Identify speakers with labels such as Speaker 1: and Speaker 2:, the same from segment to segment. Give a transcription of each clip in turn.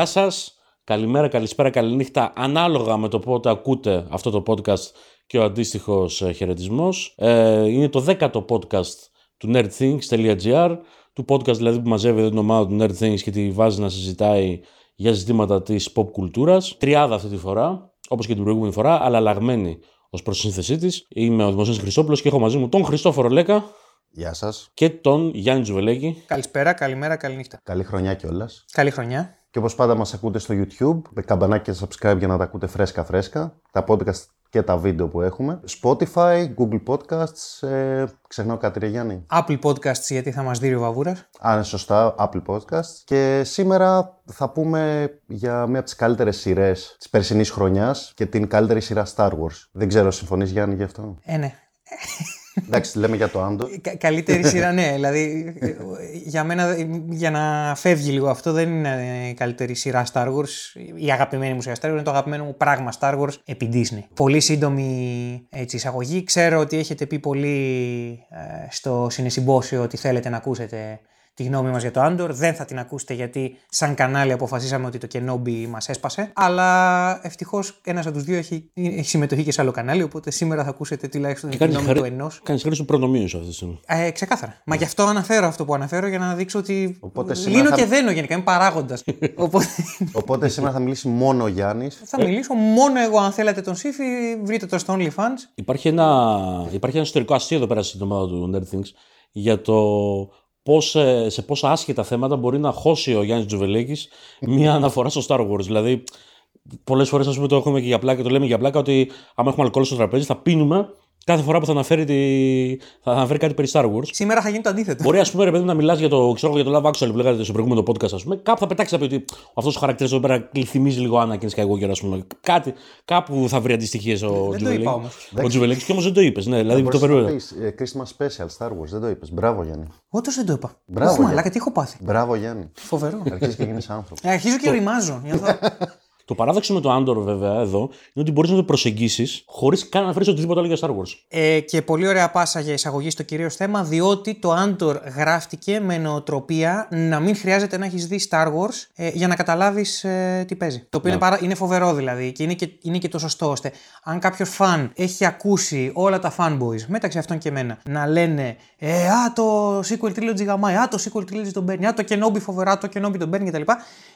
Speaker 1: Γεια σας. Καλημέρα, καλησπέρα, καληνύχτα. Ανάλογα με το πότε ακούτε αυτό το podcast και ο αντίστοιχος χαιρετισμός. Ε, είναι το δέκατο podcast του nerdthings.gr. Του podcast δηλαδή που μαζεύει την ομάδα του Nerdthings και τη βάζει να συζητάει για ζητήματα της pop κουλτούρας. Τριάδα αυτή τη φορά, όπως και την προηγούμενη φορά, αλλά αλλαγμένη ως προς τη σύνθεσή της. Είμαι ο Δημοσίος Χρυσόπουλος και έχω μαζί μου τον Χριστόφορο Λέκα.
Speaker 2: Γεια σας.
Speaker 1: Και τον Γιάννη Τζουβελέκη.
Speaker 3: Καλησπέρα, καλημέρα, καληνύχτα.
Speaker 2: Καλή χρονιά κιόλας.
Speaker 3: Καλή χρονιά.
Speaker 2: Και όπως πάντα μας ακούτε στο YouTube, με καμπανάκι και subscribe για να τα ακούτε φρέσκα φρέσκα. Τα podcast και τα βίντεο που έχουμε. Spotify, Google Podcasts, ε, ξεχνάω κάτι ρε Γιάννη.
Speaker 3: Apple Podcasts γιατί θα μας δει ο Βαβούρας.
Speaker 2: Αν είναι σωστά, Apple Podcasts. Και σήμερα θα πούμε για μία από τις καλύτερες σειρές της περσινής χρονιάς και την καλύτερη σειρά Star Wars. Δεν ξέρω, συμφωνείς Γιάννη γι' αυτό;
Speaker 3: Ε, ναι.
Speaker 2: Εντάξει, λέμε για το Άντο.
Speaker 3: Κα- καλύτερη σειρά, ναι. Δηλαδή, ε, για μένα, για να φεύγει λίγο αυτό, δεν είναι η καλύτερη σειρά Star Wars. Η αγαπημένη μου σειρά Star Wars είναι το αγαπημένο μου πράγμα Star Wars επί Disney. Πολύ σύντομη έτσι, εισαγωγή. Ξέρω ότι έχετε πει πολύ ε, στο συνεσυμπόσιο ότι θέλετε να ακούσετε τη γνώμη μας για το Andor. Δεν θα την ακούσετε γιατί σαν κανάλι αποφασίσαμε ότι το Kenobi μας έσπασε. Αλλά ευτυχώς ένας από τους δύο έχει, έχει συμμετοχή και σε άλλο κανάλι, οπότε σήμερα θα ακούσετε τουλάχιστον τη γνώμη του ενός.
Speaker 1: Κάνεις χρήση του προνομίους σου αυτή τη στιγμή.
Speaker 3: Ε, ξεκάθαρα. Μα γι' αυτό αναφέρω αυτό που αναφέρω για να δείξω ότι.
Speaker 2: Οπότε σήμερα
Speaker 3: Λύνω
Speaker 2: θα-
Speaker 3: και δένω γενικά, είμαι παράγοντας. Οπότε
Speaker 2: Οπότε σήμερα θα μιλήσει μόνο ο Γιάννης.
Speaker 3: θα μιλήσω μόνο εγώ. Αν θέλετε τον Σύφη, βρείτε το στο OnlyFans.
Speaker 1: Υπάρχει ένα, υπάρχει ένα ιστορικό αστείο εδώ πέρα στην ομάδα του Nerd Things για το πώς, ε, σε πόσα άσχετα θέματα μπορεί να χώσει ο Γιάννης Τζουβελέκης μία αναφορά στο Star Wars. Δηλαδή, πολλές φορές ας πούμε, το έχουμε και για πλάκα, το λέμε για πλάκα ότι άμα έχουμε αλκοόλ στο τραπέζι θα πίνουμε κάθε φορά που θα αναφέρει, τη... θα αναφέρει κάτι περί Star Wars.
Speaker 3: Σήμερα θα γίνει το αντίθετο.
Speaker 1: Μπορεί, ας πούμε, ρε παιδί μου, να μιλάς για το, ξέρω, εγώ, για το Love Actually που λέγατε στο προηγούμενο podcast, ας πούμε. Κάπου θα πετάξεις να πει ότι αυτός ο χαρακτήρας εδώ πέρα θυμίζει λίγο Anakin Skywalker, ας πούμε. Κάτι, κάπου θα βρει αντιστοιχίες ο
Speaker 3: Δεν το
Speaker 1: Τζουβελέκη.
Speaker 3: είπα όμως.
Speaker 1: Ο Τζουβελέκη και όμως δεν το είπες. Ναι, δηλαδή το
Speaker 2: Μπορείς να το
Speaker 1: περίμενα.
Speaker 2: πεις, ε, Christmas Special Star Wars, δεν το είπες. Μπράβο Γιάννη.
Speaker 3: Όντως δεν το είπα.
Speaker 2: Μπράβο,
Speaker 3: Όχι,
Speaker 2: Γιάννη.
Speaker 3: μαλάκα, τι έχω πάθει.
Speaker 2: Μπράβο Γιάννη.
Speaker 3: Φοβερό.
Speaker 2: Αρχίζεις και γίνεις άνθρωπος.
Speaker 3: Ε, Αρχίζω και ρημάζω. Νιώθω-
Speaker 1: Το παράδοξο με το Andor, βέβαια, εδώ είναι ότι μπορείς να το προσεγγίσεις χωρίς καν να φέρεις οτιδήποτε άλλο για Star Wars.
Speaker 3: Ε, και πολύ ωραία πάσα για εισαγωγή στο κυρίως θέμα, διότι το Andor γράφτηκε με νοοτροπία να μην χρειάζεται να έχεις δει Star Wars ε, για να καταλάβεις ε, τι παίζει. Το οποίο είναι, παρά, είναι φοβερό δηλαδή και είναι, και είναι και το σωστό ώστε αν κάποιος φαν έχει ακούσει όλα τα fanboys, μεταξύ αυτών και εμένα, να λένε ε, Α, το sequel trilogy γαμάει, Α, το sequel trilogy τον παίρνει, Α, το Kenobi φοβερά, το Kenobi τον παίρνει κτλ.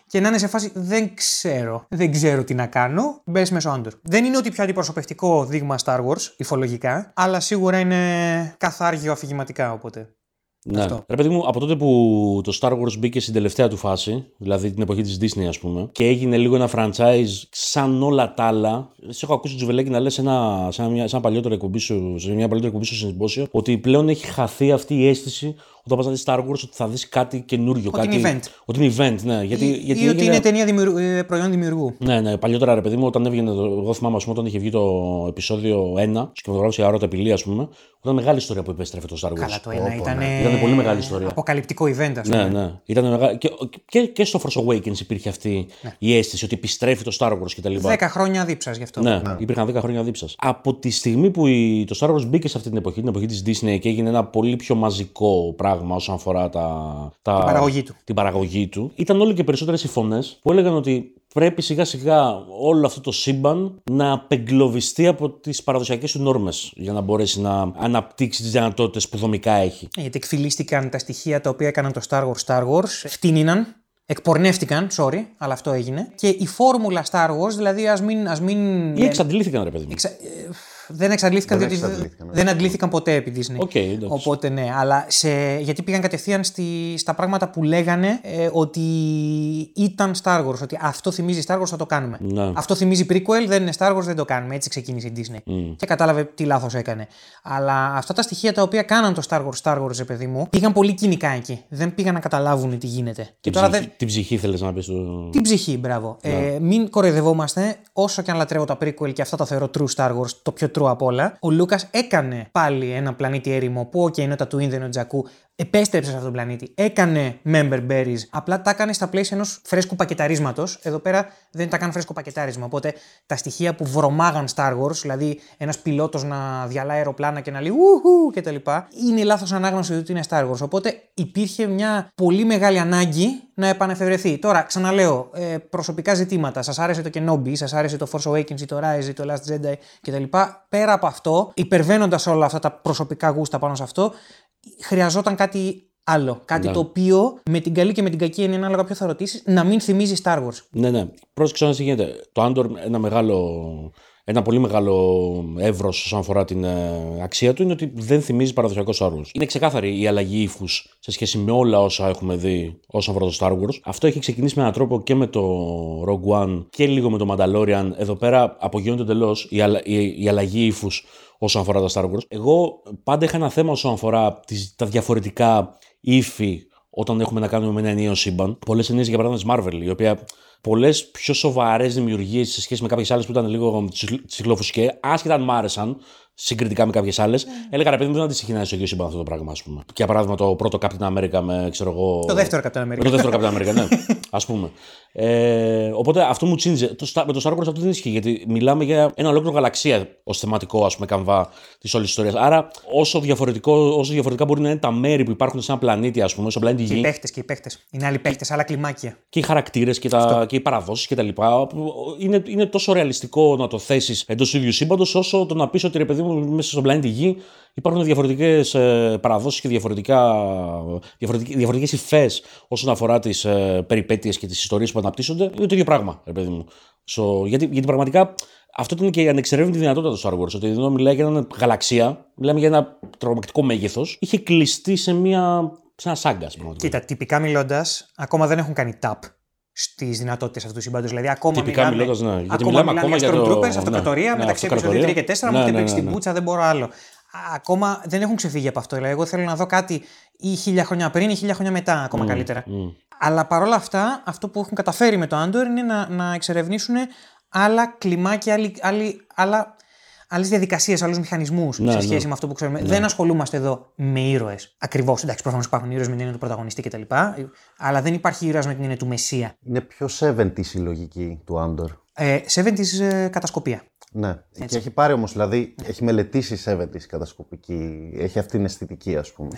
Speaker 3: Και να είναι σε φάση δεν ξέρω, δεν ξέρω τι να κάνω, μπες μέσω Andor. Δεν είναι ότι πιο αντιπροσωπευτικό δείγμα Star Wars, υφολογικά, αλλά σίγουρα είναι καθάργιο αφηγηματικά οπότε.
Speaker 1: Ναι.
Speaker 3: Αυτό.
Speaker 1: Ρε παιδί μου, από τότε που το Star Wars μπήκε στην τελευταία του φάση, δηλαδή την εποχή της Disney, ας πούμε, και έγινε λίγο ένα franchise σαν όλα τα άλλα. Σε έχω ακούσει Τζουβελέκη να λες σε ένα, σε, ένα, μια- σε, ένα παλιότερο εκπομπή σου, σε μια παλιότερη εκπομπή σου συμπόσιο, ότι πλέον έχει χαθεί αυτή η αίσθηση όταν πας να δεις Star Wars ότι θα δεις κάτι καινούριο.
Speaker 3: Ότι
Speaker 1: κάτι...
Speaker 3: είναι event.
Speaker 1: Ότι είναι event, ναι. Γιατί,
Speaker 3: ή,
Speaker 1: γιατί
Speaker 3: ή ότι
Speaker 1: έγινε-
Speaker 3: είναι ταινία δημιουργού, ε, προϊόν δημιουργού.
Speaker 1: Ναι, ναι, παλιότερα ρε παιδί μου, όταν έβγαινε. Το, εγώ θυμάμαι, ας πούμε, όταν είχε βγει το επεισόδιο 1, στου κινηματογράφου η Αρώτα Απειλή, ας πούμε, ήταν μεγάλη ιστορία που επέστρεφε το Star Wars.
Speaker 3: Καλά, το ένα
Speaker 2: πω,
Speaker 3: ήταν.
Speaker 2: ναι.
Speaker 1: Ήταν πολύ μεγάλη ιστορία.
Speaker 3: Αποκαλυπτικό event, ας πούμε.
Speaker 1: Ναι, ναι. Ήταν μεγάλη... και, και, και στο Force Awakens υπήρχε αυτή η αίσθηση ότι επιστρέφει το Star Wars κτλ.
Speaker 3: Δέκα χρόνια δίψας γι' αυτό.
Speaker 1: Ναι, υπήρχαν 10 χρόνια δίψας. Από τη στιγμή που η, το Star Wars μπήκε σε αυτή την εποχή, την εποχή της Disney και έγινε ένα πολύ πιο μαζικό πράγμα όσον αφορά τα, τα,
Speaker 3: Την παραγωγή του.
Speaker 1: την παραγωγή του, ήταν όλο και περισσότερες οι φωνές που έλεγαν ότι πρέπει σιγά σιγά όλο αυτό το σύμπαν να απεγκλωβιστεί από τις παραδοσιακές του νόρμες για να μπορέσει να αναπτύξει τις δυνατότητες που δομικά έχει.
Speaker 3: Γιατί εκφυλίστηκαν τα στοιχεία τα οποία έκαναν το Star Wars Star Wars, φτήνυναν, εκπορνεύτηκαν, sorry, αλλά αυτό έγινε. Και η φόρμουλα Star Wars, δηλαδή ας μην. Ας μην
Speaker 1: Ή εξαντλήθηκαν, ρε παιδί μου.
Speaker 3: Εξα- ε, δεν εξαντλήθηκαν
Speaker 2: Δεν
Speaker 3: διότι
Speaker 2: εξαντλήθηκαν,
Speaker 3: δεν αντλήθηκαν ποτέ επί Disney.
Speaker 1: OK, εντάξει.
Speaker 3: Οπότε ναι, αλλά σε, γιατί πήγαν κατευθείαν στη, στα πράγματα που λέγανε ε, ότι ήταν Star Wars, ότι αυτό θυμίζει Star Wars, θα το κάνουμε.
Speaker 1: Ναι.
Speaker 3: Αυτό θυμίζει prequel, δεν είναι Star Wars, δεν το κάνουμε. Έτσι ξεκίνησε η Disney. Και κατάλαβε τι λάθος έκανε. Αλλά αυτά τα στοιχεία τα οποία κάναν το Star Wars, Star Wars, ρε παιδί μου, πήγαν πολύ κοινικά εκεί. Δεν πήγαν να καταλάβουν τι γίνεται. Και
Speaker 1: Την
Speaker 3: τώρα
Speaker 1: ψυχή,
Speaker 3: δεν,
Speaker 1: την ψυχή θέλεις να πεις. Στο...
Speaker 3: την ψυχή, μπράβο. Ε, μην κοροϊδευόμαστε, όσο και αν λατρεύω τα prequel και αυτά τα θεωρώ true Star Wars, το πιο true απ' όλα. Ο Λούκας έκανε πάλι ένα πλανήτη έρημο που, OK, είναι τα του Ίνδενο Τζακού, επέστρεψε σε αυτόν τον πλανήτη. Έκανε member berries. Απλά τα έκανε στα πλαίσια ενός φρέσκου πακεταρίσματος. Εδώ πέρα δεν τα έκανε φρέσκο πακετάρισμα. Οπότε τα στοιχεία που βρωμάγαν Star Wars, δηλαδή ένας πιλότος να διαλάει αεροπλάνα και να λέει Ουχου κτλ., είναι λάθος ανάγνωση ότι είναι Star Wars. Οπότε υπήρχε μια πολύ μεγάλη ανάγκη να επανεφευρεθεί. Τώρα, ξαναλέω, ε, προσωπικά ζητήματα. Σας άρεσε το Kenobi, σας άρεσε το Force Awakens, το Rise, το Last Jedi κτλ. Πέρα από αυτό, υπερβαίνοντας όλα αυτά τα προσωπικά γούστα πάνω σε αυτό, χρειαζόταν κάτι άλλο. Κάτι
Speaker 1: Ναι.
Speaker 3: το οποίο με την καλή και με την κακή έννοια, ανάλογα ποιο θα ρωτήσεις, να μην θυμίζει Star Wars.
Speaker 1: Ναι, ναι. Πρόσεξε να τι γίνεται. Το Andor, ένα, μεγάλο, ένα πολύ μεγάλο εύρος όσον αφορά την ε, αξία του είναι ότι δεν θυμίζει παραδοσιακός Star Wars. Είναι ξεκάθαρη η αλλαγή ύφους σε σχέση με όλα όσα έχουμε δει όσον αφορά το Star Wars. Αυτό έχει ξεκινήσει με έναν τρόπο και με το Rogue One και λίγο με το Mandalorian. Εδώ πέρα απογειώνεται εντελώς η, αλλα- η, η αλλαγή ύφους όσον αφορά τα Star Wars. Εγώ πάντα είχα ένα θέμα όσον αφορά τις, τα διαφορετικά ύφη όταν έχουμε να κάνουμε με ένα ενιαίο σύμπαν. Πολλές ταινίε, για παράδειγμα, της Marvel, η οποία πολλές πιο σοβαρές δημιουργίες σε σχέση με κάποιες άλλες που ήταν λίγο τσιχλοφουσκέ, άσχετα αν μ' άρεσαν συγκριτικά με κάποιες άλλες, έλεγα ρε παιδί μου δεν αντιστοιχεί να είναι στο ίδιο σύμπαν αυτό το πράγμα, ας πούμε. Και για παράδειγμα το πρώτο Captain America με ξέρω εγώ.
Speaker 3: Το δεύτερο Captain America.
Speaker 1: Με το δεύτερο Captain America, ναι. Α πούμε. Ε, οπότε αυτό μου τσίνιζε. Το, Star- με το Star Wars αυτό δεν ισχύει, γιατί μιλάμε για ένα ολόκληρο γαλαξία ως θεματικό ας πούμε, καμβά της όλης ιστορίας. Άρα, όσο, διαφορετικό, όσο διαφορετικά μπορεί να είναι τα μέρη που υπάρχουν σε ένα πλανήτη, ας πούμε, στον πλανήτη
Speaker 3: Και οι
Speaker 1: Γη,
Speaker 3: παίχτες και οι παίχτες. Είναι άλλοι παίχτες, άλλα κλιμάκια.
Speaker 1: και οι χαρακτήρες και, τα, και οι παραδόσεις κτλ. Είναι, είναι τόσο ρεαλιστικό να το θέσεις εντός του ίδιου σύμπαντος, όσο το να πεις ότι ρε παιδί μου μέσα στον πλανήτη Γη υπάρχουν διαφορετικές ε, παραδόσεις και διαφορετικά, διαφορετικές υφές όσον αφορά τις ε, περιπέτειες και τις ιστορίες που αναπτύσσονται. Είναι το ίδιο πράγμα, ρε παιδί μου. So, γιατί, γιατί πραγματικά αυτό ήταν και η ανεξερεύνητη δυνατότητα του Star Wars. Ότι ενώ μιλάει για μια γαλαξία, μιλάμε για ένα τρομακτικό μέγεθος, είχε κλειστεί σε, μια, σε ένα σάγκα. στην πραγματικότητα.
Speaker 3: Κοίτα, τυπικά μιλώντας, ακόμα δεν έχουν κάνει tap στις δυνατότητες αυτού του σύμπαντο. Δηλαδή, ακόμα
Speaker 1: Τυπικά
Speaker 3: μιλάμε,
Speaker 1: μιλώντας, ναι. Γιατί
Speaker 3: ακόμα
Speaker 1: μιλάμε
Speaker 3: μιλάμε
Speaker 1: ακόμα
Speaker 3: για
Speaker 1: για το-
Speaker 3: Stormtroopers,
Speaker 1: ναι.
Speaker 3: αυτοκρατορία,
Speaker 1: Ναι,
Speaker 3: μεταξύ
Speaker 1: αυτοκρατορία.
Speaker 3: επεισόδιο 3 και 4, μου
Speaker 1: Ναι,
Speaker 3: έχετε
Speaker 1: ναι,
Speaker 3: παίξει
Speaker 1: ναι,
Speaker 3: την
Speaker 1: ναι.
Speaker 3: πουτσα, δεν μπορώ άλλο. Α, Ακόμα δεν έχουν ξεφύγει από αυτό. Δηλαδή, εγώ θέλω να δω κάτι ή χίλια χρόνια πριν ή χίλια χρόνια μετά, ακόμα καλύτερα. Αλλά παρόλα αυτά, αυτό που έχουν καταφέρει με το Andor είναι να, να εξερευνήσουν άλλα κλιμάκια, άλλοι, άλλοι, άλλα, άλλες διαδικασίες, άλλους μηχανισμούς
Speaker 1: Ναι,
Speaker 3: σε
Speaker 1: ναι.
Speaker 3: σχέση με αυτό που ξέρουμε. Δεν ασχολούμαστε εδώ με ήρωες. Ακριβώς. Εντάξει, προφανώς υπάρχουν ήρωες με την έννοια του πρωταγωνιστή κτλ. Αλλά δεν υπάρχει ήρωας με την έννοια του μεσία.
Speaker 2: Είναι πιο 70 η λογική του Άντορ.
Speaker 3: Ε, 70's ε, κατασκοπία.
Speaker 2: Ναι. Και έχει πάρει όμως, δηλαδή, έχει μελετήσει 70 κατασκοπική. Έχει αυτή την αισθητική, ας πούμε.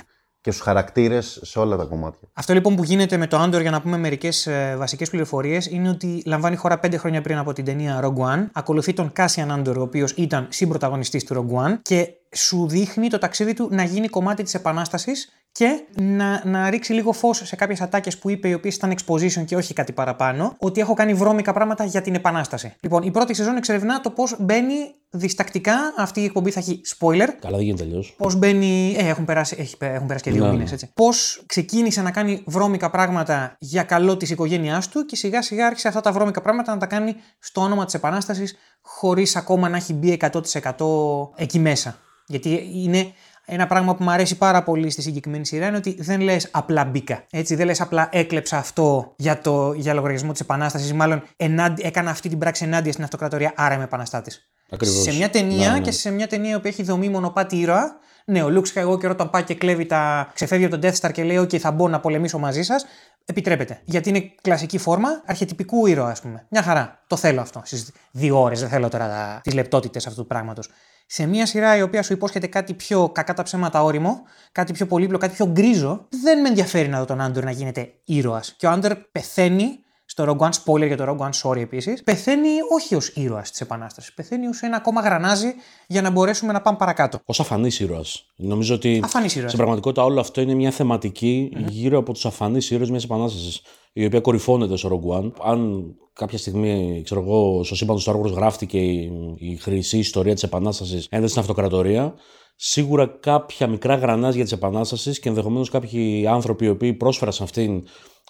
Speaker 2: Και στους χαρακτήρες σε όλα τα κομμάτια.
Speaker 3: Αυτό λοιπόν που γίνεται με το Andor, για να πούμε μερικές ε, βασικές πληροφορίες, είναι ότι λαμβάνει χώρα 5 χρόνια πριν από την ταινία Rogue One. Ακολουθεί τον Cassian Andor, ο οποίος ήταν συμπροταγωνιστής του Rogue One και σου δείχνει το ταξίδι του να γίνει κομμάτι της Επανάστασης και να, να ρίξει λίγο φως σε κάποιες ατάκες που είπε, οι οποίες ήταν exposition και όχι κάτι παραπάνω, ότι έχω κάνει βρώμικα πράγματα για την Επανάσταση. Λοιπόν, η πρώτη σεζόν εξερευνά το πώς μπαίνει διστακτικά. Αυτή η εκπομπή θα έχει spoiler.
Speaker 1: Καλά, δεν γίνεται αλλιώς.
Speaker 3: Πώς μπαίνει. Ε, έχουν περάσει, έχει, έχουν περάσει και δύο
Speaker 1: Ναι.
Speaker 3: μήνες, έτσι. Πώς ξεκίνησε να κάνει βρώμικα πράγματα για καλό της οικογένειάς του και σιγά σιγά άρχισε αυτά τα βρώμικα πράγματα να τα κάνει στο όνομα της Επανάστασης, χωρίς ακόμα να έχει μπει 100% εκεί μέσα. Γιατί είναι ένα πράγμα που μου αρέσει πάρα πολύ στη συγκεκριμένη σειρά είναι ότι δεν λες απλά μπήκα. Έτσι, δεν λες απλά έκλεψα αυτό για, το, για λογαριασμό της Επανάστασης. Μάλλον ενάντι, έκανα αυτή την πράξη ενάντια στην αυτοκρατορία, άρα είμαι επαναστάτης.
Speaker 1: Ακριβώς.
Speaker 3: Σε μια ταινία
Speaker 1: Ναι, ναι.
Speaker 3: και σε μια ταινία που έχει δομή μονοπάτι ήρωα, ναι, ο Λουξ εγώ και όταν πάει και κλέβει τα. ξεφεύγει από τον Death Star και λέει: OK, θα μπω να πολεμήσω μαζί σας. Επιτρέπεται. Γιατί είναι κλασική φόρμα αρχετυπικού ήρωα, ας πούμε. Μια χαρά. Το θέλω αυτό στις δύο ώρες. Δεν θέλω τώρα τις λεπτότητες αυτού του πράγματος. Σε μια σειρά η οποία σου υπόσχεται κάτι πιο κακά τα ψέματα όριμο, κάτι πιο πολύπλοκο, κάτι πιο γκρίζο, δεν με ενδιαφέρει να δω τον Άντορ να γίνεται ήρωας. Και ο Άντορ πεθαίνει στο Rogue One, spoiler για το Rogue One, sorry επίσης, πεθαίνει όχι ως ήρωας της Επανάστασης. Πεθαίνει ως ένα ακόμα γρανάζι για να μπορέσουμε να πάμε παρακάτω.
Speaker 1: Ω αφανής ήρωας. Νομίζω ότι
Speaker 3: Αφανής ήρωας.
Speaker 1: στην πραγματικότητα όλο αυτό είναι μια θεματική γύρω από τους αφανείς ήρωες μιας επανάστασης, η οποία κορυφώνεται στο Rogue One. Αν κάποια στιγμή, ξέρω εγώ, στο σύμπαν του Star Wars γράφτηκε η, η χρυσή ιστορία της επανάστασης ένδυση στην αυτοκρατορία, σίγουρα κάποια μικρά γρανάζια της επανάστασης και ενδεχομένως κάποιοι άνθρωποι οι οποίοι πρόσφεραν σε αυτήν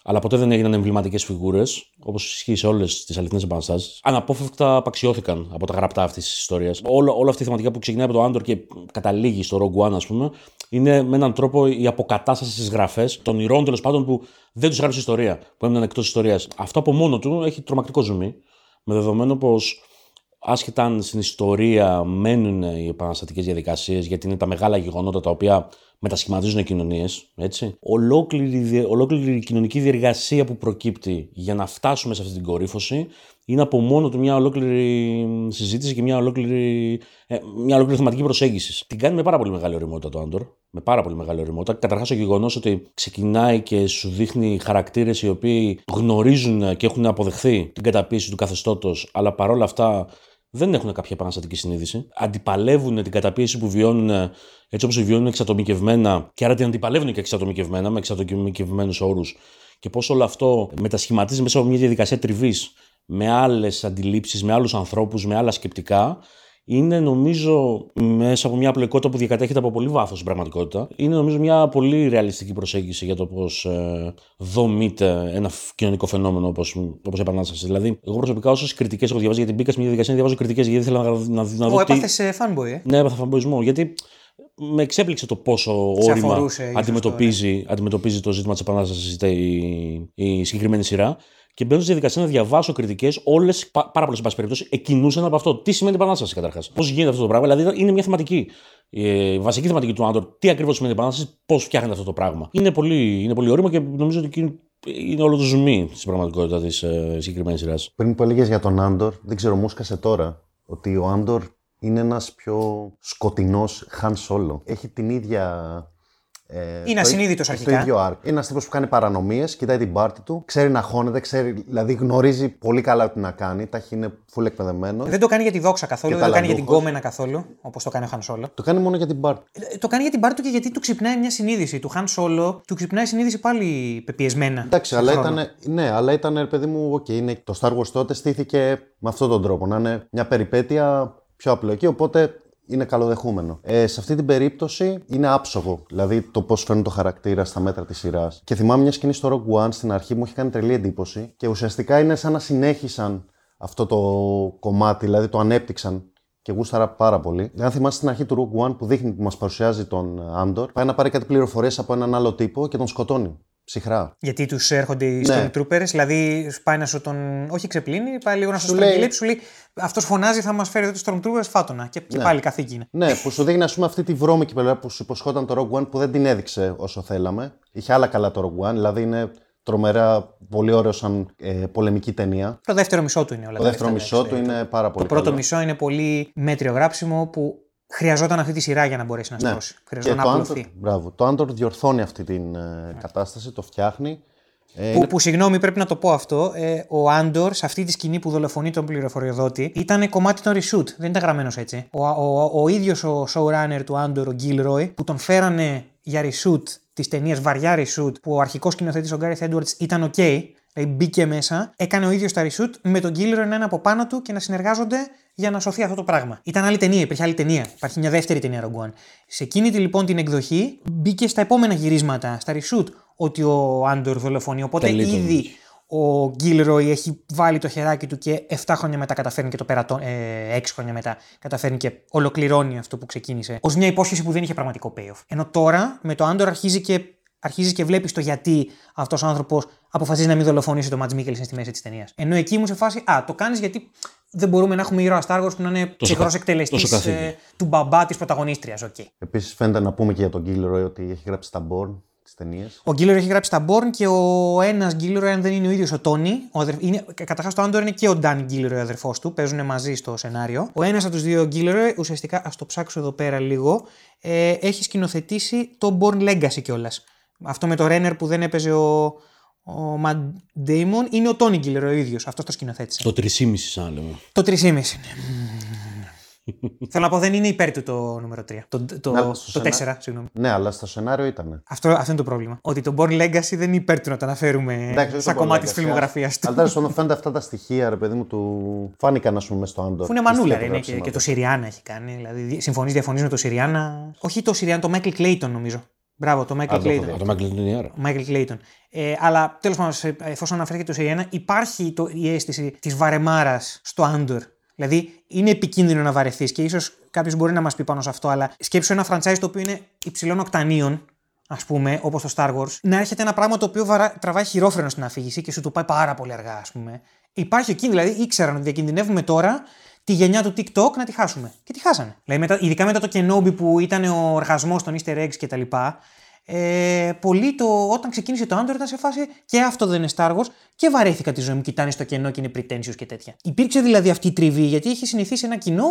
Speaker 1: αλλά ποτέ δεν έγιναν εμβληματικές φιγούρες, όπως ισχύει σε όλες τις αληθινές επαναστάσεις. Αναπόφευκτα απαξιώθηκαν από τα γραπτά αυτής της ιστορίας. Όλο, όλη αυτή η θεματικά που ξεκινάει από το Άντορ και καταλήγει στο Rogue One, ας πούμε, είναι με έναν τρόπο η αποκατάσταση στις γραφές των ηρώων τέλος πάντων που δεν τους γράψει ιστορία, που έμειναν εκτός ιστορίας. Αυτό από μόνο του έχει τρομακτικό ζουμί, με δεδομένο πως άσχετα αν στην ιστορία μένουν οι επαναστατικές διαδικασίες, γιατί είναι τα μεγάλα γεγονότα τα οποία μετασχηματίζουν κοινωνίες. Ολόκληρη, ολόκληρη η κοινωνική διεργασία που προκύπτει για να φτάσουμε σε αυτή την κορύφωση είναι από μόνο του μια ολόκληρη συζήτηση και μια ολόκληρη, ε, μια ολόκληρη θεματική προσέγγισης. Την κάνει με πάρα πολύ μεγάλη ωριμότητα το Άντορ. Με πάρα πολύ μεγάλη ωριμότητα. Καταρχάς, ο γεγονός ότι ξεκινάει και σου δείχνει χαρακτήρες οι οποίοι γνωρίζουν και έχουν αποδεχθεί την καταπίεση του καθεστώτος, αλλά παρόλα αυτά δεν έχουν κάποια επαναστατική συνείδηση. Αντιπαλεύουν την καταπίεση που βιώνουν έτσι όπως βιώνουν εξατομικευμένα και άρα την αντιπαλεύουν και εξατομικευμένα με εξατομικευμένους όρους. Και πώς όλο αυτό μετασχηματίζει μέσα από μια διαδικασία τριβής με άλλες αντιλήψεις, με άλλους ανθρώπους, με άλλα σκεπτικά, είναι νομίζω μέσα από μια απλοϊκότητα που διακατέχεται από πολύ βάθος στην πραγματικότητα. Είναι νομίζω μια πολύ ρεαλιστική προσέγγιση για το πώς ε, δομείται ένα κοινωνικό φαινόμενο όπως όπως επανάσταση. Δηλαδή, εγώ προσωπικά όσες κριτικές έχω διαβάσει για την πίκα, μια διαδικασία διαβάζω κριτικές γιατί ήθελα να, να, να δω.
Speaker 3: Ο έπαθε fanboy, ε.
Speaker 1: Ναι, έπαθα fanboyισμό. Γιατί με εξέπληξε το πόσο όρημα αντιμετωπίζει, ναι. αντιμετωπίζει το ζήτημα της επανάστασης η, η συγκεκριμένη σειρά. Και μπαίνω στη διαδικασία να διαβάσω κριτικές, όλες, πάρα πολλές πάση περιπτώσει, εκκινούσαν από αυτό. Τι σημαίνει επανάσταση καταρχάς; Πώς γίνεται αυτό το πράγμα; Δηλαδή είναι μια θεματική. Η βασική θεματική του Άντορ. Τι ακριβώς σημαίνει επανάσταση, πώς φτιάχνεται αυτό το πράγμα; Είναι πολύ, είναι πολύ όριμο και νομίζω ότι είναι όλο το ζουμί στην πραγματικότητα της ε, συγκεκριμένης σειράς.
Speaker 2: Πριν που έλεγες για τον Άντορ, δεν ξέρω, μου έσκασε τώρα ότι ο Άντορ είναι ένας πιο σκοτεινός Χαν Solo. Έχει την ίδια
Speaker 3: ε, είναι ασυνείδητος αρχικά.
Speaker 2: Το ίδιο arc. Είναι ένας τύπος που κάνει παρανομίες, κοιτάει την πάρτη του, ξέρει να χώνεται, ξέρει, δηλαδή γνωρίζει πολύ καλά τι να κάνει. Τα είναι full εκπαιδευμένο.
Speaker 3: Δεν το κάνει για τη δόξα καθόλου, δεν το κάνει για την κόμενα καθόλου, όπως το κάνει ο Χαν Σόλο.
Speaker 2: Το κάνει μόνο για την πάρτη.
Speaker 3: Ε, το κάνει για την πάρτη του και γιατί του ξυπνάει μια συνείδηση. Του Χαν Σόλο του ξυπνάει συνείδηση πάλι πεπιεσμένα.
Speaker 2: Εντάξει, αλλά ήταν, ναι, αλλά ήταν, παιδί μου, okay, είναι, το Star Wars τότε στήθηκε με αυτόν τον τρόπο. Να είναι μια περιπέτεια πιο απλοϊκή, οπότε είναι καλοδεχούμενο. Ε, σε αυτή την περίπτωση είναι άψογο, δηλαδή το πώς φαίνουν το χαρακτήρα στα μέτρα της σειράς. Και θυμάμαι μια σκηνή στο Rogue One στην αρχή μου έχει κάνει τρελή εντύπωση και ουσιαστικά είναι σαν να συνέχισαν αυτό το κομμάτι, δηλαδή το ανέπτυξαν και γούσταρα πάρα πολύ. Αν θυμάστε στην αρχή του Rogue One που δείχνει που μας παρουσιάζει τον Άντορ, πάει να πάρει κάτι πληροφορίες από έναν άλλο τύπο και τον σκοτώνει ψυχρά.
Speaker 3: Γιατί τους έρχονται οι ναι. Stormtroopers, δηλαδή πάει να σου τον. Όχι ξεπλύνει, πάει λίγο να σου στρογγυλέψει, σου λέει Αυτός φωνάζει, θα μας φέρει εδώ τους Stormtroopers, φάτονα. Και, και ναι. πάλι καθήκη είναι.
Speaker 2: Ναι, που σου δείχνει ας πούμε αυτή τη βρώμικη πλευρά που σου υποσχόταν το Rogue One που δεν την έδειξε όσο θέλαμε. Είχε άλλα καλά το Rogue One, δηλαδή είναι τρομερά πολύ ωραίο σαν ε, πολεμική ταινία.
Speaker 3: Το δεύτερο μισό του είναι όλα
Speaker 2: Το δεύτερο μισό του είναι πάρα πολύ
Speaker 3: Το πρώτο μισό είναι πολύ μέτριο γράψιμο που χρειαζόταν αυτή τη σειρά για να μπορέσει να στρώσει. Ναι. Χρειαζόταν να απλωθεί.
Speaker 2: Μπράβο. Το Άντορ διορθώνει αυτή την ε, κατάσταση, το φτιάχνει.
Speaker 3: Ε, που, που, συγγνώμη, πρέπει να το πω αυτό. Ε, ο Άντορ, σε αυτή τη σκηνή που δολοφονεί τον πληροφοριοδότη, ήταν κομμάτι των reshoot. Δεν ήταν γραμμένος έτσι. Ο, ο, ο, ο ίδιος ο showrunner του Άντορ, ο Gilroy, που τον φέρανε για reshoot της ταινίας βαριά reshoot, που ο αρχικός σκηνοθέτης ο Gareth Edwards ήταν OK, Δηλαδή μπήκε μέσα, έκανε ο ίδιος τα reshoot με τον Gilroy να είναι από πάνω του και να συνεργάζονται για να σωθεί αυτό το πράγμα. Ήταν άλλη ταινία, υπήρχε άλλη ταινία. Υπάρχει μια δεύτερη ταινία Rogue One. Σε εκείνη λοιπόν την εκδοχή μπήκε στα επόμενα γυρίσματα, στα reshoot, ότι ο Άντορ δολοφονεί. Οπότε ήδη ο Γκίλροϊ έχει βάλει το χεράκι του και 7 χρόνια μετά καταφέρνει και το περατό, ε, 6 χρόνια μετά καταφέρνει και ολοκληρώνει αυτό που ξεκίνησε ως μια υπόσχεση που δεν είχε πραγματικό payoff. Ενώ τώρα με το Άντορ αρχίζει και αρχίζεις και βλέπεις το γιατί αυτός ο άνθρωπος αποφασίζει να μην δολοφονήσει το Ματ Μίκελσεν στη μέση της ταινίας. Ενώ εκεί μου σε φάση, Α, το κάνεις γιατί δεν μπορούμε να έχουμε ήρωα Star Wars που να είναι ψυχρός εκτελεστής ε, του μπαμπά της πρωταγωνίστριας. Okay.
Speaker 2: Επίσης, φαίνεται να πούμε και για τον Γκίλροϊ ότι έχει γράψει τα Born.
Speaker 3: Ο Γκίλροϊ έχει γράψει τα Born και ο ένας Γκίλροϊ, αν δεν είναι ο ίδιος ο Τόνι, καταρχάς το Άντορ είναι και ο Νταν Γκίλροϊ, ο αδερφός του, παίζουν μαζί στο σενάριο. Ο ένας από τους δύο Γκίλροϊ, ουσιαστικά, ας το ψάξω εδώ πέρα λίγο, ε, έχει σκηνοθετήσει το Born Legacy κιόλας. Αυτό με το Ρένερ που δεν έπαιζε ο, ο Ματ Ντέιμον είναι ο Τόνι Γκίλερ ο ίδιος. Αυτό το σκηνοθέτησε.
Speaker 1: Το 3,5 σαν λέμε.
Speaker 3: Το 3,5 είναι. Θέλω να πω δεν είναι υπέρ του το νούμερο 3. Το, το, το, το 4, συγγνώμη.
Speaker 2: Ναι, αλλά στο σενάριο ήταν.
Speaker 3: Αυτό, αυτό είναι το πρόβλημα. Ότι το Born Legacy δεν είναι υπέρ του να το αναφέρουμε Εντάξει, σαν κομμάτι της φιλμογραφίας του.
Speaker 2: Αλλά τέλος πάντων φαίνονται αυτά τα στοιχεία, ρε παιδί μου, του. Φάνηκαν, ας πούμε, στο Άντορ.
Speaker 3: Που είναι μανούλα, είναι και, και, το Σιριάννα έχει κάνει. Δηλαδή, συμφωνείς, διαφωνείς με το Σιριάννα. Όχι το Σιριάννα, το Michael Clayton νομίζω. Μπράβο, το Michael Clayton.
Speaker 1: Το Michael
Speaker 3: Michael Clayton. Ε, αλλά τέλος πάντων, εφόσον αναφέρθηκε το Σιριάννα, υπάρχει το, η αίσθηση της βαρεμάρας στο Άντορ. Δηλαδή, είναι επικίνδυνο να βαρεθείς και ίσως κάποιος μπορεί να μας πει πάνω σε αυτό, αλλά σκέψου ένα franchise το οποίο είναι υψηλών οκτανίων, ας πούμε, όπως το Star Wars, να έρχεται ένα πράγμα το οποίο βαρα... τραβάει χειρόφρενο στην αφήγηση και σου το πάει πάρα πολύ αργά, ας πούμε. Υπάρχει εκεί, δηλαδή ήξεραν ότι διακινδυνεύουμε τώρα τη γενιά του TikTok να τη χάσουμε. Και τη χάσανε. Δηλαδή, μετά, ειδικά μετά το Kenobi που ήταν ο οργασμός των Easter eggs κτλ. Ε, πολύ το, όταν ξεκίνησε το Android ήταν σε φάση και αυτό δεν είναι Star Wars και βαρέθηκα τη ζωή μου, κοιτάνε στο κενό και είναι pretentious και τέτοια. Υπήρξε δηλαδή αυτή η τριβή γιατί είχε συνηθίσει ένα κοινό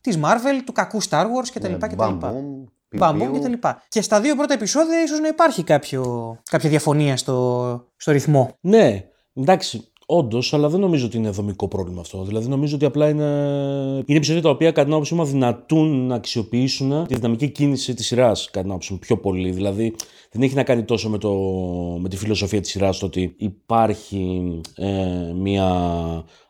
Speaker 3: της Marvel, του κακού Star Wars κτλ.
Speaker 2: Ναι,
Speaker 3: κτλ.
Speaker 2: μπαμπούμ,
Speaker 3: Μπαμπούμ
Speaker 2: πιπίου.
Speaker 3: και τα λοιπά. Και στα δύο πρώτα επεισόδια ίσως να υπάρχει κάποιο, κάποια διαφωνία στο, στο ρυθμό.
Speaker 1: Ναι, εντάξει, όντως, αλλά δεν νομίζω ότι είναι δομικό πρόβλημα αυτό. Δηλαδή, νομίζω ότι απλά είναι, είναι επεισόδια τα οποία κατά την άποψή μου αδυνατούν να αξιοποιήσουν τη δυναμική κίνηση της σειράς, κατά την άποψή μου, πιο πολύ. Δηλαδή, δεν έχει να κάνει τόσο με, το, με τη φιλοσοφία της σειράς το ότι υπάρχει ε, μια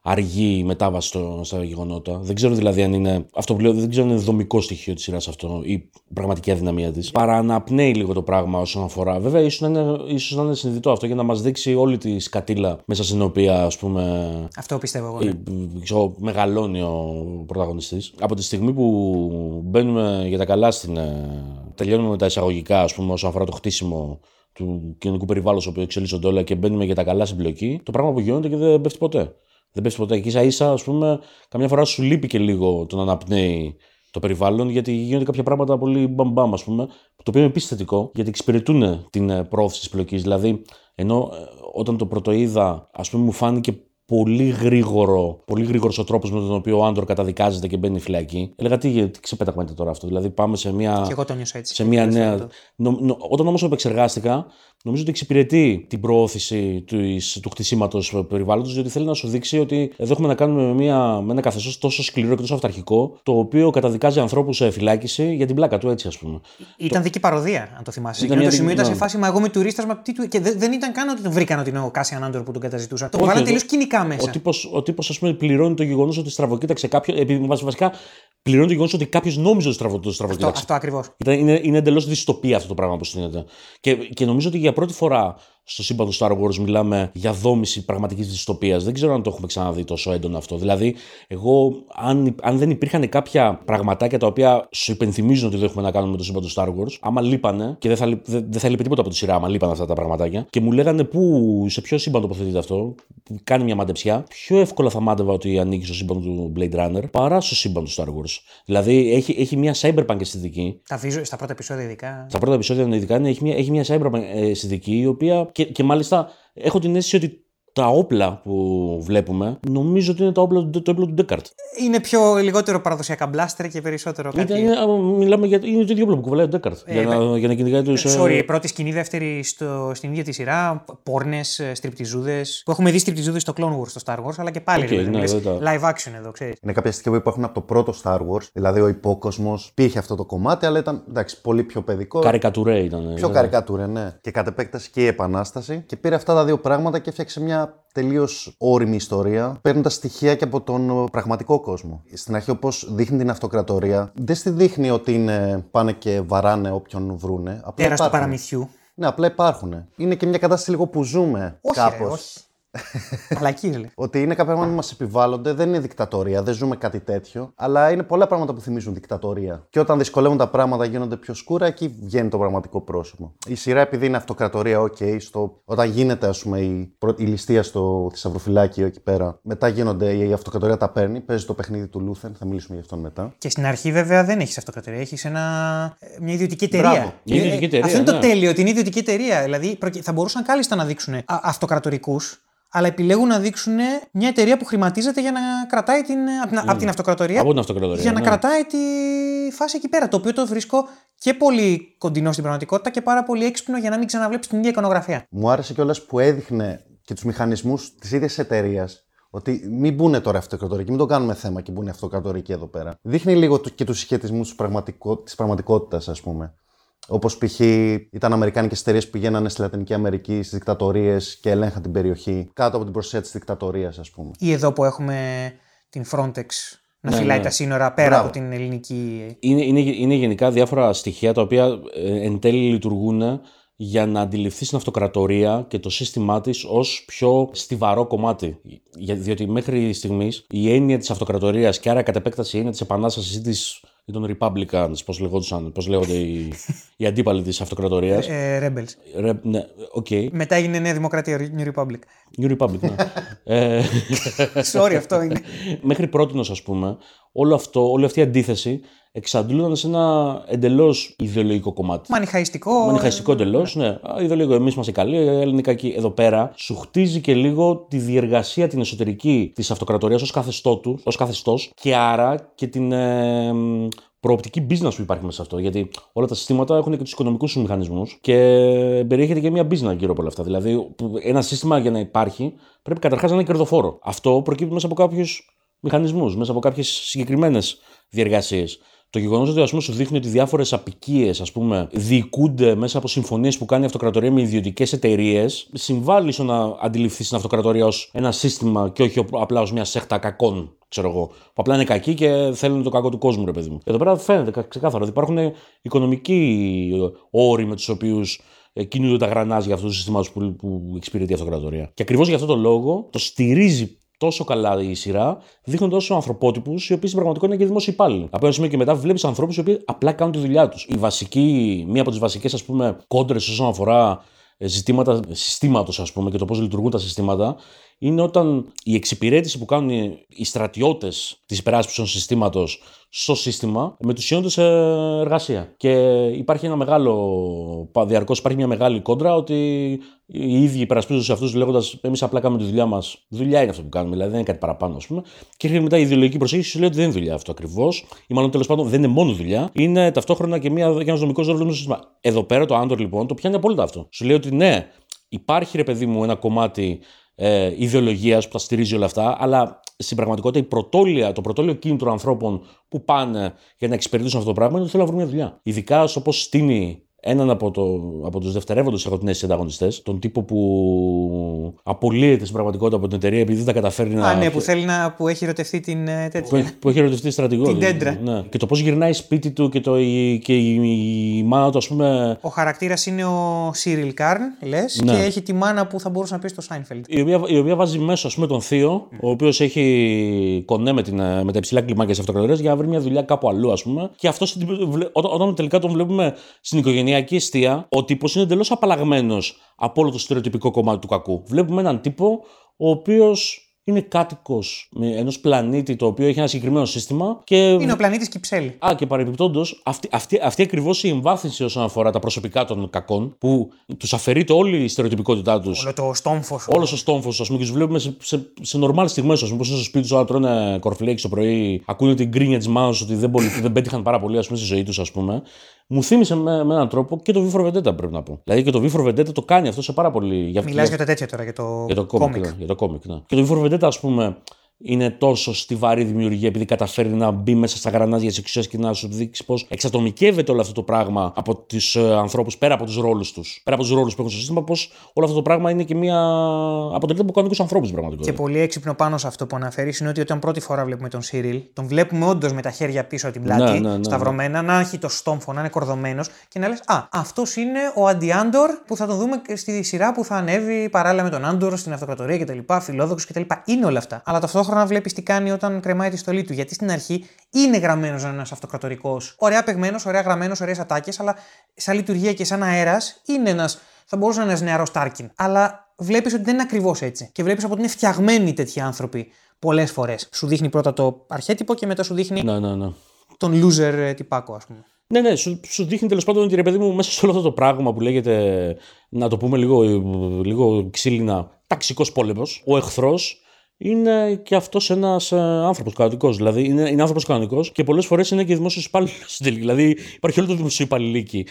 Speaker 1: αργή μετάβαση στο, στα γεγονότα. Δεν ξέρω δηλαδή αν είναι. Αυτό που λέω δεν ξέρω αν είναι δομικό στοιχείο της σειράς αυτό ή πραγματική αδυναμία της. Παραναπνέει λίγο το πράγμα όσον αφορά. Βέβαια, ίσως να, είναι, ίσως να είναι συνειδητό αυτό για να μας δείξει όλη τη σκατήλα μέσα στην οποία ας πούμε.
Speaker 3: Αυτό πιστεύω εγώ. ναι.
Speaker 1: ε, ξέρω, μεγαλώνει ο πρωταγωνιστής. Από τη στιγμή που μπαίνουμε για τα καλά στην. ε, τελειώνουμε με τα εισαγωγικά, ας πούμε, όσον αφορά το χτίσιμο του κοινωνικού περιβάλλοντος όπου εξελίσσονται όλα και μπαίνουμε για τα καλά στην πλοκή, το πράγμα που γίνονται και δεν πέφτει ποτέ. Δεν πέφτει ποτέ. Και ίσα ίσα, ας πούμε, καμιά φορά σου λείπει και λίγο το να αναπνέει το περιβάλλον, γιατί γίνονται κάποια πράγματα πολύ μπαμπάμ, ας πούμε, το οποίο είναι επίσης θετικό, γιατί εξυπηρετούν την ε, πρόθεση της πλοκής. Δηλαδή, ενώ ε, όταν το πρωτοείδα, ας πούμε, μου φάνηκε πολύ γρήγορο, πολύ γρήγορος ο τρόπος με τον οποίο ο Άντορ καταδικάζεται και μπαίνει φυλακή. Έλεγα τι, τι ξεπέταγμα είναι τώρα αυτό. Δηλαδή, πάμε σε μια.
Speaker 3: Και εγώ το νιώσα έτσι.
Speaker 1: σε μια
Speaker 3: Το
Speaker 1: νέα.
Speaker 3: αυτό.
Speaker 1: Νο, νο, όταν όμως το επεξεργάστηκα, νομίζω ότι εξυπηρετεί την προώθηση της, του χτισήματος περιβάλλοντος, διότι θέλει να σου δείξει ότι εδώ έχουμε να κάνουμε με, μια, με ένα καθεστώς τόσο σκληρό και τόσο αυταρχικό, το οποίο καταδικάζει ανθρώπους σε φυλάκιση για την πλάκα του, έτσι ας πούμε.
Speaker 3: Ήταν δική παροδία, αν το θυμάσαι.
Speaker 1: Ήταν
Speaker 3: Ήταν το
Speaker 1: μια
Speaker 3: σημείο
Speaker 1: δική-
Speaker 3: ήταν σε
Speaker 1: ναι.
Speaker 3: φάση, μα εγώ είμαι τουρίστας, μα τι του. Και δεν, δεν ήταν καν ότι τον βρήκαν ότι είναι ο Κάσιαν Άντορ που τον καταζητούσαν. Το
Speaker 1: Όχι,
Speaker 3: βάλαν
Speaker 1: εγώ-
Speaker 3: τελείως κοινικά μέσα.
Speaker 1: Ο τύπος, ο τύπος, ας πούμε, πληρώνει το γεγονός ότι στραβοκοίταξε κάποιον. Επειδή βασ- βασικά πληρώνει το γεγονός ότι κάποιος νόμιζε ότι στραβο- το
Speaker 3: αυτό,
Speaker 1: στραβοκοίταξε.
Speaker 3: αυτό ακριβώς.
Speaker 1: Ήταν, είναι είναι εντελώς δυστοπία αυτό το πράγμα που στείνεται. Και, και νομίζω ότι για πρώτη φορά στο σύμπαν του Star Wars μιλάμε για δόμηση πραγματικής δυστοπίας. Δεν ξέρω αν το έχουμε ξαναδεί τόσο έντονο αυτό. Δηλαδή, εγώ, αν, αν δεν υπήρχαν κάποια πραγματάκια τα οποία σου υπενθυμίζουν ότι δεν έχουμε να κάνουμε με το σύμπαν του Star Wars, άμα λείπανε, και δεν θα, λείπ- δεν, δεν θα λείπει τίποτα από τη σειρά, άμα λείπανε αυτά τα πραγματάκια, και μου λέγανε πού, σε ποιο σύμπαν τοποθετείται αυτό, που κάνει μια μαντεψιά, πιο εύκολα θα μάντευα ότι ανήκει στο σύμπαν του Blade Runner παρά στο σύμπαν του Star Wars. Δηλαδή, έχει, έχει μια cyberpunk αισθητική
Speaker 3: Τα βίζω στα πρώτα επεισόδια ειδικά.
Speaker 1: στα πρώτα επεισόδια ειδικά είναι, έχει μια, έχει μια cyberpunk ε, αισθητική η οποία και, και μάλιστα έχω την αίσθηση ότι τα όπλα που βλέπουμε νομίζω ότι είναι τα όπλα, του- το όπλο του Ντέκαρτ.
Speaker 3: Είναι πιο λιγότερο παραδοσιακά μπλάστερ και περισσότερο κάτι.
Speaker 1: Είναι, είναι, μιλάμε για, είναι το ίδιο όπλο που κουβαλάει ο Ντέκαρτ.
Speaker 3: Ε,
Speaker 1: για, να, για να κυνηγάει τους.
Speaker 3: Sorry, πρώτη σκηνή, δεύτερη στο, στην ίδια τη σειρά. Πόρνες, στριπτιζούδες. Που έχουμε δει στριπτιζούδες στο Clone Wars στο Star Wars, αλλά και πάλι.
Speaker 1: Οκ,
Speaker 3: ρε παιδί μου,
Speaker 1: ναι,
Speaker 3: λες,
Speaker 1: δεν τα-
Speaker 3: Live action εδώ, ξέρεις.
Speaker 2: Είναι κάποια στοιχεία που υπάρχουν από το πρώτο Star Wars, δηλαδή ο υπόκοσμος. Υπήρχε αυτό το κομμάτι, αλλά ήταν εντάξει, πολύ πιο παιδικό.
Speaker 1: Καρικατουρέ ήταν.
Speaker 2: Πιο
Speaker 1: ε,
Speaker 2: καρικατούρε, ναι. Και κατ' επέκταση και η Επανάσταση. Και πήρε αυτά τα δύο πράγματα και έφτιαξε μια τελείως ώριμη ιστορία, παίρνοντας στοιχεία και από τον ε, πραγματικό κόσμο. Στην αρχή, όπως δείχνει την αυτοκρατορία, δεν στη δείχνει ότι είναι, πάνε και βαράνε όποιον βρούνε. Απλά
Speaker 3: Τέρας του
Speaker 2: υπάρχουν.
Speaker 3: παραμυθιού.
Speaker 2: Ναι, απλά υπάρχουν. Είναι και μια κατάσταση λίγο που ζούμε
Speaker 3: Όχι, ρε,
Speaker 2: κάπως.
Speaker 3: όχι. Μαλακή, λέει.
Speaker 2: Ότι είναι κάποια πράγματα που μας επιβάλλονται, δεν είναι δικτατορία, δεν ζούμε κάτι τέτοιο, αλλά είναι πολλά πράγματα που θυμίζουν δικτατορία. Και όταν δυσκολεύουν τα πράγματα, γίνονται πιο σκούρα, εκεί βγαίνει το πραγματικό πρόσωπο. Η σειρά, επειδή είναι αυτοκρατορία, οκ, στο... όταν γίνεται ας πούμε, η, προ- η ληστεία στο θησαυροφυλάκιο εκεί πέρα, μετά γίνονται, η αυτοκρατορία τα παίρνει, παίζει το παιχνίδι του Λούθεν, θα μιλήσουμε γι' αυτόν μετά.
Speaker 3: Και στην αρχή, βέβαια, δεν έχεις αυτοκρατορία. Έχεις μια ιδιωτική εταιρεία.
Speaker 2: Μπράβο.
Speaker 1: Μια ιδιωτική εταιρεία,
Speaker 3: αυτό είναι το
Speaker 1: ναι.
Speaker 3: τέλειο, την ιδιωτική εταιρεία. Δηλαδή, προκει- θα μπορούσαν κάλλιστα να δείξουν αυτοκρατορικούς, αλλά επιλέγουν να δείξουν μια εταιρεία που χρηματίζεται για να κρατάει την, απ' την, απ' την αυτοκρατορία.
Speaker 1: Από την αυτοκρατορία.
Speaker 3: για να
Speaker 1: ναι.
Speaker 3: κρατάει τη φάση εκεί πέρα. Το οποίο το βρίσκω και πολύ κοντινό στην πραγματικότητα και πάρα πολύ έξυπνο για να μην ξαναβλέπει την ίδια εικονογραφία.
Speaker 2: Μου άρεσε κιόλας που έδειχνε και τους μηχανισμούς της ίδιας εταιρείας. Ότι μην μπουν τώρα αυτοκρατορικοί, μην το κάνουμε θέμα και μπουν αυτοκρατορικοί εδώ πέρα. Δείχνει λίγο το- και τους συσχετισμούς της πραγματικο... της πραγματικότητας, ας πούμε. Όπως π.χ. ήταν Αμερικάνικες εταιρείες που πηγαίνανε στη Λατινική Αμερική, στις δικτατορίες και ελέγχαν την περιοχή κάτω από την προστασία της δικτατορίας, ας πούμε.
Speaker 3: Ή εδώ που έχουμε την Frontex να
Speaker 1: Ναι,
Speaker 3: φυλάει
Speaker 1: ναι.
Speaker 3: τα σύνορα πέρα
Speaker 2: Μπράβο.
Speaker 3: από την ελληνική.
Speaker 1: είναι, είναι, είναι γενικά διάφορα στοιχεία τα οποία ε, εν τέλει λειτουργούν για να αντιληφθεί την αυτοκρατορία και το σύστημά της ως πιο στιβαρό κομμάτι. Για, διότι μέχρι στιγμής η έννοια της αυτοκρατορίας και άρα κατ' επέκταση η έννοια της επανάστασης ή της ή των Republicans, πώς, λεγόντουσαν, πώς λέγονται οι, οι αντίπαλοι της αυτοκρατορίας.
Speaker 3: Ε, rebels.
Speaker 1: Ρε, ναι, οκ.
Speaker 3: Μετά έγινε Νέα Δημοκρατία, New Republic.
Speaker 1: New Republic, ναι. ε,
Speaker 3: Sorry, αυτό είναι.
Speaker 1: μέχρι πρότινος, ας πούμε, όλο αυτό, όλη αυτή η αντίθεση εξαντλούνταν σε ένα εντελώς ιδεολογικό κομμάτι.
Speaker 3: Μανιχαϊστικό.
Speaker 1: Μανιχαϊστικό εντελώς, ναι. Α, Ιδεολογικό. Εμείς είμαστε καλοί, οι άλλοι είναι κακοί. Εδώ πέρα σου χτίζει και λίγο τη διεργασία την εσωτερική της αυτοκρατορίας ως καθεστώ του, ως καθεστώς και άρα και την ε, μ, προοπτική business που υπάρχει μέσα σε αυτό. Γιατί όλα τα συστήματα έχουν και τους οικονομικούς τους μηχανισμούς και περιέχεται και μια business γύρω από όλα αυτά. Δηλαδή, που ένα σύστημα για να υπάρχει πρέπει καταρχάς να είναι κερδοφόρο. Αυτό προκύπτει μέσα από κάποιους μηχανισμούς, μέσα από κάποιες συγκεκριμένες διεργασίες. Το γεγονός ότι ας πούμε, σου δείχνει ότι διάφορες απικίες διοικούνται μέσα από συμφωνίες που κάνει η αυτοκρατορία με ιδιωτικές εταιρείες, συμβάλλει στο να αντιληφθείς την αυτοκρατορία ως ένα σύστημα και όχι απλά ως μια σέχτα κακών, ξέρω εγώ. Που απλά είναι κακοί και θέλουν το κακό του κόσμου, ρε παιδί μου. Εδώ πέρα φαίνεται κα- ξεκάθαρα ότι υπάρχουν οικονομικοί όροι με τους οποίους ε, κινούνται τα γρανάζια αυτού του συστήματος που, που εξυπηρετεί η αυτοκρατορία. Και ακριβώς για αυτό το λόγο το στηρίζει τόσο καλά η σειρά, δείχνοντα όσο ανθρωπότυπους, οι οποίοι στην πραγματικότητα είναι και δημόσιοι υπάλληλοι. Από ένα σημείο και μετά βλέπεις ανθρώπους οι οποίοι απλά κάνουν τη δουλειά τους. Η βασική, μία από τις βασικές ας πούμε κόντρες όσον αφορά ε, ζητήματα συστήματος, ας πούμε, και το πώς λειτουργούν τα συστήματα, είναι όταν η εξυπηρέτηση που κάνουν οι- οι στρατιώτες της υπεράσπισης των συστήματος στο σύστημα μετουσιώνονται σε εργασία. Και υπάρχει ένα μεγάλο. Διαρκώς υπάρχει μια μεγάλη κόντρα ότι οι ίδιοι υπερασπίζονται σε αυτού λέγοντας: Εμείς απλά κάνουμε τη δουλειά μας. Δουλειά είναι αυτό που κάνουμε, δηλαδή δεν είναι κάτι παραπάνω, ας πούμε. Και έρχεται μετά η ιδεολογική προσέγγιση σου λέει ότι δεν είναι δουλειά αυτό ακριβώς. Ή μάλλον τέλος πάντων δεν είναι μόνο δουλειά. Είναι ταυτόχρονα και, μια, και ένας νομικός ρόλος στο σύστημα. Εδώ πέρα το Άντορ λοιπόν το πιάνει απόλυτα αυτό. Σου λέει ότι ναι, υπάρχει ρε παιδί μου ένα κομμάτι ε, ιδεολογίας που τα στηρίζει όλα αυτά, αλλά στην πραγματικότητα η πρωτόλια, το πρωτόλιο κίνητρο ανθρώπων που πάνε για να εξυπηρετήσουν αυτό το πράγμα είναι ότι θέλουν να βρουν μια δουλειά. Ειδικά όπως στείνει έναν από, το, από τους δευτερεύοντες αγροτινέ ανταγωνιστέ, τον τύπο που απολύεται στην πραγματικότητα από την εταιρεία επειδή δεν τα καταφέρει να.
Speaker 3: Α, ναι, που θέλει να. που έχει ερωτευτεί την ε,
Speaker 1: που,
Speaker 3: τέτοια.
Speaker 1: έχει- που έχει ερωτευτεί στρατηγό.
Speaker 3: Την
Speaker 1: δηλαδή.
Speaker 3: τέντρα.
Speaker 1: Ναι. Και το πώς γυρνάει σπίτι του και, το, η, και η, η μάνα του, ας πούμε,
Speaker 3: Ο χαρακτήρας είναι ο Σίριλ Κάρν, λες,
Speaker 1: Ναι.
Speaker 3: και έχει τη μάνα που θα μπορούσε να πει στο Σάινφελντ.
Speaker 1: η οποία, η οποία βάζει μέσα ας πούμε, τον Θείο, ο οποίος έχει κονέ με, την, ε, με τα υψηλά κλιμάκια της αυτοκρατορίας για να βρει μια δουλειά κάπου αλλού, ας πούμε. Και αυτός όταν, όταν τελικά τον βλέπουμε στην οικογενειακή αιστεία, ο τύπος είναι εντελώς απαλλαγμένος από όλο το στερεοτυπικό κομμάτι του κακού. Βλέπουμε έναν τύπο ο οποίος είναι κάτοικος ενός πλανήτη το οποίο έχει ένα συγκεκριμένο σύστημα και
Speaker 3: Είναι ο πλανήτης Κυψέλη.
Speaker 1: Α, και παρεμπιπτόντως, αυτή, αυτή, αυτή ακριβώς η εμβάθυνση όσον αφορά τα προσωπικά των κακών, που τους αφαιρείται όλη η στερεοτυπικότητά τους.
Speaker 3: Όλο το στόμφος.
Speaker 1: Όλος ο στόμφος, ας πούμε, και τους βλέπουμε σε, σε, σε νορμάλ στιγμές. Α πούμε, πώς είναι στο σπίτι τους, όλα τρώνε κορφλέξι το πρωί, ακούνε την γκρίνια της μάνας ότι δεν, πολύ, δεν πέτυχαν πάρα πολύ ας πούμε, στη ζωή τους, ας πούμε. Μου θύμισε με, με έναν τρόπο και το V for Vendetta πρέπει να πω. Δηλαδή και το V for Vendetta το κάνει αυτό σε πάρα πολύ. Για,
Speaker 3: Μιλάς για τα τέτοια τώρα, για το,
Speaker 1: για το κόμικ. Ναι, για το κόμικ ναι. Και το V for Vendetta, ας πούμε, είναι τόσο στιβαρή δημιουργία επειδή καταφέρει να μπει μέσα στα γρανάζια της εξουσίας και να σου δείξει πώς εξατομικεύεται όλο αυτό το πράγμα από του ε, ανθρώπους πέρα από τους ρόλους τους. Πέρα από τους ρόλους που έχουν στο σύστημα, πώς όλο αυτό το πράγμα είναι και μια. αποτελείται από κανονικούς ανθρώπους στην
Speaker 3: Και
Speaker 1: πραγματικότητα.
Speaker 3: πολύ έξυπνο πάνω σε αυτό που αναφέρεις είναι ότι όταν πρώτη φορά βλέπουμε τον Σίριλ, τον βλέπουμε όντως με τα χέρια πίσω από την πλάτη,
Speaker 1: Ναι, ναι, ναι,
Speaker 3: σταυρωμένα, να έχει το στόμφο, να είναι κορδωμένος και να λες: Α, αυτός είναι ο Αντιάντορ που θα τον δούμε και στη σειρά που θα ανέβει παράλληλα με τον Άντορ στην αυτοκρατορία κτλ. Φιλόδοξος κτλ. Είναι όλα αυτά. Αλλά ταυτόχρονα βλέπεις τι κάνει όταν κρεμάει τη στολή του. Γιατί στην αρχή είναι γραμμένος ένας αυτοκρατορικός. Ωραία παιγμένο, ωραία γραμμένος, ωραίες ατάκες, αλλά σαν λειτουργία και σαν αέρας είναι ένας. Θα μπορούσε να είναι ένας νεαρός Τάρκιν. Αλλά βλέπεις ότι δεν είναι ακριβώς έτσι. Και βλέπεις από ότι είναι φτιαγμένοι τέτοιοι άνθρωποι πολλές φορές. Σου δείχνει πρώτα το αρχέτυπο και μετά σου δείχνει
Speaker 1: Ναι, ναι, ναι.
Speaker 3: τον loser ε, τυπάκο, ας πούμε.
Speaker 1: Ναι, ναι, σου, σου δείχνει τέλος πάντων ότι ρε παιδί μου μέσα σε όλο αυτό το πράγμα που λέγεται, να το πούμε λίγο, λίγο ξύλινα, ταξικός πόλεμος, ο εχθρός είναι και αυτός ένας άνθρωπος κανονικός. Δηλαδή είναι, είναι άνθρωπος κανονικός και πολλές φορές είναι και δημόσιος υπάλληλος στην τελική. Δηλαδή υπάρχει όλο το δημοσιοϊπαλληλίκι.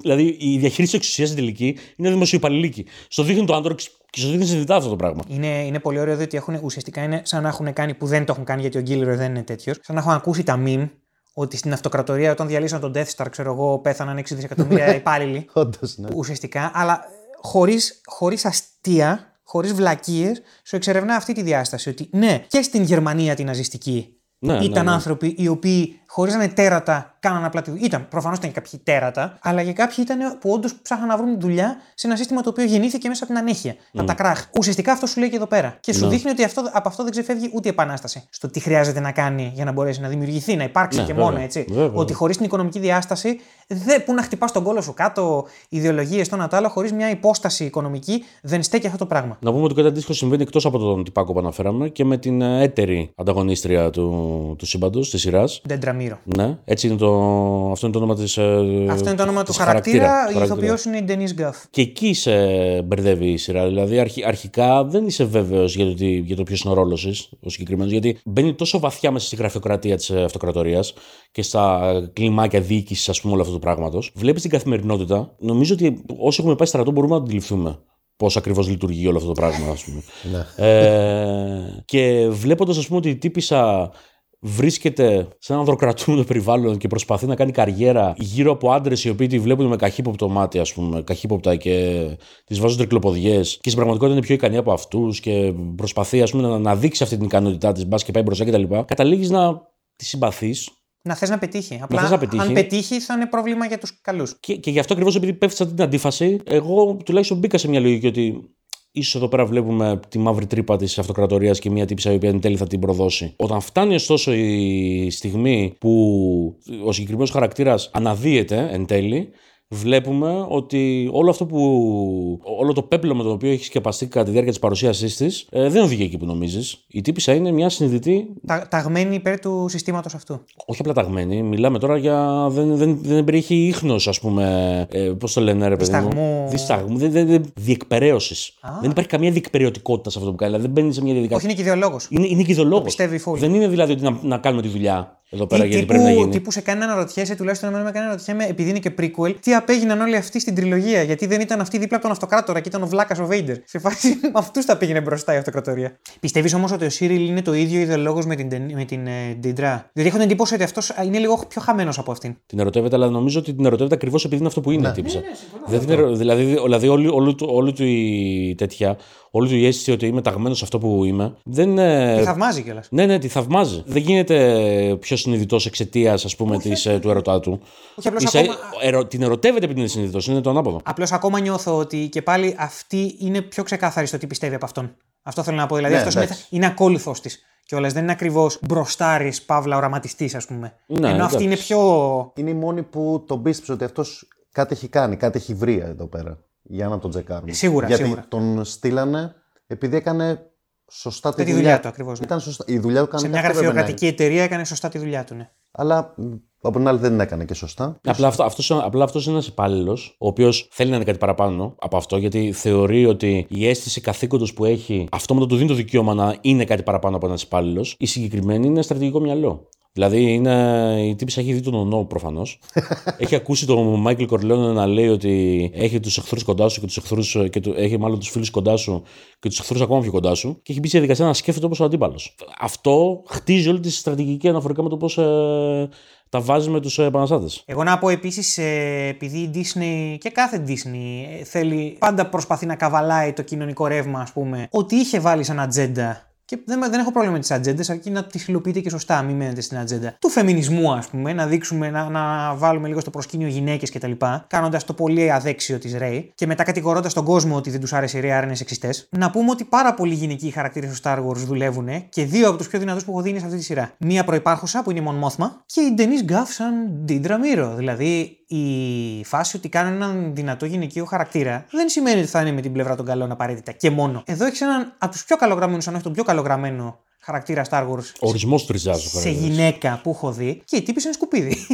Speaker 1: Δηλαδή η διαχείριση εξουσίας στην τελική είναι δημοσιοϊπαλληλίκι. Στο δείχνει το άντρο και στο δείχνει συνειδητά αυτό το πράγμα.
Speaker 3: Είναι, είναι πολύ ωραίο διότι έχουν, ουσιαστικά είναι σαν να έχουν κάνει που δεν το έχουν κάνει γιατί ο Γκίλερ δεν είναι τέτοιος. Σαν να έχουν ακούσει τα meme ότι στην αυτοκρατορία όταν διαλύσαν τον Death Star, ξέρω εγώ, πέθαναν 6 δισεκατομμύρια υπάλληλοι.
Speaker 2: Όντως, ναι.
Speaker 3: ουσιαστικά, αλλά χωρίς, χωρίς αστεία, χωρίς βλακίες, σου εξερευνά αυτή τη διάσταση. Ότι ναι, και στην Γερμανία την ναζιστική
Speaker 1: Ναι, ναι,
Speaker 3: ήταν
Speaker 1: ναι.
Speaker 3: άνθρωποι οι οποίοι χωρίς να είναι τέρατα, κάναν απλά τη δουλειά. Ήταν, προφανώς ήταν και κάποιοι τέρατα, αλλά και κάποιοι ήταν που όντως ψάχναν να βρουν δουλειά σε ένα σύστημα το οποίο γεννήθηκε μέσα από την ανέχεια, από τα κράχ. Ουσιαστικά αυτό σου λέει και εδώ πέρα. Και σου
Speaker 1: Ναι.
Speaker 3: δείχνει ότι αυτό, από αυτό δεν ξεφεύγει ούτε η επανάσταση. Στο τι χρειάζεται να κάνει για να μπορέσει να δημιουργηθεί, να υπάρξει
Speaker 1: Ναι,
Speaker 3: και
Speaker 1: βέβαια.
Speaker 3: μόνο έτσι.
Speaker 1: Βέβαια.
Speaker 3: Ότι χωρίς την οικονομική διάσταση, δεν, που να χτυπάς τον κόλο σου κάτω, ιδεολογίες, το ένα το άλλο, χωρίς μια υπόσταση οικονομική, δεν στέκει αυτό το πράγμα.
Speaker 1: Να πούμε ότι κάτι αντίστοιχο συμβαίνει εκτός από τον τυπάκο που αναφέραμε και με την ε, έτερη ανταγωνίστρια του, του σύμπαντος, της σειράς.
Speaker 3: Ντεντραμίρο.
Speaker 1: Ναι, έτσι είναι το, αυτό είναι το όνομα της.
Speaker 3: Αυτό είναι το όνομα του χαρακτήρα, η ηθοποιός είναι η Ντενή Γκαφ.
Speaker 1: Και εκεί σε μπερδεύει η σειρά. Δηλαδή, αρχι- αρχικά δεν είσαι βέβαιος για το, τι- για το ποιος είναι ο ρόλος της, ο συγκεκριμένος, γιατί μπαίνει τόσο βαθιά μέσα στη γραφειοκρατία της αυτοκρατορίας και στα κλιμάκια διοίκησης, ας πούμε, όλου αυτού του πράγματος. Βλέπεις την καθημερινότητα. Νομίζω ότι όσοι έχουμε πάει στρατό μπορούμε να αντιληφθούμε πώς ακριβώς λειτουργεί όλο αυτό το πράγμα, ας πούμε. ε, και βλέποντας, ας πούμε, ότι η τύπησα βρίσκεται σε ένα ανδροκρατούμενο περιβάλλον και προσπαθεί να κάνει καριέρα γύρω από άντρες οι οποίοι τη βλέπουν με καχύποπτο μάτι, ας πούμε, καχύποπτα και τη βάζουν τρικλοποδιές και στην πραγματικότητα είναι πιο ικανή από αυτούς και προσπαθεί ας πούμε, να, να δείξει αυτή την ικανότητά της, μπας και πάει μπροστά κτλ. Καταλήγεις να τη συμπαθείς
Speaker 3: Να θες να πετύχει. Απλά
Speaker 1: θες να πετύχει.
Speaker 3: αν πετύχει θα είναι πρόβλημα για τους καλούς.
Speaker 1: και, και γι' αυτό ακριβώς επειδή πέφτεις σε αυτή την αντίφαση, εγώ τουλάχιστον μπήκα σε μια λογική ότι ίσως εδώ πέρα βλέπουμε τη μαύρη τρύπα της αυτοκρατορίας και μια τύψη η οποία εν τέλει θα την προδώσει. Όταν φτάνει ωστόσο η στιγμή που ο συγκεκριμένος χαρακτήρας αναδύεται εν τέλει, βλέπουμε ότι όλο αυτό που. όλο το πέπλο με το οποίο έχει σκεπαστεί κατά τη διάρκεια της παρουσίασής της ε, δεν οδηγεί εκεί που νομίζεις. Η τύπησα είναι μια συνειδητή
Speaker 3: Τα, ταγμένη υπέρ του συστήματος αυτού.
Speaker 1: όχι απλά ταγμένη, μιλάμε τώρα για. Δεν, δεν, δεν περιέχει ίχνος, ας πούμε. Ε, Πώς το λένε, ρε παιδί μου.
Speaker 3: Δισταγμού.
Speaker 1: Δισταγμού. Δεν, δεν, δεν, διεκπαιρέωσης.
Speaker 3: Α.
Speaker 1: Δεν υπάρχει καμία διεκπαιρεωτικότητα σε αυτό που κάνει. Δηλαδή δεν μπαίνει σε μια
Speaker 3: Όχι,
Speaker 1: διαδικασία.
Speaker 3: είναι και ιδεολόγος.
Speaker 1: Είναι, είναι και ιδεολόγος.
Speaker 3: πιστεύει full.
Speaker 1: Δεν είναι δηλαδή ότι να, να κάνουμε τη δουλειά εδώ πέρα γιατί
Speaker 3: τύπου,
Speaker 1: πρέπει να γίνει.
Speaker 3: τύπου σε κάνει να αναρωτιέσαι, τουλάχιστον εμένα με κάνει να αναρωτιέμαι, επειδή είναι και prequel, τι απέγιναν όλοι αυτοί στην τριλογία. Γιατί δεν ήταν αυτοί δίπλα από τον Αυτοκράτορα και ήταν ο Βλάκας ο Βέιντερ. Σε φάση με αυτούς τα πήγαινε μπροστά η Αυτοκρατορία. Πιστεύεις όμως ότι ο Σίριλ είναι το ίδιο ιδεολόγος με την, Τε- με την ε, Ντιντρά. Δηλαδή έχω την εντύπωση ότι αυτός είναι λίγο πιο χαμένος από αυτήν.
Speaker 1: Την ερωτεύεται, αλλά νομίζω ότι την ερωτεύεται ακριβώς επειδή είναι αυτό που
Speaker 3: Ναι.
Speaker 1: είναι. τύπησα. δεν την ερω- δηλαδή, δηλαδή όλη, όλη, του- όλη του η τέτοια, όλη του η αίσθηση ότι είμαι ταγμένος σε αυτό που είμαι, δεν είναι.
Speaker 3: Τη θαυμάζει κιόλας.
Speaker 1: Ναι, ναι, τη θαυμάζει. Δεν γίνεται πιο συνειδητός εξαιτίας, ας πούμε, της, ε, του ερωτά του.
Speaker 3: Όχι, απλώς
Speaker 1: Ίσα-
Speaker 3: ακόμα-
Speaker 1: ερω- την ερωτεύεται επειδή είναι συνειδητός, είναι το ανάποδο.
Speaker 3: Απλώς ακόμα νιώθω ότι και πάλι αυτή είναι πιο ξεκάθαρη στο τι πιστεύει από αυτόν. Αυτό θέλω να πω. Δηλαδή
Speaker 2: Ναι,
Speaker 3: αυτός είναι,
Speaker 2: εντάξει.
Speaker 3: είναι ακόλουθος της. κιόλας. Δεν είναι ακριβώς μπροστάρης, παύλα, οραματιστής, ας πούμε.
Speaker 1: Ναι,
Speaker 3: Ενώ αυτή
Speaker 1: εντάξει.
Speaker 3: είναι πιο.
Speaker 2: Είναι η μόνη που τον πίστεψε ότι αυτός κάτι έχει κάνει, κάτι έχει βρει εδώ πέρα. Για να τον τσεκάρουμε.
Speaker 3: Σίγουρα,
Speaker 2: Γιατί
Speaker 3: σίγουρα.
Speaker 2: τον στείλανε επειδή έκανε σωστά τη
Speaker 3: τη
Speaker 2: δουλειά,
Speaker 3: δουλειά του ακριβώς, ναι.
Speaker 2: Ήταν σωστά. Η δουλειά του
Speaker 3: Σε
Speaker 2: έκανε
Speaker 3: μια γραφειοκρατική εταιρεία έκανε σωστά τη δουλειά του. Ναι.
Speaker 2: Αλλά μ, από την άλλη δεν την έκανε και σωστά.
Speaker 1: Απλά, αυτό, αυτός, απλά αυτός είναι ένας υπάλληλος, ο οποίος θέλει να είναι κάτι παραπάνω από αυτό, γιατί θεωρεί ότι η αίσθηση καθήκοντος που έχει, αυτό με το του δίνει το δικαίωμα να είναι κάτι παραπάνω από ένας υπάλληλος. Η συγκεκριμένη είναι στρατηγικό μυαλό. Δηλαδή είναι, η τύπη έχει δει τον ονό προφανώς. έχει ακούσει τον Μάικλ Κορλέον να λέει ότι έχει τους εχθρούς κοντά σου και τους εχθρούς. και του, έχει μάλλον τους φίλους κοντά σου και τους εχθρούς ακόμα πιο κοντά σου. Και έχει μπει σε διαδικασία να σκέφτεται όπως ο αντίπαλος. Αυτό χτίζει όλη τη στρατηγική αναφορικά με το πώς ε, τα βάζει με τους επαναστάτες.
Speaker 3: Εγώ να πω επίσης, επειδή η Disney και κάθε Disney ε, θέλει, πάντα προσπαθεί να καβαλάει το κοινωνικό ρεύμα, ας πούμε, ότι είχε βάλει σαν ατζέντα. Και δεν, δεν έχω πρόβλημα με τις ατζέντες, αρκεί να τις υλοποιείτε και σωστά, μην μένετε στην ατζέντα. Του φεμινισμού, ας πούμε, να δείξουμε, να, να βάλουμε λίγο στο προσκήνιο γυναίκες κτλ. Κάνοντας το πολύ αδέξιο της Ρέι και μετά κατηγορώντα τον κόσμο ότι δεν τους άρεσε η Ρέι, άρα είναι σεξιστές. Να πούμε ότι πάρα πολλοί γυναικοί χαρακτήρες στο Star Wars δουλεύουν και δύο από τους πιο δυνατούς που έχω δει είναι σε αυτή τη σειρά. Μία προπάρχουσα που είναι η Mon Mothma και η Denise Gaff σαν Dindra Miro. Δηλαδή η φάση ότι κάνουν έναν δυνατό γυναικείο χαρακτήρα δεν σημαίνει ότι θα είναι με την πλευρά των καλών απαραίτητα και μόνο. Εδώ έχεις έναν από τους πιο καλογραμμένους, αν όχι τον πιο καλογραμμένο χαρακτήρα Star Wars
Speaker 1: Ορισμός του Ριζάζου,
Speaker 3: σε
Speaker 1: χαρακτήρας.
Speaker 3: γυναίκα που έχω δει και η τύπη είναι σκουπίδι.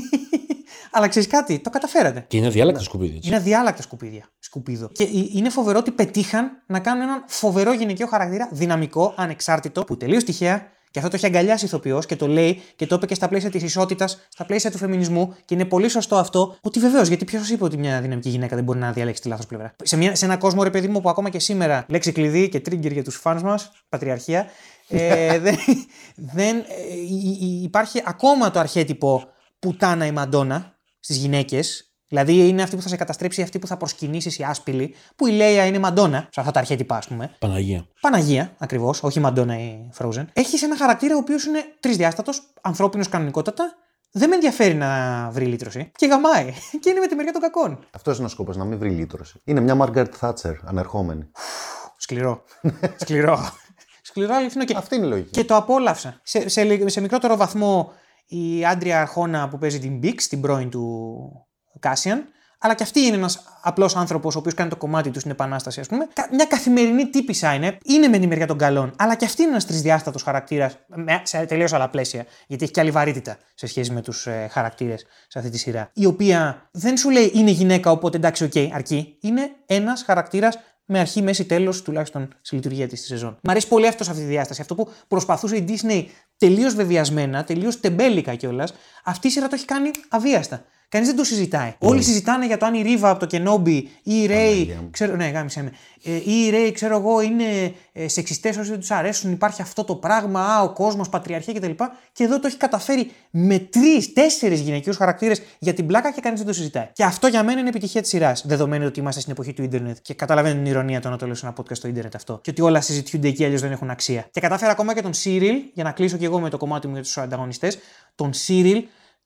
Speaker 3: Αλλά ξέρεις κάτι, το καταφέρατε.
Speaker 1: Και είναι διάλεκτα σκουπίδι. έτσι.
Speaker 3: Είναι αδιάλακτα σκουπίδια. Σκουπίδο. Και ε, είναι φοβερό ότι πετύχαν να κάνουν έναν φοβερό γυναικείο χαρακτήρα, δυναμικό, ανεξάρτητο, που τελείως τυχαία και αυτό το έχει αγκαλιάσει ηθοποιός και το λέει και το είπε και στα πλαίσια της ισότητας, στα πλαίσια του φεμινισμού και είναι πολύ σωστό αυτό. Ότι βεβαίως, γιατί ποιος είπε ότι μια δυναμική γυναίκα δεν μπορεί να διαλέξει τη λάθος πλευρά; Σε, μια, σε ένα κόσμο, ρε παιδί μου, που ακόμα και σήμερα λέξη κλειδί και trigger για τους φαν μας, πατριαρχία, ε, δεν, δεν, ε, υ- υ- υπάρχει ακόμα το αρχέτυπο πουτάνα η Μαντόνα στις γυναίκες. Δηλαδή είναι αυτή που θα σε καταστρέψει, αυτή που θα προσκυνήσεις η άσπηλη, που η Λέια είναι Μαντόνα, σε αυτά τα αρχέτυπα, ας πούμε.
Speaker 1: Παναγία.
Speaker 3: Παναγία, ακριβώς, όχι Μαντόνα ή Frozen. Έχεις ένα χαρακτήρα ο οποίος είναι τρισδιάστατος, ανθρώπινος κανονικότατα, δεν με ενδιαφέρει να βρει λύτρωση. Και γαμάει. και είναι με τη μεριά των κακών.
Speaker 2: Αυτός είναι ο σκοπό, να μην βρει λύτρωση. Είναι μια Μάργαρετ Θάτσερ ανερχόμενη.
Speaker 3: Σκληρό. Σκληρό. Σκληρό αληθινό και,
Speaker 2: Αυτή είναι η λογική.
Speaker 3: και το απόλαυσα. Σε, σε, λι- σε μικρότερο βαθμό η Άντρια Αρχόνα που παίζει την Bix, την πρώην του Κάσιαν. Αλλά και αυτή είναι ένας απλός άνθρωπος ο οποίος κάνει το κομμάτι του στην Επανάσταση, ας πούμε. Κα- Μια καθημερινή τύπισσα είναι. Είναι με τη μεριά των καλών. Αλλά και αυτή είναι ένας τρισδιάστατος χαρακτήρας σε τελείως άλλα πλαίσια. Γιατί έχει και άλλη βαρύτητα σε σχέση με τους ε, χαρακτήρες σε αυτή τη σειρά. Η οποία δεν σου λέει είναι γυναίκα, οπότε εντάξει, οκ, αρκεί. Είναι ένας χαρακτήρας με αρχή, μέση, τέλος, τουλάχιστον στη λειτουργία της σεζόν. Μ' αρέσει πολύ αυτό σε αυτή τη διάσταση. Αυτό που προσπαθούσε η Disney τελείως βεβαιασμένα, τελείως τεμπέλικα κιόλας, αυτή η σειρά το έχει κάνει αβίαστα. Κανείς δεν το συζητάει. Όλοι συζητάνε για το αν η Ρίβα από το Κενόμπι ή η Ρέι. Ξέρω, ναι, γάμισε με. Ε, ή η Ρέι, ξέρω εγώ, είναι ε, σεξιστές όσοι δεν τους αρέσουν. Υπάρχει αυτό το πράγμα. Α, ο κόσμος, πατριαρχία κτλ. Και εδώ το έχει καταφέρει με τρεις, τέσσερις γυναικείους χαρακτήρες για την πλάκα και κανείς δεν το συζητάει. Και αυτό για μένα είναι επιτυχία της σειράς. Δεδομένου ότι είμαστε στην εποχή του Ιντερνετ και καταλαβαίνω την ηρωνία το να το λέω σε ένα podcast στο Ιντερνετ αυτό. Και ότι όλα συζητιούνται εκεί, αλλιώς δεν έχουν αξία. Και κατάφερα ακόμα και τον Cyril, για να κλείσω και εγώ με το κομμάτι μου για τους ανταγωνιστές, τον Cyril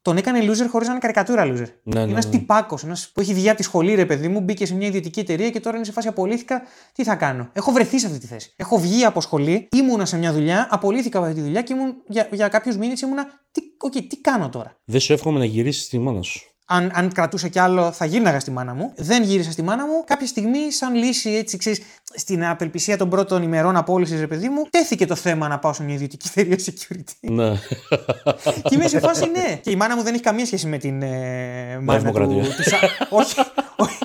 Speaker 3: τον έκανε loser χωρίς να είναι καρικατούρα loser.
Speaker 1: Ναι, ναι,
Speaker 3: ένας
Speaker 1: ναι.
Speaker 3: τυπάκος, ένας που έχει βγει από τη σχολή, ρε παιδί μου, μπήκε σε μια ιδιωτική εταιρεία και τώρα είναι σε φάση απολύθηκα. Τι θα κάνω; Έχω βρεθεί σε αυτή τη θέση. Έχω βγει από σχολή, ήμουνα σε μια δουλειά, απολύθηκα από αυτή τη δουλειά και ήμουν για, για κάποιους μήνες ήμουνα. Τι, okay, τι κάνω τώρα;
Speaker 1: Δεν σου εύχομαι να γυρίσεις στη μάνα σου.
Speaker 3: Αν, αν κρατούσε κι άλλο, θα γύρναγα στη μάνα μου. Δεν γύρισα στη μάνα μου. Κάποια στιγμή, σαν λύση, έτσι, ξέρεις, στην απελπισία των πρώτων ημερών απόλυσης, ρε παιδί μου, τέθηκε το θέμα να πάω σε μια ιδιωτική εταιρεία security.
Speaker 1: ναι.
Speaker 3: Και είμαι σε φάση ναι. Και η μάνα μου δεν έχει καμία σχέση με την ε, μάνα του.
Speaker 1: Δημοκρατία.
Speaker 3: του Σα- όχι. όχι.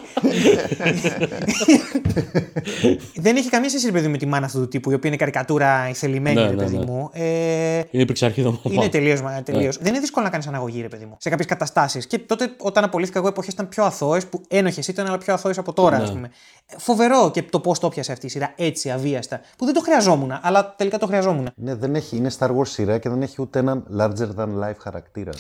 Speaker 3: δεν έχει καμία σχέση, ρε παιδί, με τη μάνα αυτού του τύπου, η οποία είναι καρικατούρα ηθελημένη,
Speaker 1: Ναι,
Speaker 3: ρε
Speaker 1: ναι,
Speaker 3: παιδί
Speaker 1: ναι.
Speaker 3: μου. Ε,
Speaker 1: Είναι υπεξαρχίδα μου.
Speaker 3: είναι τελείως. Τελείως. Δεν είναι δύσκολο να κάνεις αναγωγή, ρε παιδί μου, σε κάποιες καταστάσεις. Και τότε, όταν απολύθηκα εγώ, εποχές ήταν πιο αθώες, που ένοχες ήταν, αλλά πιο αθώες από τώρα,
Speaker 1: Ναι.
Speaker 3: ας πούμε. Ε, Φοβερό και το πώς το πιάσε αυτή η σειρά έτσι αβίαστα, που δεν το χρειαζόμουν, αλλά τελικά το χρειαζόμουν.
Speaker 2: Ναι, δεν έχει, είναι Star Wars σειρά και δεν έχει ούτε έναν larger than life χαρακτήρα.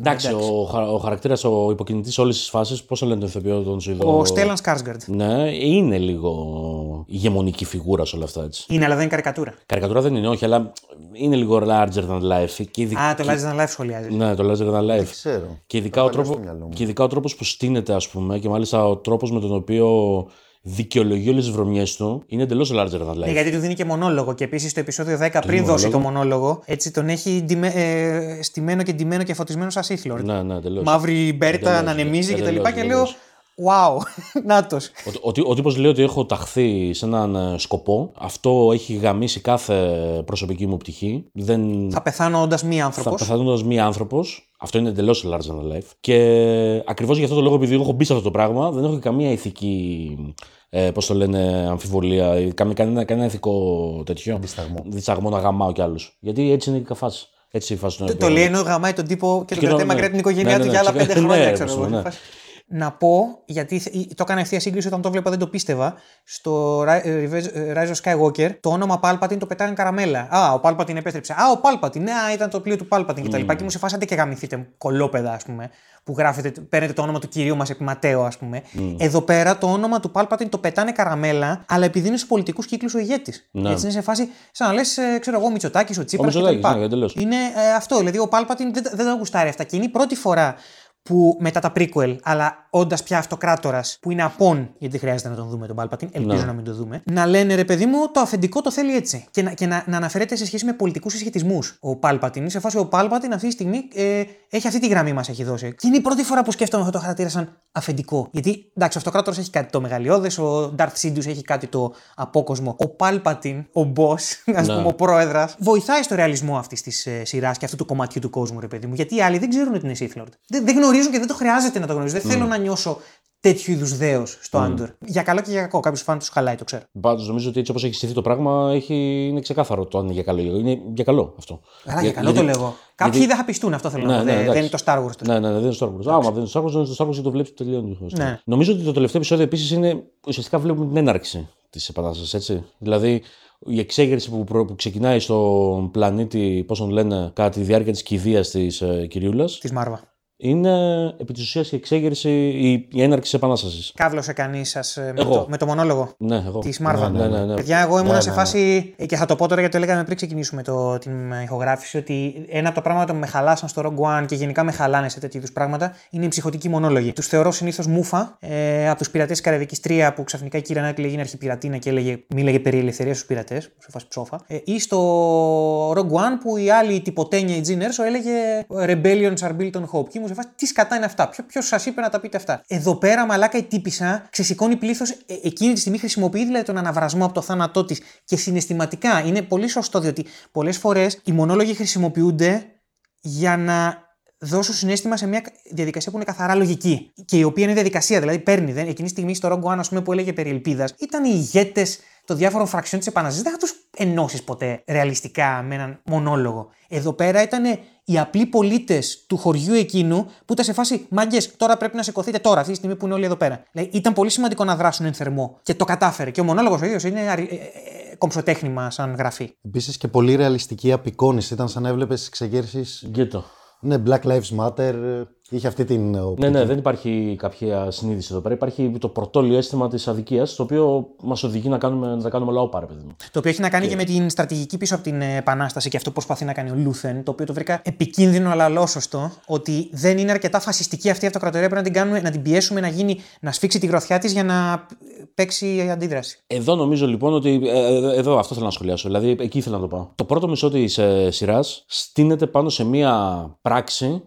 Speaker 1: Εντάξει, ο, χα- ο χαρακτήρας, ο υποκινητής όλης της φάσης, πώ λένε τον ηθοποιό, τον Σουηδό;
Speaker 3: Ο Στέλλαν Σκάρσγκαρντ.
Speaker 1: Ναι, είναι λίγο ηγεμονική φιγούρα σε όλα αυτά έτσι.
Speaker 3: Είναι, αλλά δεν είναι καρικατούρα.
Speaker 1: Καρικατούρα δεν είναι, όχι, αλλά είναι λίγο larger than life. Και ειδι-
Speaker 3: Α, το Larger Than Life σχολιάζει.
Speaker 1: Ναι, το larger than life.
Speaker 2: Ξέρω.
Speaker 1: Και ειδικά, ο
Speaker 2: παλιό
Speaker 1: τρόπο,
Speaker 2: στο μυαλό μου.
Speaker 1: και ειδικά ο τρόπος που στείνεται, ας πούμε, και μάλιστα ο τρόπος με τον οποίο δικαιολογεί όλες τις βρωμιές του, είναι εντελώς larger than life.
Speaker 3: Ναι, γιατί του δίνει και μονόλογο. Και επίσης στο επεισόδιο 10, πριν δώσει το μονόλογο, έτσι τον έχει ντυμε, ε, στημένο και ντυμένο και φωτισμένο σαν Sith Lord.
Speaker 1: Ναι, ναι, εντελώς.
Speaker 3: Μαύρη μπέρτα
Speaker 1: Εντελώς,
Speaker 3: να ανεμίζει κτλ.
Speaker 1: εντελώς,
Speaker 3: Και λέω,
Speaker 1: εντελώς.
Speaker 3: Wow, νάτος.
Speaker 1: Ο, ο, ο τύπος λέει ότι έχω ταχθεί σε έναν ε, σκοπό. Αυτό έχει γαμίσει κάθε προσωπική μου πτυχή. Δεν...
Speaker 3: Θα πεθάνω όντας μη
Speaker 1: θα
Speaker 3: άνθρωπο.
Speaker 1: πεθαίνοντα μία άνθρωπος. Αυτό είναι εντελώς larger than life. Και ακριβώς για αυτό το λόγο, επειδή εγώ έχω μπει σε αυτό το πράγμα, δεν έχω καμία ηθική. Ε, Πώς το λένε, αμφιβολία, ή καμία- κανένα, κανένα ηθικό τέτοιο.
Speaker 2: Δισταγμό.
Speaker 1: Δισταγμό να γαμάω κι άλλους. Γιατί έτσι είναι η καφάση. Έτσι η φάση των
Speaker 3: Το, το
Speaker 1: επίπεδων.
Speaker 3: λέει ενώ γαμάει τον τύπο και τον
Speaker 1: Και
Speaker 3: κρατάει
Speaker 1: το-
Speaker 3: μακριά
Speaker 1: ναι.
Speaker 3: την οικογένειά
Speaker 1: Ναι,
Speaker 3: του
Speaker 1: ναι,
Speaker 3: για άλλα
Speaker 1: ναι,
Speaker 3: πέντε
Speaker 1: ναι,
Speaker 3: χρόνια,
Speaker 1: ρε,
Speaker 3: ξέρω
Speaker 1: παιδί
Speaker 3: εγώ.
Speaker 1: Μου, ναι.
Speaker 3: Να πω, γιατί θε- το έκανα ευθεία σύγκριση όταν το βλέπα, δεν το πίστευα. Στο Ri- ε, Revenge- Rise of Skywalker, το όνομα Palpatine το πετάγαν καραμέλα. Α, ο Palpatine επέστρεψε. Α, ο Palpatine, ναι, α, ήταν το πλοίο του Palpatine κτλ. Και μου σε φάσατε και γαμηθείτε κολόπεδα, ας πούμε, που γράφετε, παίρνετε το όνομα του κυρίου μας επί Ματέο, ας πούμε. Εδώ πέρα το όνομα του Palpatine το πετάνε καραμέλα, αλλά επειδή είναι στου πολιτικούς κύκλους ο ηγέτης.
Speaker 1: Ναι.
Speaker 3: Έτσι είναι σε φάση, σαν να λες, ξέρω εγώ, Μητσοτάκης, ο Τσίπρας
Speaker 1: Μητσοτάκης,
Speaker 3: κτλ.
Speaker 1: ναι, εντελώς.
Speaker 3: Είναι ε, αυτό. Δηλαδή ο Palpatine δεν, δεν τα γουστάρει αυτά. Και είναι η πρώτη φορά που μετά τα prequel, αλλά όντας πια αυτοκράτορας, που είναι απόν, γιατί χρειάζεται να τον δούμε τον Palpatine, ελπίζω
Speaker 1: Ναι.
Speaker 3: να μην το δούμε, να λένε ρε παιδί μου, το αφεντικό το θέλει έτσι. Και να, και να, να αναφέρεται σε σχέση με πολιτικούς συσχετισμούς ο Palpatine. Είναι σε φάση ο Palpatine αυτή τη στιγμή ε, έχει αυτή τη γραμμή μας έχει δώσει. Και είναι η πρώτη φορά που σκέφτομαι αυτό το χαρακτήρα σαν αφεντικό. Γιατί εντάξει, ο αυτοκράτορας έχει κάτι το μεγαλειώδες, ο Darth Sidious έχει κάτι το απόκοσμο. Ο Palpatine, ο boss, ας
Speaker 1: Ναι.
Speaker 3: πούμε, ο πρόεδρας, βοηθάει στο ρεαλισμό αυτής της ε, σειράς και αυτού του κομματιού του κόσμου, ρε παιδί μου. Γιατί οι άλλοι δεν ξέρουν ότι είναι Sith Lord. Δεν, δεν γνωρίζουν και δεν το χρειάζεται να το γνωρίζουν. Δεν θέλω να νιώσω τέτοιου είδους δέος στο Άντορ. Για καλό και για κακό. Κάποιος φαν τους χαλάει, το ξέρω.
Speaker 1: Πάντως νομίζω ότι έτσι όπως έχει στηθεί το πράγμα έχει... είναι ξεκάθαρο το αν είναι για καλό. Είναι για καλό αυτό.
Speaker 3: Αλλά
Speaker 1: Για-
Speaker 3: για καλό
Speaker 1: γιατί-
Speaker 3: το λέγω. Κάποιοι
Speaker 1: γιατί-
Speaker 3: δεν θα πιστούν, αυτό θέλω
Speaker 1: Ναι,
Speaker 3: να πω.
Speaker 1: ναι,
Speaker 3: Δεν-
Speaker 1: εντάξει.
Speaker 3: δεν είναι το Star Wars του.
Speaker 1: Ναι, ναι, ναι, δεν είναι στο Star Wars. Άμα δεν είναι στο Star Wars, δεν είναι στο Star Wars και το βλέπεις τελειώνει.
Speaker 3: Ναι.
Speaker 1: Νομίζω ότι το τελευταίο επεισόδιο επίσης είναι ουσιαστικά βλέπουμε την έναρξη της επανάστασης, έτσι. Δηλαδή η εξέγερση που, προ- που ξεκινάει στον πλανήτη, πώς τον λένε, κατά τη διάρκεια της κηδείας της ε, κυριούλας.
Speaker 3: Της Μάρβα.
Speaker 1: Είναι επί της ουσίας η εξέγερση, η, η έναρξη της επανάστασης.
Speaker 3: Κάβλωσε κανείς σας με,
Speaker 1: Εγώ.
Speaker 3: το- με το μονόλογο
Speaker 1: Ναι, εγώ.
Speaker 3: της Marvel.
Speaker 1: Ναι, ναι, ναι.
Speaker 3: Παιδιά, εγώ ήμουν
Speaker 2: Ναι,
Speaker 3: σε
Speaker 2: ναι,
Speaker 3: φάση. ε, Και θα το πω τώρα γιατί το λέγαμε πριν ξεκινήσουμε το, την ε, ηχογράφηση. Ότι ένα από τα πράγματα που με χαλάσαν στο Rogue One και γενικά με χαλάνε σε τέτοιου είδους πράγματα είναι οι ψυχοτικοί μονόλογοι. Τους θεωρώ συνήθως μούφα ε, από τους πειρατές της Καραϊβικής 3 που ξαφνικά η κυρία Νάκλη έγινε αρχιπειρατίνα και έλεγε, μίλαγε περί ελευθερίας στους πειρατές, σε φάση ψόφα. Ε, ή στο Rogue One που η άλλη τυποτένια η Τζιν Έρσο έλεγε Rebellions are built on hope. Και ήμουν σε φάση τι σκατά είναι αυτά. Ποιο σας είπε να τα πείτε αυτά. Εδώ πέρα, μαλάκα η τύπησα ξεσηκώνει πλήθος. Ε, εκείνη τη στιγμή χρησιμοποιεί δηλαδή τον αναβρασμό από το θάνατό της και συναισθηματικά. Είναι πολύ σωστό διότι πολλές φορές οι μονόλογοι χρησιμοποιούνται για να δώσουν συνέστημα σε μια διαδικασία που είναι καθαρά λογική. Και η οποία είναι διαδικασία, δηλαδή παίρνει. Δεν, εκείνη τη στιγμή στο Rogue One, ας πούμε, που έλεγε περί ελπίδας, ήταν οι ηγέτες των διάφορων φραξιών της Επανάστασης. Δεν θα τους ενώσεις ποτέ ρεαλιστικά με έναν μονόλογο. Εδώ πέρα ήταν οι απλοί πολίτες του χωριού εκείνου που ήταν σε φάση μάγκες, τώρα πρέπει να σηκωθείτε τώρα, αυτή τη στιγμή που είναι όλοι εδώ πέρα. Δηλαδή, ήταν πολύ σημαντικό να δράσουν εν θερμό και το κατάφερε. Και ο μονόλογος ο ίδιος είναι αρι- ε, ε, ε, κομψοτέχνημα σαν γραφή.
Speaker 2: Επίσης και πολύ ρεαλιστική απεικόνηση. Ήταν σαν να έβλεπες εξεγέρσεις.
Speaker 1: Γκέτο.
Speaker 2: Ναι, Black Lives Matter. Είχε αυτή την.
Speaker 1: Ναι, ναι, δεν υπάρχει κάποια συνείδηση εδώ πέρα. Υπάρχει το πρωτόλιο αίσθημα της αδικίας, το οποίο μας οδηγεί να, κάνουμε, να τα κάνουμε λαό πάρε, παιδί μου.
Speaker 3: Το οποίο έχει να κάνει και με την στρατηγική πίσω από την ε, Επανάσταση και αυτό που προσπαθεί να κάνει ο Λούθεν, το οποίο το βρήκα επικίνδυνο αλλά ολόσωστο, ότι δεν είναι αρκετά φασιστική αυτή η αυτοκρατορία. Πρέπει να την, κάνουμε, να την πιέσουμε να, γίνει, να σφίξει τη γροθιά της για να παίξει αντίδραση.
Speaker 1: Εδώ νομίζω λοιπόν ότι. ε, ε, εδώ αυτό θέλω να σχολιάσω. Δηλαδή εκεί ήθελα να το πάω. Το πρώτο μισό της ε, σειράς στείνεται πάνω σε μία πράξη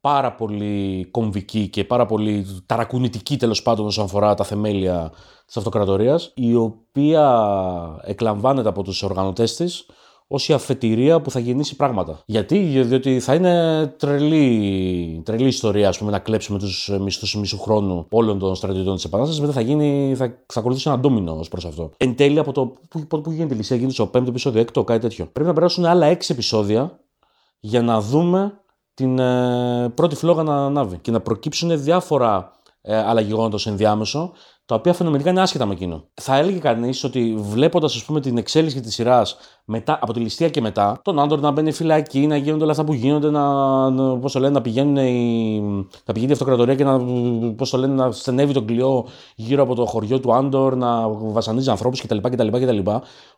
Speaker 1: πάρα πολύ κομβική και πάρα πολύ ταρακουνητική τέλος πάντων όσον αφορά τα θεμέλια της αυτοκρατορίας, η οποία εκλαμβάνεται από τους οργανωτές της ως η αφετηρία που θα γεννήσει πράγματα. Γιατί, διότι θα είναι τρελή, τρελή ιστορία ας πούμε, να κλέψουμε τους μισθούς μισού χρόνου όλων των στρατιωτών της Επανάστασης. Μετά θα, γίνει, θα, θα ακολουθήσει ένα ντόμινο ως προς αυτό. Εν τέλει, από το που, που, που γίνεται η λυσία, γίνεται στο πέμπτο επεισόδιο, έκτο, κάτι τέτοιο. Πρέπει να περάσουν άλλα έξι επεισόδια για να δούμε την ε, πρώτη φλόγα να ανάβει και να προκύψουν διάφορα ε, άλλα γεγονότα ως ενδιάμεσο, τα οποία φαινομενικά είναι άσχετα με εκείνο. Θα έλεγε κανείς ότι βλέποντας την εξέλιξη της σειράς από τη ληστεία και μετά, τον Άντορ να μπαίνει φυλακή, να γίνονται όλα αυτά που γίνονται, να, να, πώς το λένε, να, πηγαίνουν οι, να πηγαίνει η αυτοκρατορία και να, πώς το λένε, να στενεύει τον κλειό γύρω από το χωριό του Άντορ, να βασανίζει ανθρώπους κτλ, κτλ, κτλ.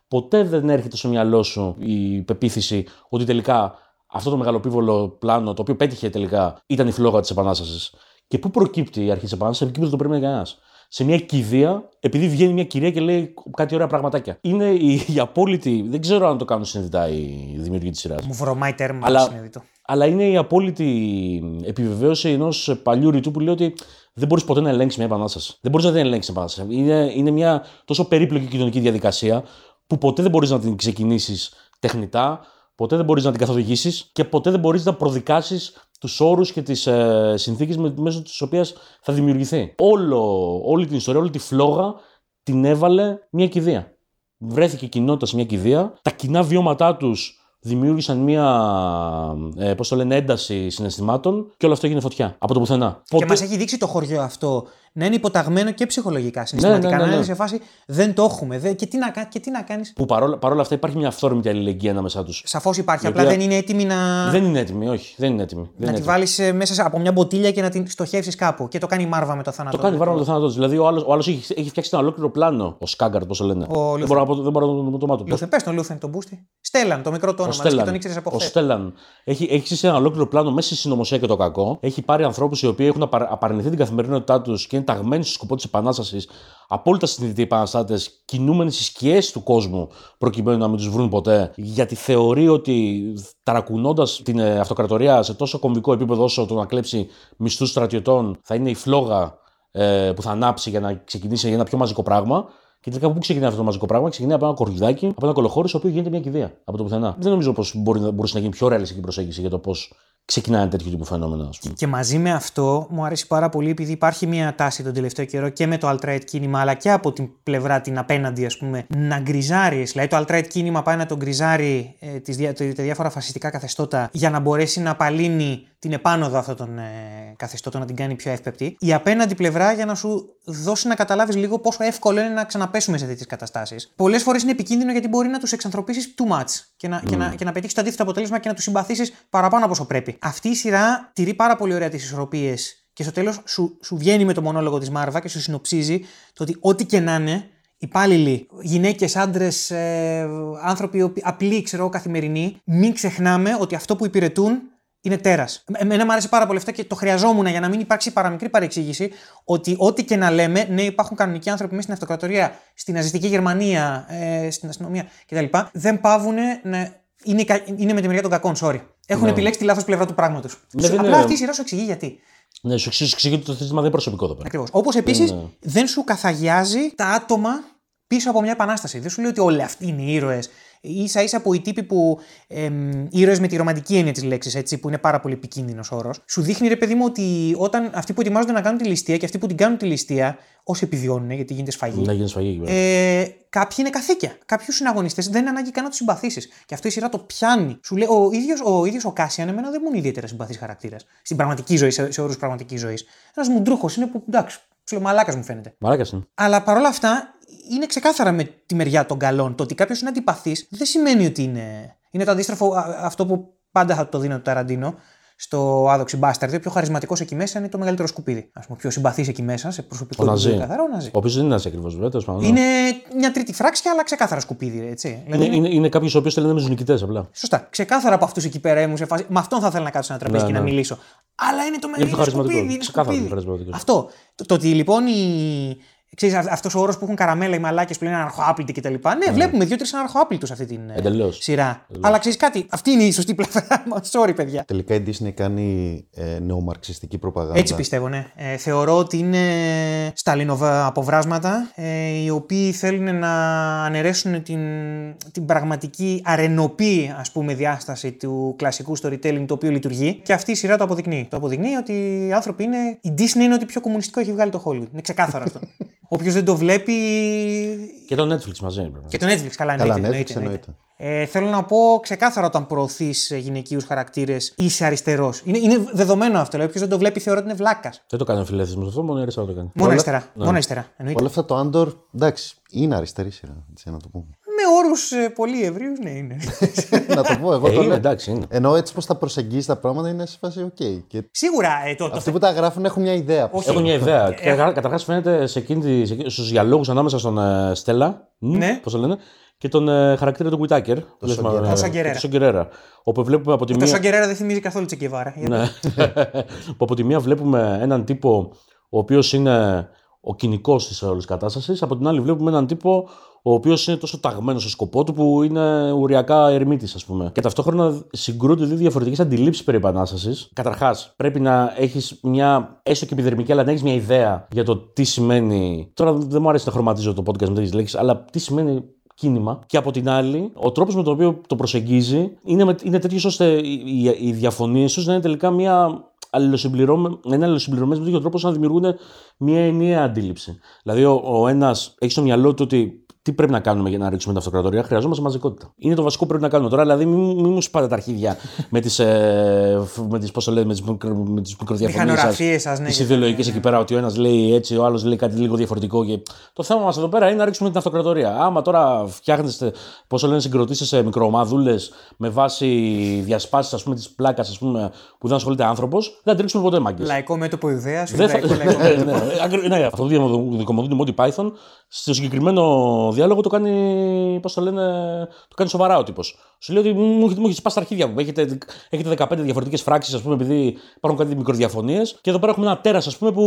Speaker 1: Ποτέ δεν έρχεται στο μυαλό σου η πεποίθηση ότι τελικά αυτό το μεγαλοπίβολο πλάνο, το οποίο πέτυχε τελικά, ήταν η φλόγα της Επανάστασης. Και πού προκύπτει η αρχή της Επανάστασης, εκεί που δεν το περίμενε κανένας. Σε μια κηδεία, επειδή βγαίνει μια κυρία και λέει κάτι ωραία πραγματάκια. Είναι η, η απόλυτη. Δεν ξέρω αν το κάνουν συνειδητά οι δημιουργοί της σειράς.
Speaker 3: Μου βρωμάει τέρμα
Speaker 1: Αλλά-
Speaker 3: συνειδητό.
Speaker 1: Αλλά είναι η απόλυτη επιβεβαίωση ενός παλιού ρητού που λέει ότι δεν μπορείς ποτέ να ελέγξεις μια επανάσταση. Δεν μπορείς να την ελέγξεις μια επανάσταση. Είναι, είναι μια τόσο περίπλοκη κοινωνική διαδικασία που ποτέ δεν μπορείς να την ξεκινήσεις τεχνητά, ποτέ δεν μπορείς να την καθοδηγήσεις και ποτέ δεν μπορείς να προδικάσεις τους όρους και τις ε, συνθήκες μέσω της οποίας θα δημιουργηθεί. Όλο, όλη την ιστορία, όλη τη φλόγα την έβαλε μια κηδεία. Βρέθηκε κοινότητα σε μια κηδεία. Τα κοινά βιώματά τους δημιούργησαν μια ε, πώς το λένε, ένταση συναισθημάτων και όλο αυτό έγινε φωτιά. Από το πουθενά.
Speaker 3: Και μας έχει δείξει το χωριό αυτό να είναι υποταγμένο και ψυχολογικά συναισθηματικά.
Speaker 1: ναι, ναι,
Speaker 3: Να
Speaker 1: ναι.
Speaker 3: είναι σε φάση δεν το έχουμε. Δεν, και τι να, κα- και τι να κάνεις;
Speaker 1: Που παρόλα, παρόλα αυτά υπάρχει μια αυθόρμητη αλληλεγγύη ανάμεσά τους.
Speaker 3: Σαφώς υπάρχει,
Speaker 1: Η
Speaker 3: απλά
Speaker 1: οποία-
Speaker 3: δεν είναι έτοιμη να,
Speaker 1: Δεν είναι έτοιμη, όχι. Δεν είναι έτοιμη. Δεν
Speaker 3: να
Speaker 1: είναι
Speaker 3: τη
Speaker 1: έτοιμη.
Speaker 3: βάλεις μέσα σε- από μια μποτήλια και να την στοχεύσεις κάπου. Και το κάνει η Μάρβα με το θάνατο.
Speaker 1: Το κάνει
Speaker 3: του.
Speaker 1: βάρο με το θάνατό τη. Δηλαδή ο άλλο ο άλλος έχει, έχει φτιάξει ένα ολόκληρο πλάνο. Ο Σκάγκαρτ, πώς το λένε. δεν,
Speaker 3: Λούθεν.
Speaker 1: μπορώ, να πω- δεν μπορώ να το- το μάθω.
Speaker 3: Λούθεν, πες τον Λούθεν, τον Μπούστη. Στέλλαν, το μικρό το
Speaker 1: Ο
Speaker 3: όνομα. της Και τον
Speaker 1: Στέλλαν.
Speaker 3: ήξερες από
Speaker 1: Ο
Speaker 3: χθες.
Speaker 1: Στέλλαν έχει, έχει στήσει ένα ολόκληρο πλάνο μέσα στη συνωμοσία και το κακό. Έχει πάρει ανθρώπους οι οποίοι έχουν απα- απαρνηθεί την καθημερινότητά τους και είναι ταγμένοι στο σκοπό της Επανάστασης. Απόλυτα συνειδητοί επαναστάτες, κινούμενοι στις σκιές του κόσμου, προκειμένου να μην τους βρουν ποτέ. Γιατί θεωρεί ότι ταρακουνώντας την ε, αυτοκρατορία σε τόσο κομβικό επίπεδο όσο το να κλέψει μισθούς στρατιωτών θα είναι η φλόγα ε, που θα ανάψει για να ξεκινήσει για ένα πιο μαζικό πράγμα. Και τελικά πού ξεκινάει αυτό το μαζικό πράγμα, ξεκινάει από ένα κορδιδάκι, από ένα κολοχώρι, στο οποίο γίνεται μια κηδεία από το πουθενά. Δεν νομίζω πως μπορεί, να- μπορούσε να γίνει πιο ρεαλιστική προσέγγιση για το πώς ξεκινάει ένα τέτοιο τύπου φαινόμενο, ας πούμε.
Speaker 3: Και μαζί με αυτό μου αρέσει πάρα πολύ επειδή υπάρχει μια τάση τον τελευταίο καιρό και με το alt-right κίνημα αλλά και από την πλευρά την απέναντι ας πούμε να γκριζάρει. Δηλαδή το alt-right κίνημα πάει να τον γκριζάρει ε, τις, δια- τα διάφορα φασιστικά καθεστώτα για να μπορέσει να απαλύνει την επάνωδο αυτών των ε, καθεστώτων, να την κάνει πιο εύπεπτη. Η απέναντι πλευρά για να σου δώσει να καταλάβεις λίγο πόσο εύκολο είναι να ξαναπέσουμε σε τέτοιες καταστάσεις. Πολλές φορές είναι επικίνδυνο γιατί μπορεί να τους εξανθρωπίσεις too much και να, και να, και να πετύχεις το αντίθετο αποτέλεσμα και να τους συμπαθήσεις παραπάνω από όσο πρέπει. Αυτή η σειρά τηρεί πάρα πολύ ωραία τις ισορροπίες και στο τέλος σου, σου βγαίνει με το μονόλογο της Μάρβα και σου συνοψίζει το ότι ό,τι και να είναι, υπάλληλοι, γυναίκες, άντρες, ε, άνθρωποι απλοί, ξέρω καθημερινοί, μην ξεχνάμε ότι αυτό που υπηρετούν είναι τέρας. Εμένα μου άρεσε πάρα πολύ αυτό και το χρειαζόμουν για να μην υπάρξει παραμικρή παρεξήγηση ότι ό,τι και να λέμε, ναι, υπάρχουν κανονικοί άνθρωποι μέσα στην αυτοκρατορία, στην ναζιστική Γερμανία, ε, στην αστυνομία κτλ. Δεν πάβουν να. Είναι, είναι με τη μεριά των κακών, sorry. Έχουν ναι. επιλέξει τη λάθος πλευρά του πράγματος. Ναι, Απλά ναι. αυτή η σειρά σου εξηγεί γιατί.
Speaker 1: Ναι, σου εξηγεί ότι το θέσμα δεν είναι προσωπικό εδώ πέρα.
Speaker 3: Ακριβώς. Όπως επίσης ναι. δεν σου καθαγιάζει τα άτομα πίσω από μια επανάσταση. Δεν σου λέει ότι όλοι αυτοί είναι ήρωες ίσα ίσα από οι τύποι που. Εμ, ήρωες με τη ρομαντική έννοια της λέξης, έτσι, που είναι πάρα πολύ επικίνδυνος όρος. Σου δείχνει, ρε παιδί μου, ότι όταν αυτοί που ετοιμάζονται να κάνουν τη ληστεία και αυτοί που την κάνουν τη ληστεία, όσοι επιβιώνουν, γιατί γίνεται σφαγή.
Speaker 1: Να γίνει σφαγή,
Speaker 3: ε, Κάποιοι είναι καθήκια. Κάποιους συναγωνιστέ δεν είναι ανάγκη καν να τους συμπαθήσεις. Και αυτό η σειρά το πιάνει. Σου λέει, ο ίδιος ο, ίδιος ο Κάσιαν, εμένα δεν μου είναι ιδιαίτερα συμπαθής χαρακτήρας. Στην πραγματική ζωή, σε, σε όρους πραγματικής ζωής. Ένας μουντρούχος είναι που εντάξει, ψιλομαλάκα μου φαίνεται.
Speaker 1: Μαλάκας είναι.
Speaker 3: Αλλά παρόλα αυτά είναι ξεκάθαρα με τη μεριά των καλών. Το ότι κάποιος είναι αντιπαθής δεν σημαίνει ότι είναι. Είναι το αντίστροφο αυτό που πάντα θα το δίνω το Ταραντίνο στο άδοξη Μπάσταρντ. Ο πιο χαρισματικός εκεί μέσα είναι το μεγαλύτερο σκουπίδι. Α πούμε, ο πιο συμπαθής εκεί μέσα, σε προσωπικό
Speaker 1: επίπεδο.
Speaker 3: Καθαρό, ο Ναζί.
Speaker 1: Ο οποίος δεν είναι Ναζί ακριβώς, βέβαια.
Speaker 3: Είναι μια τρίτη φράξια, αλλά ξεκάθαρα σκουπίδι. Έτσι.
Speaker 1: Είναι, δηλαδή είναι, είναι κάποιος ο οποίος θέλει να είναι με του νικητέ απλά.
Speaker 3: Σωστά. Ξεκάθαρα από αυτούς εκεί πέρα ήμουν σε φάση. Με αυτόν θα ήθελα να κάτσω ένα τραπέζι ναι, και ναι. να μιλήσω. Αλλά είναι το μεγαλύτερο σκουπίδι. Είναι σκουπίδι. Αυτό. Το, το ότι λοιπόν η, Ξέρεις, αυτός ο όρος που έχουν καραμέλα οι μαλάκες που λένε αναρχοάπλητοι κτλ. Ναι, mm. βλέπουμε δύο-τρεις αναρχοάπλητους αυτή την ε,
Speaker 1: Εντελώς.
Speaker 3: σειρά. Εντελώς. Αλλά ξέρεις κάτι, αυτή είναι η σωστή πλευρά μα. Sorry, παιδιά.
Speaker 2: Τελικά η Disney κάνει ε, νεομαρξιστική προπαγάνδα.
Speaker 3: Έτσι πιστεύω, ναι. Ε, θεωρώ ότι είναι σταλινοβα αποβράσματα ε, οι οποίοι θέλουν να αναιρέσουν την, την πραγματική αρενοπή ας πούμε, διάσταση του κλασικού storytelling το οποίο λειτουργεί. Και αυτή η σειρά το αποδεικνύει. Το αποδεικνύει ότι οι άνθρωποι είναι. Η Disney είναι ότι πιο κομμουνιστικό έχει βγάλει το Hollywood. Είναι ξεκάθαρο αυτό. Όποιος δεν το βλέπει.
Speaker 1: Και το Netflix μαζί.
Speaker 3: Και το Netflix, καλά,
Speaker 2: καλά εννοείται. εννοείται,
Speaker 3: Ε, θέλω να πω ξεκάθαρα όταν προωθείς γυναικείους χαρακτήρες είσαι αριστερός. Είναι, είναι δεδομένο αυτό. Δηλαδή, όποιος δεν το βλέπει θεωρώ ότι είναι βλάκας.
Speaker 1: Δεν το κάνει ο φιλελευθερισμός αυτό, μόνο η αριστερά το κάνει.
Speaker 3: Μόνο αριστερά. Ναι. Μόνο αριστερά.
Speaker 2: Όλα αυτά το Άντορ, εντάξει, είναι αριστερή σειρά. Έτσι, να το πούμε
Speaker 3: με όρους ε, πολύ ευρύους, ναι, είναι.
Speaker 2: να το πω εγώ.
Speaker 1: Ε, είναι, εντάξει, είναι.
Speaker 2: Ενώ έτσι πώς θα προσεγγίσεις τα πράγματα είναι σε φάση οκ.
Speaker 3: Και... Σίγουρα. Ε, το,
Speaker 2: Αυτοί που τα γράφουν έχουν μια ιδέα.
Speaker 1: Όχι. Έχουν μια ιδέα. Ε, Καταρχάς φαίνεται σε στους διαλόγους ανάμεσα στον ε, Στέλλα.
Speaker 3: Ναι.
Speaker 1: Πώς το λένε. Και τον ε, χαρακτήρα του Κουιτάκερ.
Speaker 3: Το
Speaker 1: Σο Γκερέρα. Όπου βλέπουμε από τη
Speaker 3: μία. Το Σο Γκερέρα δεν θυμίζει καθόλου Τσεκεβάρα.
Speaker 1: Ναι. που από τη μία βλέπουμε έναν τύπο ο οποίος είναι ο κοινικός της όλης κατάστασης. Από την άλλη, βλέπουμε έναν τύπο ο οποίος είναι τόσο ταγμένος στο σκοπό του που είναι ουριακά ερημίτης, ας πούμε. Και ταυτόχρονα συγκρούνται δύο διαφορετικές αντιλήψεις περί επανάστασης. Καταρχάς, πρέπει να έχεις μια έστω και επιδερμική, αλλά να έχεις μια ιδέα για το τι σημαίνει. Τώρα δεν μου αρέσει να χρωματίζω το podcast με τέτοιες λέξεις, αλλά τι σημαίνει κίνημα. Και από την άλλη, ο τρόπος με τον οποίο το προσεγγίζει είναι, είναι τέτοιος ώστε οι, οι διαφωνίες τους να είναι τελικά μια να είναι αλληλοσυμπληρωμένες με τέτοιο τρόπο ώστε να δημιουργούν μια ενιαία αντίληψη. Δηλαδή, ο, ο ένας έχει στο μυαλό του ότι τι πρέπει να κάνουμε για να ρίξουμε την αυτοκρατορία. Χρειαζόμαστε μαζικότητα. Είναι το βασικό που πρέπει να κάνουμε τώρα. Δηλαδή, μην, μην μου σπάτε τα αρχίδια με τις ε, με τις, πώς το λέμε, με τις μικροδιαφωνίες σας.
Speaker 3: Ναι,
Speaker 1: τις ιδεολογικές εκεί πέρα, ότι ο ένας λέει έτσι, ο άλλος λέει κάτι λίγο διαφορετικό. Και... Το θέμα μας εδώ πέρα είναι να ρίξουμε την αυτοκρατορία. Άμα τώρα φτιάχνετε, πώς λένε, συγκροτήσεις σε μικροομάδουλες με βάση διασπάσεις της πλάκας που δεν ασχολείται άνθρωπος, δεν θα την ρίξουμε ποτέ μάγκες.
Speaker 3: Λαϊκό μέτωπο ιδέας.
Speaker 1: Ναι, αυτό το δικομοδούν Monty Python στο συγκεκριμένο διάλογο το κάνει, πώς το λένε, το κάνει σοβαρά ο τύπος. Σου λέει ότι μου, μου έχεις σπάσει τα αρχίδια μου. Έχετε, έχετε 15 διαφορετικές φράξεις, ας πούμε, επειδή υπάρχουν κάτι μικροδιαφωνίε. Και εδώ πέρα έχουμε ένα τέρας, ας πούμε, που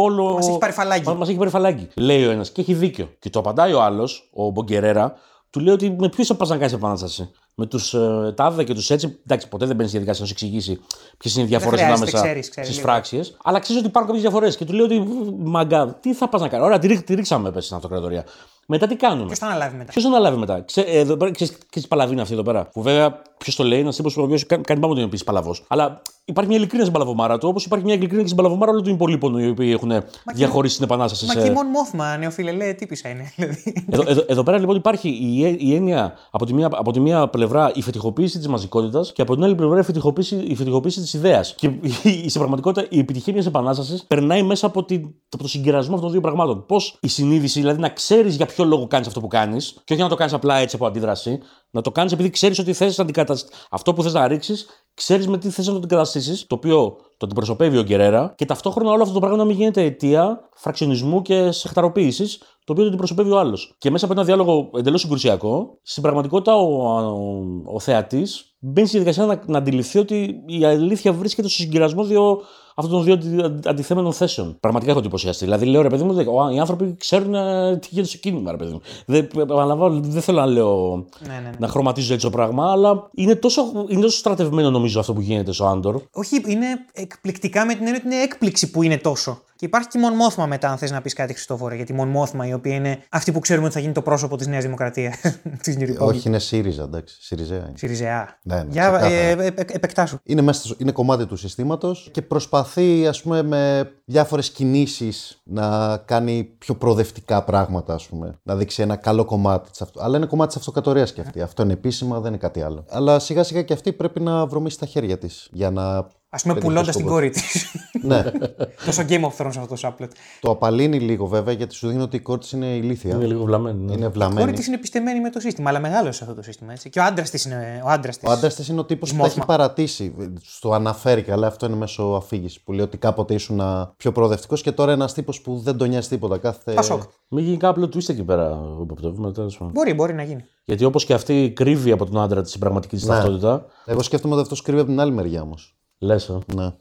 Speaker 1: όλο.
Speaker 3: Μας έχει πάρει φαλάκι.
Speaker 1: Μα έχει πάρει φαλάκι. Λέει ο ένας και έχει δίκιο. Και το απαντάει ο άλλος, ο Μπογκερέρα, του λέει ότι με ποιου θα πα να κάνεις επανάσταση με τους ε, τάδε και τους έτσι. Εντάξει, ποτέ δεν μπαίνει στη διαδικασία να σου εξηγήσει ποιες είναι οι διαφορές ανάμεσα στις φράξει. Αλλά ξέρεις ότι υπάρχουν κάποιες διαφορές. Και του λέει ότι μαγκά, τι θα πας να κάνεις; Ωραία, τη, ρίξαμε πες στην αυτοκρατορία. Μετά τι κάνουμε;
Speaker 3: Ποιος θα αναλάβει μετά;
Speaker 1: Ποιος θα αναλάβει μετά; Ξέ, ε, εδώ πέρα, ξέρεις, ξέρεις παλαβή είναι αυτή εδώ πέρα. Που βέβαια ποιος το λέει, ένας τύπος ο οποίος κάνει, κάνει πάνω τον παλαβός. Αλλά υπάρχει μια ειλικρίνεια στην παλαβομάρα του, όπως υπάρχει μια ειλικρίνεια και στην παλαβομάρα όλων των υπολείπων οι οποίοι έχουν Μα διαχωρίσει την επανάσταση.
Speaker 3: Μα σε... και μόνο μόθμα, νεοφιλελέ, τύπησα είναι. Δηλαδή.
Speaker 1: εδώ, εδώ, εδώ, πέρα λοιπόν υπάρχει η, η έννοια από τη, μία, από τη μία πλευρά η φετιχοποίηση της μαζικότητας και από την άλλη πλευρά η φετιχοποίηση, η φετιχοποίηση της ιδέας. Και στην πραγματικότητα η επιτυχία μιας επανάστασης περνάει μέσα από, τη, από το συγκερασμό αυτών των δύο πραγμάτων. Πώς η συνείδηση, δηλαδή να ξέρεις για ποιο λόγο κάνεις αυτό που κάνεις και όχι να το κάνεις απλά έτσι από αντίδραση, να το κάνεις επειδή ξέρεις ότι θες να αντικαταστήσει. Αυτό που θες να ρίξεις, ξέρεις με τι θες να το αντικαταστήσεις, το οποίο το αντιπροσωπεύει ο Γκερέρα, και ταυτόχρα όλο αυτό το πράγμα να μην γίνεται αιτία φραξιονισμού και σεχταροποίησης, το οποίο το αντιπροσωπεύει ο άλλος. Και μέσα από ένα διάλογο εντελώς συγκρουσιακό, στην πραγματικότητα ο, ο, ο θεατής μπαίνει στη διαδικασία να, να αντιληφθεί ότι η αλήθεια βρίσκεται στο συγκυρασμό δύο αυτών των δύο αντι- αντιθέμενων θέσεων. Πραγματικά έχω εντυπωσιαστεί. Δηλαδή, λέω ρε παιδί μου, ο- οι άνθρωποι ξέρουν ε, τι γίνεται στο κίνημα, ρε παιδί μου. Δεν, επαναλαμβάνω, δεν θέλω να λέω
Speaker 3: Ναι, ναι, ναι.
Speaker 1: να χρωματίζω έτσι το πράγμα, αλλά είναι τόσο, είναι τόσο στρατευμένο νομίζω αυτό που γίνεται στο Άντορ.
Speaker 3: Όχι, είναι εκπληκτικά με την έννοια ότι είναι έκπληξη που είναι τόσο. Και υπάρχει και η Μον Μόθμα μετά, αν θες να πεις κάτι, Χριστόφορε, για τη Μον Μόθμα, η οποία είναι αυτή που ξέρουμε ότι θα γίνει το πρόσωπο της Νέας Δημοκρατίας. της New Republic.
Speaker 2: Όχι, είναι ΣΥΡΙΖΑ, εντάξει. ΣΥΡΙΖΑ είναι.
Speaker 3: Συριζεά.
Speaker 2: Ναι, ναι,
Speaker 3: Για
Speaker 2: ξεκάθαρα.
Speaker 3: ε, ε, ε, επεκτάσου.
Speaker 2: Είναι, μέσα, στο- είναι κομμάτι του συστήματος και προσπαθεί ας πούμε με διάφορες κινήσεις να κάνει πιο προοδευτικά πράγματα ας πούμε. Να δείξει ένα καλό κομμάτι της αυτο... Αλλά είναι κομμάτι της αυτοκρατορίας και αυτή. Αυτό είναι επίσημα, δεν είναι κάτι άλλο. Αλλά σιγά σιγά και αυτή πρέπει να βρωμίσει τα χέρια της για να...
Speaker 3: Α πούμε,
Speaker 2: πετύχει
Speaker 3: πουλώντας
Speaker 2: το
Speaker 3: την
Speaker 2: σκοπό.
Speaker 3: κόρη της.
Speaker 2: ναι.
Speaker 3: Τόσο Game of Thrones αυτό το σάπλετ.
Speaker 2: το απαλύνει λίγο βέβαια γιατί σου δίνει ότι η κόρη της είναι ηλίθια.
Speaker 1: Είναι λίγο βλαμμένο. ναι.
Speaker 2: Είναι
Speaker 3: Η κόρη
Speaker 2: βλαμμένη.
Speaker 3: της είναι πιστεμένη με το σύστημα, αλλά μεγάλωσε αυτό το σύστημα. Έτσι. Και ο άντρας της είναι. Ο άντρας της.
Speaker 2: Ο άντρας της είναι ο τύπος που τα
Speaker 3: Σμόθμα.
Speaker 2: έχει παρατήσει. Στο αναφέρει καλά, αυτό είναι μέσω αφήγηση. Που λέει ότι κάποτε ήσουν α, πιο προοδευτικός και τώρα ένας τύπος που δεν τον νοιάζει τίποτα. Κάθε...
Speaker 3: Πασόκ.
Speaker 1: Μην γίνει κάποιο twist εκεί πέρα ο Παπτεύουμε, τέλος πάντων.
Speaker 3: Μπορεί, μπορεί να γίνει.
Speaker 1: Γιατί όπως και αυτή κρύβει από τον άντρα της την πραγματική της
Speaker 2: Ναι.
Speaker 1: ταυτότητα.
Speaker 2: Εγώ σκέφτομαι ότι αυτός κρύβει από την άλλη μεριά όμως.
Speaker 1: Λες.
Speaker 2: Ναι.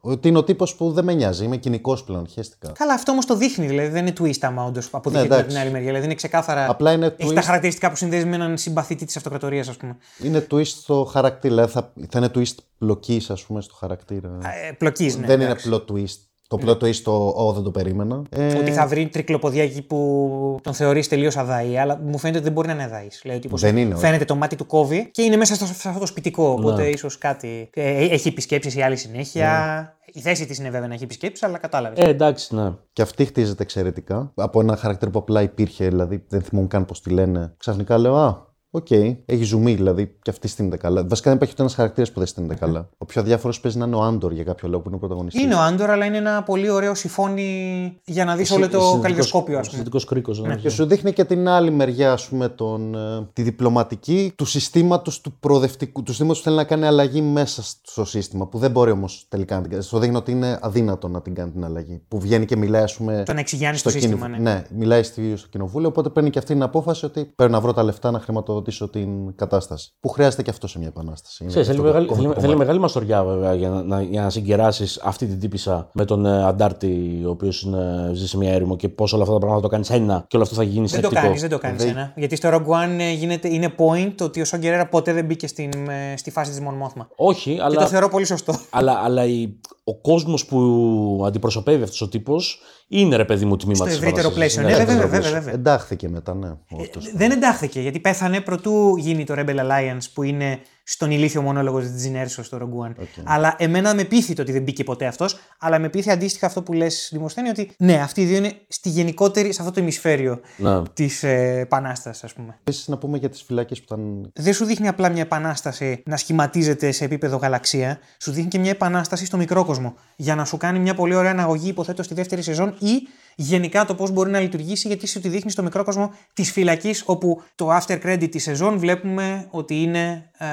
Speaker 2: ότι είναι ο τύπος που δεν με νοιάζει. Είμαι κοινικός πλέον. Χαίστηκα.
Speaker 3: Καλά, αυτό όμως το δείχνει. Δηλαδή δεν είναι twist άμα όντως αποδείχεται
Speaker 2: Ναι,
Speaker 3: από
Speaker 2: εντάξει.
Speaker 3: την άλλη μεριά. Δηλαδή είναι ξεκάθαρα.
Speaker 2: Απλά είναι
Speaker 3: Έχει τα
Speaker 2: twist,
Speaker 3: χαρακτηριστικά που συνδέεις με έναν συμπαθητή της αυτοκρατορίας, ας πούμε.
Speaker 2: είναι twist στο χαρακτήρα. Δηλαδή θα, θα είναι twist πλοκής, ας πούμε, στο χαρακτήρα.
Speaker 3: Ε, Πλοκής, ναι.
Speaker 2: δεν είναι
Speaker 3: εντάξει.
Speaker 2: plot twist. Το plot twist το Ω, δεν το περίμενα. Ε,
Speaker 3: Ότι θα βρει τρικλοποδιά εκεί που τον θεωρείς τελείως αδαή, αλλά μου φαίνεται ότι δεν μπορεί να είναι αδαής. Λέει, ο τύπος
Speaker 2: Δεν είναι, όχι.
Speaker 3: Φαίνεται το μάτι του κόβει και είναι μέσα στο, σε αυτό το σπιτικό. Οπότε
Speaker 2: Ναι.
Speaker 3: ίσως κάτι. ε, έχει επισκέψεις η άλλη συνέχεια. Η θέση της είναι βέβαια να έχει επισκέψεις, αλλά κατάλαβες.
Speaker 1: Ε, εντάξει, ναι.
Speaker 2: Και αυτή χτίζεται εξαιρετικά. Από ένα χαρακτήρα που απλά υπήρχε, δηλαδή δεν θυμόμουν καν πώς τη λένε. Ξαφνικά λέω, Α, οκ, έχει ζουμί, δηλαδή και αυτή στήνεται καλά. Βασικά δεν υπάρχει ούτε ένας χαρακτήρας που δεν στήνεται καλά. Ο πιο αδιάφορος παίζει να είναι ο Άντορ για κάποιο λόγο που είναι ο πρωταγωνιστής.
Speaker 3: Είναι ο Άντορ, αλλά είναι ένα πολύ ωραίο συμφώνι για να δεις όλο το καλειδοσκόπιο, ας πούμε.
Speaker 1: Συνδετικό κρίκος. Ναι.
Speaker 2: Και σου δείχνει και την άλλη μεριά, ας πούμε, τον, ε, τη διπλωματική του συστήματος του προοδευτικού. Του συστήματος που θέλει να κάνει αλλαγή μέσα στο σύστημα. Που δεν μπορεί όμως τελικά να την κάνει. Σου δείχνει ότι είναι αδύνατο να την κάνει την αλλαγή. Που βγαίνει και μιλάει, ας πούμε.
Speaker 3: Το να εξυγιάνει
Speaker 2: στο
Speaker 3: το σύστημα,
Speaker 2: κοινοβ-
Speaker 3: ναι.
Speaker 2: ναι, μιλάει στη- στο κοινοβούλιο, οπότε παίρνει και αυτή την απόφαση ότι πρέπει να βρω τα λεφτά να χρηματοδοτήσω την κατάσταση. Που χρειάζεται και αυτό σε μια επανάσταση. Είναι
Speaker 1: Ξέρεις,
Speaker 2: αυτό
Speaker 1: θέλει,
Speaker 2: το
Speaker 1: μεγάλη,
Speaker 2: κομβικό
Speaker 1: θέλει, θέλει
Speaker 2: κομμάτι.
Speaker 1: μεγάλη μαστοριά βέβαια για να, να, για να συγκεράσεις αυτή την τύπησα με τον ε, Αντάρτη, ο οποίος ζει σε μια έρημο και πώς όλα αυτά τα πράγματα το κάνεις ένα και όλο αυτό θα γίνει
Speaker 3: Δεν το
Speaker 1: συνεκτικό.
Speaker 3: κάνεις, δεν το κάνεις ένα. Γιατί στο Rogue One ε, γίνεται, είναι point ότι ο Σον Γκερέρα ποτέ δεν μπήκε στην, ε, στη φάση της Mon Mothma.
Speaker 1: Όχι,
Speaker 3: Και
Speaker 1: αλλά,
Speaker 3: το θεωρώ πολύ σωστό.
Speaker 1: αλλά, αλλά η, ο κόσμος που αντιπροσωπεύει αυτός ο τύπος είναι ρε παιδί μου τμήμα
Speaker 3: Στο
Speaker 1: της
Speaker 3: ευρύτερο
Speaker 1: φαντασίας.
Speaker 3: πλαίσιο.
Speaker 1: Ναι,
Speaker 3: Ναι,
Speaker 1: στο
Speaker 3: βέβαια,
Speaker 1: ευρύτερο
Speaker 3: βέβαια,
Speaker 1: πλαίσιο.
Speaker 3: βέβαια.
Speaker 2: Εντάχθηκε μετά, ναι. όντως.
Speaker 3: Δεν εντάχθηκε γιατί πέθανε προτού γίνει το Rebel Alliance που είναι στον ηλίθιο μονόλογο της Τζινέρσο στο Rogue One. Αλλά εμένα με πείθει το ότι δεν μπήκε ποτέ αυτός, αλλά με πείθει αντίστοιχα αυτό που λες, Δημοσθένη, ότι ναι, αυτοί οι δύο είναι στη γενικότερη, σε αυτό το ημισφαίριο
Speaker 1: Ναι.
Speaker 3: της ε, επανάστασης, ας πούμε.
Speaker 2: Επίση, να πούμε για τις φυλακέ που ήταν.
Speaker 3: Δεν σου δείχνει απλά μια επανάσταση να σχηματίζεται σε επίπεδο γαλαξία, σου δείχνει και μια επανάσταση στο μικρό κόσμο. Για να σου κάνει μια πολύ ωραία αναγωγή, υποθέτω, στη δεύτερη σεζόν ή γενικά το πώς μπορεί να λειτουργήσει, γιατί σου τη δείχνει στο μικρό κόσμο της φυλακής, όπου το after credit της σεζόν βλέπουμε ότι είναι ε,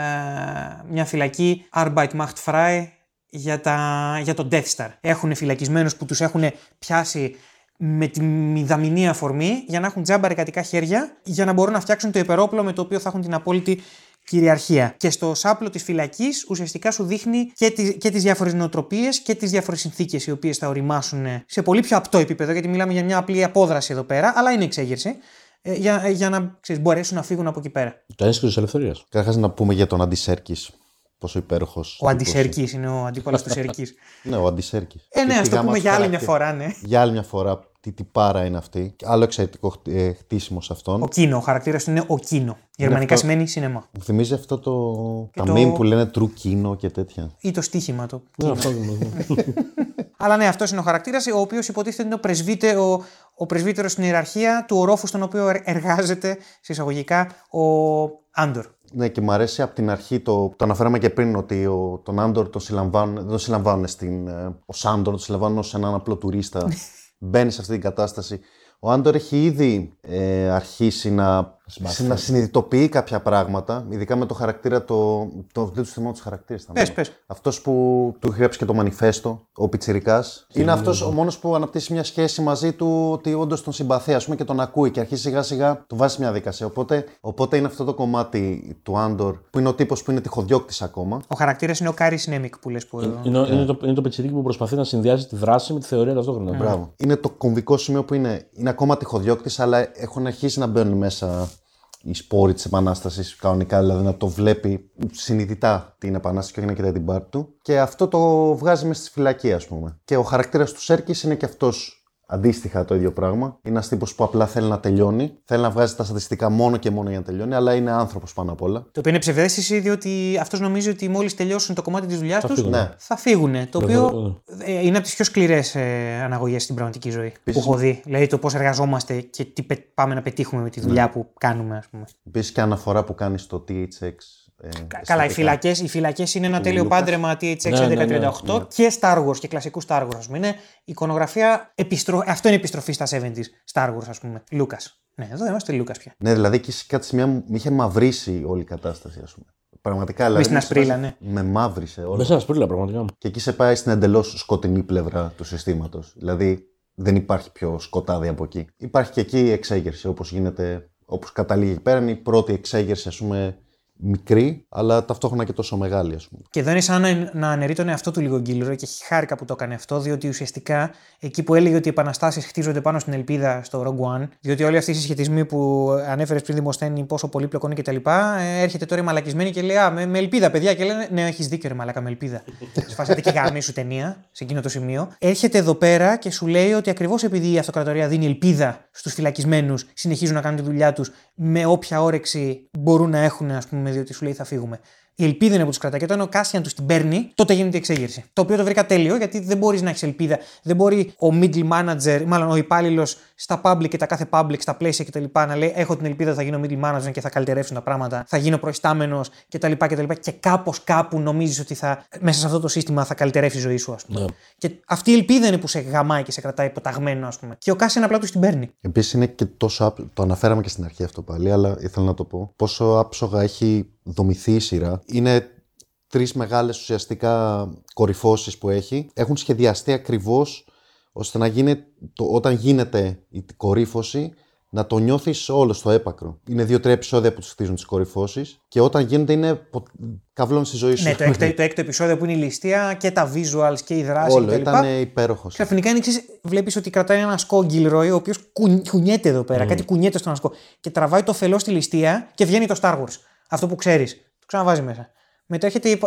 Speaker 3: μια φυλακή Arbeit macht frei για, τα, για το Death Star. Έχουν φυλακισμένους που τους έχουν πιάσει με τη μηδαμινή αφορμή για να έχουν τζάμπα εργατικά χέρια για να μπορούν να φτιάξουν το υπερόπλο με το οποίο θα έχουν την απόλυτη κυριαρχία. Και στο σάπλο της φυλακής ουσιαστικά σου δείχνει και, τις, και τις διάφορες νοοτροπίες και τις διάφορες συνθήκες οι οποίες θα οριμάσουν σε πολύ πιο απτό επίπεδο, γιατί μιλάμε για μια απλή απόδραση εδώ πέρα, αλλά είναι εξέγερση, ε, για, για να ξέρεις, μπορέσουν να φύγουν από εκεί πέρα.
Speaker 1: Το ένσυχο της ελευθερίας.
Speaker 2: Καταρχάς να πούμε για τον Αντισέρκης. Πόσο υπέροχος.
Speaker 3: Ο Αντισέρκης είναι ο αντίπαλος του Σερκή.
Speaker 2: Ναι, ο Αντισέρκης.
Speaker 3: Ε, ναι, ας το πούμε για άλλη μια φορά, ναι.
Speaker 2: Για άλλη μια φορά, τι τυπάρα είναι αυτή. Άλλο εξαιρετικό χτ- ε, χτίσιμο σε αυτόν.
Speaker 3: Ο Κίνο, ο χαρακτήρας του είναι ο Κίνο. Γερμανικά
Speaker 2: αυτό.
Speaker 3: σημαίνει σινεμά.
Speaker 2: Μου θυμίζει αυτό το. τα
Speaker 3: το-
Speaker 2: meme που λένε true kino και τέτοια.
Speaker 3: Ή το στοίχημα το.
Speaker 1: Ναι, αυτό είναι.
Speaker 3: Αλλά ναι, αυτός είναι ο χαρακτήρας, ο οποίος υποτίθεται είναι ο, πρεσβύτε, ο, ο πρεσβύτερος στην ιεραρχία του ορόφου στον οποίο ερ- εργάζεται, σε εισαγωγικά, ο Άντορ.
Speaker 2: Ναι, και μου αρέσει από την αρχή το. Το αναφέραμε και πριν ότι ο, τον Άντορ τον συλλαμβάνουν, δεν τον συλλαμβάνουν στην. ε, Ο Σάντορ τον συλλαμβάνουν ως έναν απλό τουρίστα. Μπαίνει σε αυτή την κατάσταση. Ο Άντορ έχει ήδη ε, αρχίσει να
Speaker 1: Συμπάθεια.
Speaker 2: να συνειδητοποιεί κάποια πράγματα, ειδικά με το χαρακτήρα, το, το δεν τους θυμάμαι τους χαρακτήρες.
Speaker 3: Πες, πες.
Speaker 2: Αυτός που του έχει γράψει και το μανιφέστο, ο Πιτσυρικά, είναι αυτός ο μόνος που αναπτύσσει μια σχέση μαζί του ότι όντως τον συμπαθεί ας πούμε, και τον ακούει και αρχίζει σιγά σιγά του βάζει μια δικασία. Οπότε, οπότε είναι αυτό το κομμάτι του Άντορ που είναι ο τύπος που είναι τυχοδιώκτης ακόμα.
Speaker 3: Ο χαρακτήρας είναι ο Κάρι Νέμικ που λες που.
Speaker 1: Είναι, είναι, το, είναι το πιτσιρίκι που προσπαθεί να συνδυάζει τη δράση με τη θεωρία ταυτόχρονα.
Speaker 2: Μπράβο. Είναι το κομβικό σημείο που είναι, είναι ακόμα τυχοδιώκτης, αλλά έχουν αρχίσει να μπαίνουν μέσα οι σπόροι της Επανάστασης κανονικά, δηλαδή να το βλέπει συνειδητά την Επανάσταση και όχι να κοιτάει την πάρτη του. Και αυτό το βγάζει μέσα στη φυλακή, ας πούμε. Και ο χαρακτήρας του Σέρκης είναι και αυτός αντίστοιχα το ίδιο πράγμα. Είναι ένας τύπος που απλά θέλει να τελειώνει. Θέλει να βγάζει τα στατιστικά μόνο και μόνο για να τελειώνει, αλλά είναι άνθρωπος πάνω απ' όλα.
Speaker 3: Το οποίο είναι ψευδέστηση, διότι αυτός νομίζει ότι μόλις τελειώσουν το κομμάτι της δουλειάς τους
Speaker 1: φύγουν.
Speaker 2: Ναι.
Speaker 3: θα φύγουν. Το
Speaker 1: Βέβαια,
Speaker 3: οποίο ε, είναι από τις πιο σκληρές ε, αναγωγές στην πραγματική ζωή που έχω δει. Δηλαδή το πώς εργαζόμαστε και τι πε- πάμε να πετύχουμε με τη δουλειά που κάνουμε, ας πούμε.
Speaker 2: Επίσης και αναφορά που κάνεις στο THX. Ε,
Speaker 3: Καλά, οι
Speaker 2: αισθητικά.
Speaker 3: φυλακές οι φυλακές είναι ένα τέλειο
Speaker 2: Λούκας.
Speaker 3: πάντρεμα THX
Speaker 1: Ναι, ναι,
Speaker 3: 1138
Speaker 1: ναι,
Speaker 3: και Star Wars και κλασικού Star Wars. Ας πούμε. Είναι εικονογραφία. Επιστρο... Αυτό είναι επιστροφή στα 70s Star Wars, ας πούμε. Λούκας. Ναι, εδώ είμαστε Λούκας πια.
Speaker 2: Ναι, δηλαδή και σε κάτι σημεία μου είχε μαυρίσει όλη η κατάσταση, ας πούμε. Πραγματικά, δηλαδή.
Speaker 3: στην
Speaker 2: με σε
Speaker 3: ασπρίλα,
Speaker 2: φάση- Με μαύρισε όλο.
Speaker 1: Μέσα σπρίλα, πραγματικά.
Speaker 2: Και εκεί σε πάει στην εντελώς σκοτεινή πλευρά του συστήματος. Δηλαδή δεν υπάρχει πιο σκοτάδι από εκεί. Υπάρχει και εκεί η εξέγερση, όπως γίνεται, όπως καταλήγει εκεί πέρα. Είναι η πρώτη εξέγερση, ας πούμε, μικρή, αλλά ταυτόχρονα και τόσο μεγάλη, ας πούμε.
Speaker 3: Και εδώ είναι σαν να, να αναιρεί τον εαυτό του λίγο Γκίλρο και χάρηκα που το έκανε αυτό, διότι ουσιαστικά εκεί που έλεγε ότι οι επαναστάσεις χτίζονται πάνω στην ελπίδα στο Rogue One, διότι όλοι αυτοί οι συσχετισμοί που ανέφερες πριν Δημοσθένη, πόσο πολύπλοκο είναι κτλ., ε, έρχεται τώρα η μαλακισμένη και λέει Α, με, με ελπίδα, παιδιά. Και λένε Ναι, έχεις δίκιο, ρε μαλάκα, με ελπίδα. Σφάσατε και γάμι σου ταινία σε εκείνο το σημείο. Έρχεται εδώ πέρα και σου λέει ότι ακριβώς επειδή η αυτοκρατορία δίνει ελπίδα στους φυλακισμένους, συνεχίζουν να κάνουν τη δουλειά τους με όποια όρεξη μπορούν να έχουν, ας πούμε, διότι σου λέει θα φύγουμε. Η ελπίδα είναι που τους κρατάει. Και όταν ο Κάσιαν τους την παίρνει, τότε γίνεται η εξέγερση. Το οποίο το βρήκα τέλειο, γιατί δεν μπορείς να έχεις ελπίδα. Δεν μπορεί ο middle manager, μάλλον ο υπάλληλος στα public και τα κάθε public, στα πλαίσια κτλ. να λέει: Έχω την ελπίδα ότι θα γίνω middle manager και θα καλυτερεύσουν τα πράγματα, θα γίνω προϊστάμενος κτλ. κτλ. Και κάπως κάπου νομίζεις ότι θα, μέσα σε αυτό το σύστημα θα καλυτερεύσει η ζωή σου, ας πούμε.
Speaker 1: Ναι.
Speaker 3: Και αυτή η ελπίδα είναι που σε γαμάει και σε κρατάει υποταγμένο, ας πούμε. Και ο Κάσιαν απλά τους την παίρνει.
Speaker 2: Επίσης είναι και τόσο. άπ- Το αναφέραμε και στην αρχή αυτό πάλι, αλλά ήθελα να το πω. Πόσο άψογα έχει δομηθεί η σειρά. Είναι τρεις μεγάλες ουσιαστικά κορυφώσεις που έχει. Έχουν σχεδιαστεί ακριβώς ώστε να γίνει, το, όταν γίνεται η κορύφωση να το νιώθεις όλο στο έπακρο. Είναι δύο-τρία επεισόδια που τους χτίζουν τις κορυφώσεις και όταν γίνεται είναι πο- καυλώνει στη ζωή σου.
Speaker 3: Ναι, το έκτο, το έκτο επεισόδιο που είναι η ληστεία και τα visuals και η δράση
Speaker 2: Όλο
Speaker 3: κτλ.
Speaker 2: ήταν υπέροχος.
Speaker 3: Ξαφνικά είναι εξή. Βλέπεις ότι κρατάει ένας ασκό Γκίλροι, ο οποίος κουνιέται εδώ πέρα, κάτι κουνιέται στον ασκό. Και τραβάει το φελό στη ληστεία και βγαίνει το Star Wars. Αυτό που ξέρεις. Το ξαναβάζει μέσα. Μετά έρχεται η,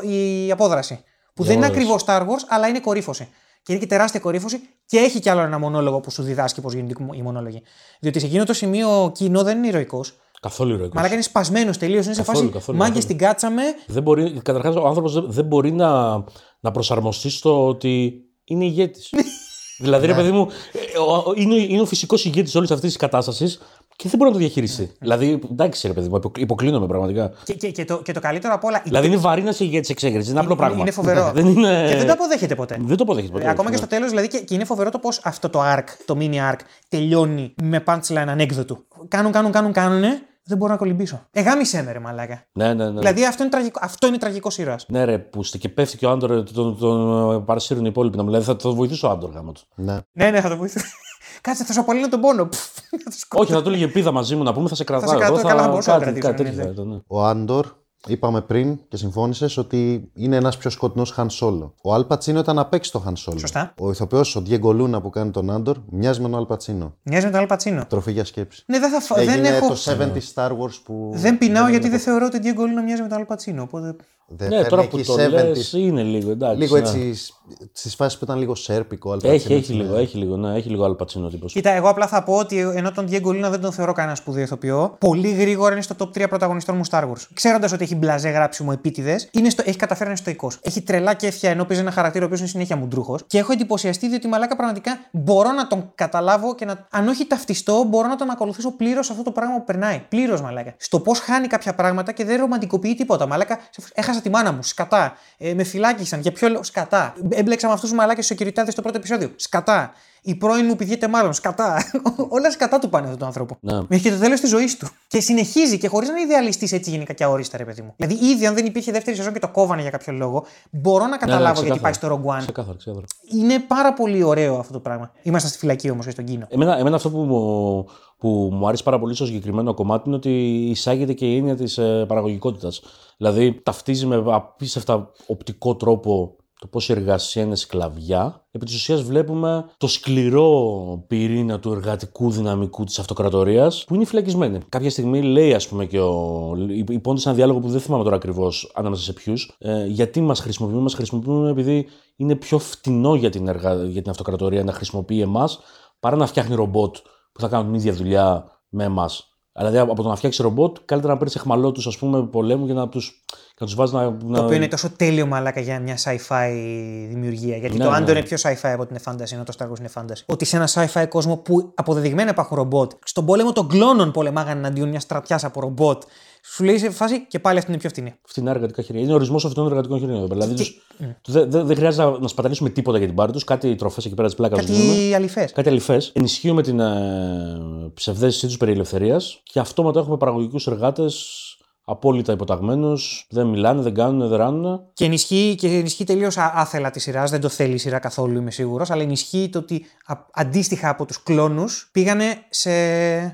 Speaker 3: η απόδραση. Που δεν είναι
Speaker 1: όλες.
Speaker 3: ακριβώς Star Wars, αλλά είναι κορύφωση. Και είναι και τεράστια κορύφωση και έχει κι άλλο ένα μονόλογο που σου διδάσκει πώς γίνονται οι μονόλογοι. Διότι σε εκείνο το σημείο ο κοινό δεν είναι ηρωικός.
Speaker 1: Καθόλου ηρωικός.
Speaker 3: Μαλάκα είναι σπασμένος τελείως. Είναι σε
Speaker 1: Καθόλου,
Speaker 3: φάση
Speaker 1: καθόλου,
Speaker 3: μάγκες
Speaker 1: καθόλου.
Speaker 3: την κάτσαμε.
Speaker 1: Δεν μπορεί, καταρχάς, ο άνθρωπος δεν, δεν μπορεί να, να προσαρμοστεί στο ότι είναι ηγέτης. δηλαδή, ρε παιδί μου, ε, ο- ο- είναι, είναι ο φυσικός ηγέτης όλης αυτής της κατάστασης και δεν μπορεί να το διαχειριστεί. δηλαδή, εντάξει, ρε παιδί μου, υπο- υποκλίνομαι πραγματικά.
Speaker 3: Και, και, και, το, και το καλύτερο απ' όλα.
Speaker 1: Δηλαδή, είναι βαρύ να είσαι ηγέτης εξέγερσης. Είναι απλό
Speaker 3: είναι-
Speaker 1: πράγμα.
Speaker 3: είναι φοβερό.
Speaker 1: δεν είναι...
Speaker 3: Και δεν το αποδέχεται ποτέ.
Speaker 1: Δεν το αποδέχεται ποτέ.
Speaker 3: Ε, ακόμα και
Speaker 1: Ναι.
Speaker 3: στο τέλος, δηλαδή, και, και είναι φοβερό το πώς αυτό το arc, το mini arc, τελειώνει με punchline ανέκδοτου. Κάνουν, κάνουν, κάνουν, κάνουν, δεν μπορώ να κολυμπήσω. Ε, γάμισέ με, ρε μαλάκα.
Speaker 1: Ναι, ναι, ναι.
Speaker 3: Δηλαδή αυτό είναι τραγικό, αυτό είναι τραγικός ήρωας.
Speaker 1: Ναι, ρε, που είστε και πέφτει και ο Άντορ, τον, τον, τον παρασύρουν οι υπόλοιποι. να μου λέει, θα τον βοηθήσω ο Άντορ γάμο του.
Speaker 2: Ναι.
Speaker 3: Ναι, ναι, θα το βοηθήσω. Κάτσε, θα σου απολύνω τον πόνο. Πφ, θα το σκοτώ.
Speaker 1: Όχι, θα του έλεγε πίδα μαζί μου να πούμε, θα σε κρατάω.
Speaker 3: σε κρατώ,
Speaker 1: Εγώ
Speaker 3: καλά, θα μπορούσα να
Speaker 1: κάτι,
Speaker 3: κρατήσω,
Speaker 1: κάτι
Speaker 3: ναι,
Speaker 1: τέτοιο
Speaker 3: ναι.
Speaker 1: θα ήταν, ναι.
Speaker 2: Ο Άντορ, είπαμε πριν και συμφώνησες ότι είναι ένας πιο σκοτεινός Χαν Σόλο. Ο Αλ Πατσίνο ήταν να παίξει το Χαν Σόλο.
Speaker 3: Σωστά.
Speaker 2: Ο ηθοποιός, ο Διέγκο Λούνα που κάνει τον Άντορ, μοιάζει με τον Αλ Πατσίνο.
Speaker 3: Μοιάζει με τον Αλ Πατσίνο.
Speaker 2: Τροφή για σκέψη.
Speaker 3: Ναι, δεν, θα, φα- δεν
Speaker 2: Έγινε
Speaker 3: έχω.
Speaker 2: το 70 Star Wars που.
Speaker 3: Δεν πεινάω
Speaker 2: είναι
Speaker 3: γιατί
Speaker 2: το-
Speaker 3: δεν θεωρώ ότι ο Diego Luna μοιάζει με τον Αλ Πατσίνο. Οπότε...
Speaker 2: Ναι, δεν
Speaker 1: ναι, τώρα που το λες, είναι λίγο, εντάξει.
Speaker 2: Λίγο
Speaker 1: ναι.
Speaker 2: έτσι ναι. στις φάσεις που ήταν λίγο σέρπικο. Αλπατσίνο,
Speaker 1: έχει, έχει
Speaker 2: ναι.
Speaker 1: λίγο, έχει λίγο, ναι, έχει λίγο αλπατσίνο τύπος.
Speaker 3: Κοίτα, εγώ απλά θα πω ότι ενώ τον Diego Luna δεν τον θεωρώ κανένα σπουδαίο ηθοποιό, πολύ γρήγορα είναι στο top 3 πρωταγωνιστών μου Star Wars. Ξέροντας ότι έχει μπλαζέ γράψιμο επίτηδες, στο... έχει καταφέρει να είναι στο 20. Έχει τρελά κέφια ενώ παίζει ένα χαρακτήρα ο οποίος είναι συνέχεια μουντρούχος. Και έχω εντυπωσιαστεί διότι μαλάκα πραγματικά μπορώ να τον καταλάβω και να, αν όχι ταυτιστώ, μπορώ να τον ακολουθήσω πλήρως αυτό το πράγμα που περνάει. Πλήρως μαλάκα. Στο πώς χάνει κάποια πράγματα και δεν ρομαντικοποιεί τίποτα. Μαλάκα, έχασα έχασα τη μάνα μου. Σκατά. Ε, με φυλάκισαν. Για ποιο λόγο. Σκατά. Έμπλεξα με αυτούς τους μαλάκες στου security στο πρώτο επεισόδιο. Σκατά. Η πρώην μου πηγαίνει μάλλον. Σκατά. Όλα σκατά του πάνε αυτόν τον άνθρωπο.
Speaker 1: Ναι.
Speaker 3: Μέχρι και το τέλος της ζωής του. Και συνεχίζει και χωρίς να είναι ιδεαλιστής έτσι γενικά και αόριστα, ρε παιδί μου. Δηλαδή, ήδη αν δεν υπήρχε δεύτερη σεζόν και το κόβανε για κάποιο λόγο, μπορώ να καταλάβω γιατί πάει στο Rogue One.
Speaker 1: Ξεκάθαρα, ξεκάθαρα.
Speaker 3: Είναι πάρα πολύ ωραίο αυτό το πράγμα. Είμαστε στη φυλακή όμως και στον Κίνο.
Speaker 1: Εμένα, εμένα αυτό που μου, που μου αρέσει πάρα πολύ στο συγκεκριμένο κομμάτι είναι ότι εισάγεται και η έννοια της ε, παραγωγικότητας. Δηλαδή, ταυτίζει με απίστευτα οπτικό τρόπο το πώς η εργασία είναι σκλαβιά. Επί της ουσίας βλέπουμε το σκληρό πυρήνα του εργατικού δυναμικού της αυτοκρατορίας που είναι φυλακισμένη. Κάποια στιγμή λέει, ας πούμε, και ο. Υπόντες ένα διάλογο που δεν θυμάμαι τώρα ακριβώς ανάμεσα σε ποιους. Ε, γιατί μας χρησιμοποιούν, μας χρησιμοποιούν επειδή είναι πιο φτηνό για την, εργα... για την αυτοκρατορία να χρησιμοποιεί εμάς παρά να φτιάχνει ρομπότ που θα κάνουν την ίδια δουλειά με εμάς. Δηλαδή από το να φτιάξει ρομπότ, καλύτερα να παίρνεις εχμαλώτου ας πούμε πολέμου για να του να τους βάζεις να, να.
Speaker 3: Το οποίο είναι τόσο τέλειο μαλάκα για μια sci-fi δημιουργία. Γιατί
Speaker 1: Ναι,
Speaker 3: το
Speaker 1: ναι,
Speaker 3: Άντο
Speaker 1: ναι.
Speaker 3: είναι πιο sci-fi από την fantasy, ενώ το Star Wars είναι fantasy. Ότι σε ένα sci-fi κόσμο που αποδεδειγμένα υπάρχουν ρομπότ, στον πόλεμο των κλώνων πολεμάγανε εναντίον μιας στρατιάς από ρομπότ. Σου λέει σε φάση και πάλι αυτή είναι πιο φτηνή.
Speaker 1: Φτηνά εργατικά χέρια. Είναι ορισμός αυτών εργατικών χεριών. εδώ πέρα. Δηλαδή τους- του- δεν δεν- δεν χρειάζεται να, να σπαταλήσουμε τίποτα για την πάρη τους. Κάτι τροφές εκεί πέρα της πλάκας του δίνουμε.
Speaker 3: Κάτι αληθές.
Speaker 1: Κάτι αληθές. Ενισχύουμε την ε, ψευδέστησή τους περί ελευθερίας και αυτόματα έχουμε παραγωγικούς εργάτες απόλυτα υποταγμένους. Δεν μιλάνε, δεν κάνουν, δεν ράνουν.
Speaker 3: Και ενισχύει, και ενισχύει τελείως άθελα της σειράς. Δεν το θέλει η σειρά καθόλου, είμαι σίγουρος. Αλλά ενισχύει το ότι α- αντίστοιχα από τους κλόνους πήγανε σε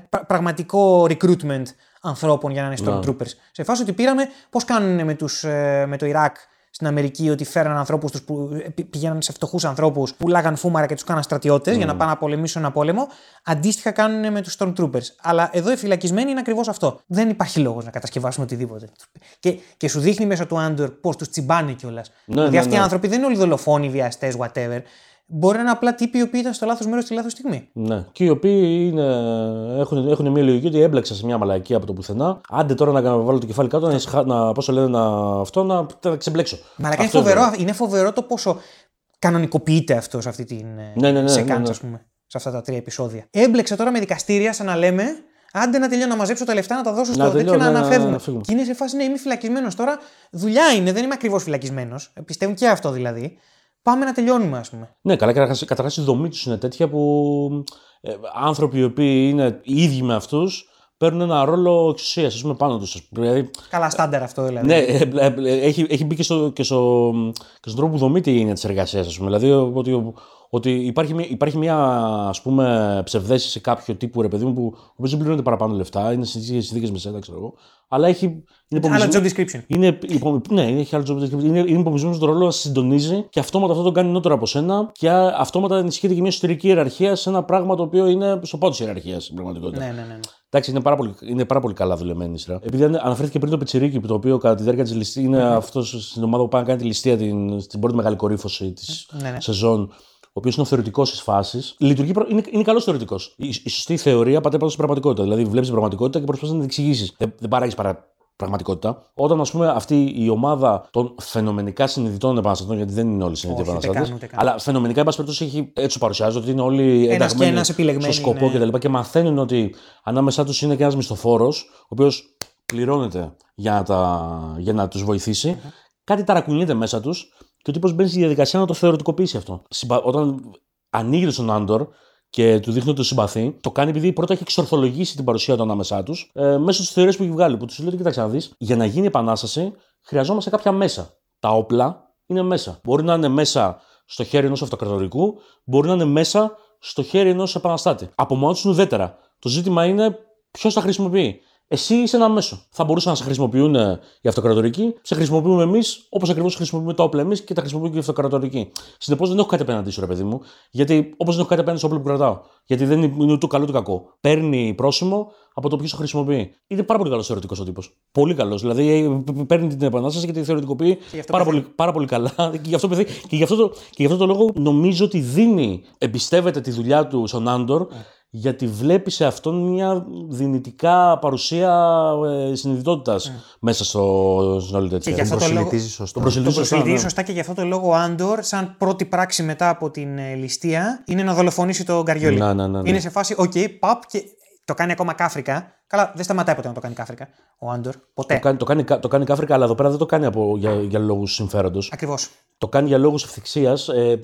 Speaker 3: πρα- πραγματικό recruitment ανθρώπων για να είναι
Speaker 1: Ναι.
Speaker 3: Stormtroopers. Σε φάση ότι πήραμε πώς κάνουν με, τους, ε, με το Ιράκ στην Αμερική, ότι φέραν ανθρώπους τους που ε, πη- πηγαίναν σε φτωχούς ανθρώπους που λάγαν φούμαρα και τους κάναν στρατιώτες για
Speaker 1: Ναι.
Speaker 3: να πάνε να πολεμήσουν ένα πόλεμο. Αντίστοιχα κάνουν με τους Stormtroopers. Αλλά εδώ οι φυλακισμένοι είναι ακριβώς αυτό. Δεν υπάρχει λόγος να κατασκευάσουμε οτιδήποτε. Και, και σου δείχνει μέσα του Άντορ πώς τους τσιμπάνε κιόλας. δηλαδή
Speaker 1: ναι,
Speaker 3: αυτοί οι
Speaker 1: ναι.
Speaker 3: άνθρωποι δεν είναι όλοι δολοφόνοι, βιαστές, whatever. Μπορεί να είναι απλά τύποι οι οποίοι ήταν στο λάθος μέρος στη λάθος στιγμή.
Speaker 1: Ναι. Και οι οποίοι είναι, έχουν, έχουν μια λογική ότι έμπλεξα σε μια μαλακία από το πουθενά. Άντε τώρα να βάλω το κεφάλι κάτω, να, ησυχα- να πόσο λένε να, αυτό, να, να ξεμπλέξω.
Speaker 3: Μαλάκα είναι
Speaker 1: Αυτό
Speaker 3: φοβερό, είναι φοβερό το πόσο κανονικοποιείται αυτό σε αυτή την
Speaker 1: Ναι, ναι, ναι,
Speaker 3: σε
Speaker 1: ναι, ναι.
Speaker 3: ας πούμε, σε αυτά τα τρία επεισόδια. Έμπλεξε τώρα με δικαστήρια σαν να λέμε. Άντε να τελειώνω να μαζέψω τα λεφτά, να τα δώσω στο
Speaker 1: Να
Speaker 3: τέτοιο
Speaker 1: τελειώνω,
Speaker 3: να,
Speaker 1: ναι,
Speaker 3: να
Speaker 1: να-
Speaker 3: φεύγουμε.
Speaker 1: να φύγουμε.
Speaker 3: Και είναι σε φάση, ναι, είμαι φυλακισμένος τώρα. Δουλειά είναι, δεν είμαι ακριβώς φυλακισμένος. Πιστεύουν και αυτό δηλαδή. Πάμε να τελειώνουμε, ας πούμε.
Speaker 1: Ναι, καλά, καταρχάς, καταρχάς η δομή τους είναι τέτοια που ε, άνθρωποι οι οποίοι είναι οι ίδιοι με αυτούς παίρνουν ένα ρόλο εξουσίας, ας πούμε, πάνω τους. Δηλαδή,
Speaker 3: Καλά, στάνταρ αυτό δηλαδή.
Speaker 1: ναι, ε, ε, ε, έχει, έχει μπει και, στο, και, στο, και στον τρόπο που δομείται η έννοια τη εργασίας, ας πούμε. Δηλαδή, ότι, ότι υπάρχει, μια- υπάρχει μια ας πούμε, ψευδέση σε κάποιο τύπου ρε παιδί μου που ο οποίος δεν πληρώνεται παραπάνω λεφτά, είναι στι ίδιε συνθήκες με σένα, ξέρω εγώ. Αλλά έχει. Είναι
Speaker 3: Άλλο
Speaker 1: υπομισμένο-
Speaker 3: job description.
Speaker 1: είναι, υπο, ναι, έχει άλλο job description. Είναι, είναι υπομισμένο στον ρόλο να συντονίζει και αυτόματα αυτό τον κάνει νότερο από σένα και αυτόματα ενισχύεται και μια εσωτερική ιεραρχία σε ένα πράγμα το οποίο είναι στο πόδι τη ιεραρχίας στην πραγματικότητα.
Speaker 3: Ναι, ναι, ναι. ναι.
Speaker 1: Εντάξει, είναι πάρα, πολύ, είναι πάρα πολύ καλά δουλεμένη η σειρά. Επειδή ανε- αναφέρθηκε πριν το Πετσυρίκι, το οποίο κατά τη διάρκεια της ληστεία είναι αυτός στην ομάδα που πάει να κάνει τη ληστεία την, στην πρώτη μεγάλη κορύφωση της
Speaker 3: Ναι, ναι.
Speaker 1: σεζόν. Ο οποίος είναι ο θεωρητικός της φάσης. Λειτουργεί, προ- είναι, είναι καλός θεωρητικός. Η, η σωστή θεωρία πατάει πάνω στην πραγματικότητα. Δηλαδή, βλέπεις την πραγματικότητα και προσπαθείς να την εξηγήσεις. Δεν, δεν παράγεις παρα, πραγματικότητα. Όταν, ας πούμε, αυτή η ομάδα των φαινομενικά συνειδητών επαναστατών, γιατί δεν είναι όλοι συνειδητοί
Speaker 3: Όχι, ούτε
Speaker 1: επαναστάτες,
Speaker 3: καν, ούτε καν.
Speaker 1: αλλά φαινομενικά, εν πάση περιπτώσει, έχει- έτσι του παρουσιάζονται ότι είναι όλοι
Speaker 3: και
Speaker 1: ενταγμένοι
Speaker 3: ένας επιλεγμένοι,
Speaker 1: στο σκοπό
Speaker 3: ναι.
Speaker 1: κτλ. Και μαθαίνουν ότι ανάμεσά τους είναι και ένας μισθοφόρος, ο οποίος πληρώνεται για να, τα, για να τους βοηθήσει. Κάτι ταρακουνιέται μέσα τους και ο τύπος μπαίνει στη διαδικασία να το θεωρητικοποιήσει αυτό. Συμπα... Όταν ανοίγει στον Άντορ και του δείχνει ότι το συμπαθεί, το κάνει επειδή πρώτα έχει εξορθολογήσει την παρουσία του ανάμεσά τους ε, μέσω της θεωρίας που έχει βγάλει. Που τους λέει: ότι, Κοίταξε να δεις, για να γίνει επανάσταση χρειαζόμαστε κάποια μέσα. Τα όπλα είναι μέσα. Μπορεί να είναι μέσα στο χέρι ενός αυτοκρατορικού, μπορεί να είναι μέσα στο χέρι ενός επαναστάτη. Από μόνος του είναι ουδέτερα. Το ζήτημα είναι ποιος τα χρησιμοποιεί. Εσύ είσαι ένα μέσο. Θα μπορούσαν να σε χρησιμοποιούν ε, οι αυτοκρατορικοί, σε χρησιμοποιούμε εμείς όπως ακριβώς χρησιμοποιούμε τα όπλα εμείς και τα χρησιμοποιούν και οι αυτοκρατορικοί. Συνεπώς δεν έχω κάτι απέναντί σου, ρε παιδί μου, γιατί όπως δεν έχω κάτι απέναντι στο όπλο που κρατάω. Γιατί δεν είναι ούτε το καλό ούτε κακό. Παίρνει πρόσημο από το ποιος το χρησιμοποιεί. Είναι πάρα πολύ καλός θεωρητικός ο τύπος. Πολύ καλός. Δηλαδή ε, παίρνει την επανάσταση και τη θεωρητικοποιεί
Speaker 3: γι' αυτό
Speaker 1: πάρα
Speaker 3: πεθαίνει.
Speaker 1: πολύ, πάρα πολύ καλά. Και γι, αυτό, πεθαίνει. και, γι αυτό το, και γι' αυτό το λόγο νομίζω ότι δίνει, εμπιστεύεται τη δουλειά του στον Άντορ, γιατί βλέπει σε αυτόν μια δυνητικά παρουσία ε, συνειδητότητας μέσα στο, στην όλη τέτοια.
Speaker 3: Και γι' αυτό το λόγο-
Speaker 2: Προσηλυτίζει σωστά.
Speaker 1: Τον προσελκύει
Speaker 3: Το
Speaker 1: σωστά,
Speaker 3: προσελκύει
Speaker 1: ναι.
Speaker 3: σωστά και γι' αυτό το λόγο ο Άντορ, σαν πρώτη πράξη μετά από την ε, ληστεία, είναι να δολοφονήσει τον καριόλη.
Speaker 1: Ναι, ναι, ναι, ναι.
Speaker 3: Είναι σε φάση, οκ, παπ και το κάνει ακόμα κάφρικα. Καλά, δεν σταματάει ποτέ να το κάνει κάφρικα ο Άντορ. Ποτέ.
Speaker 1: Το κάνει, το, κάνει, το κάνει κάφρικα, αλλά εδώ πέρα δεν το κάνει από, για, για λόγους συμφέροντος.
Speaker 3: Ακριβώς.
Speaker 1: Το κάνει για λόγους ευθιξίας. Ε,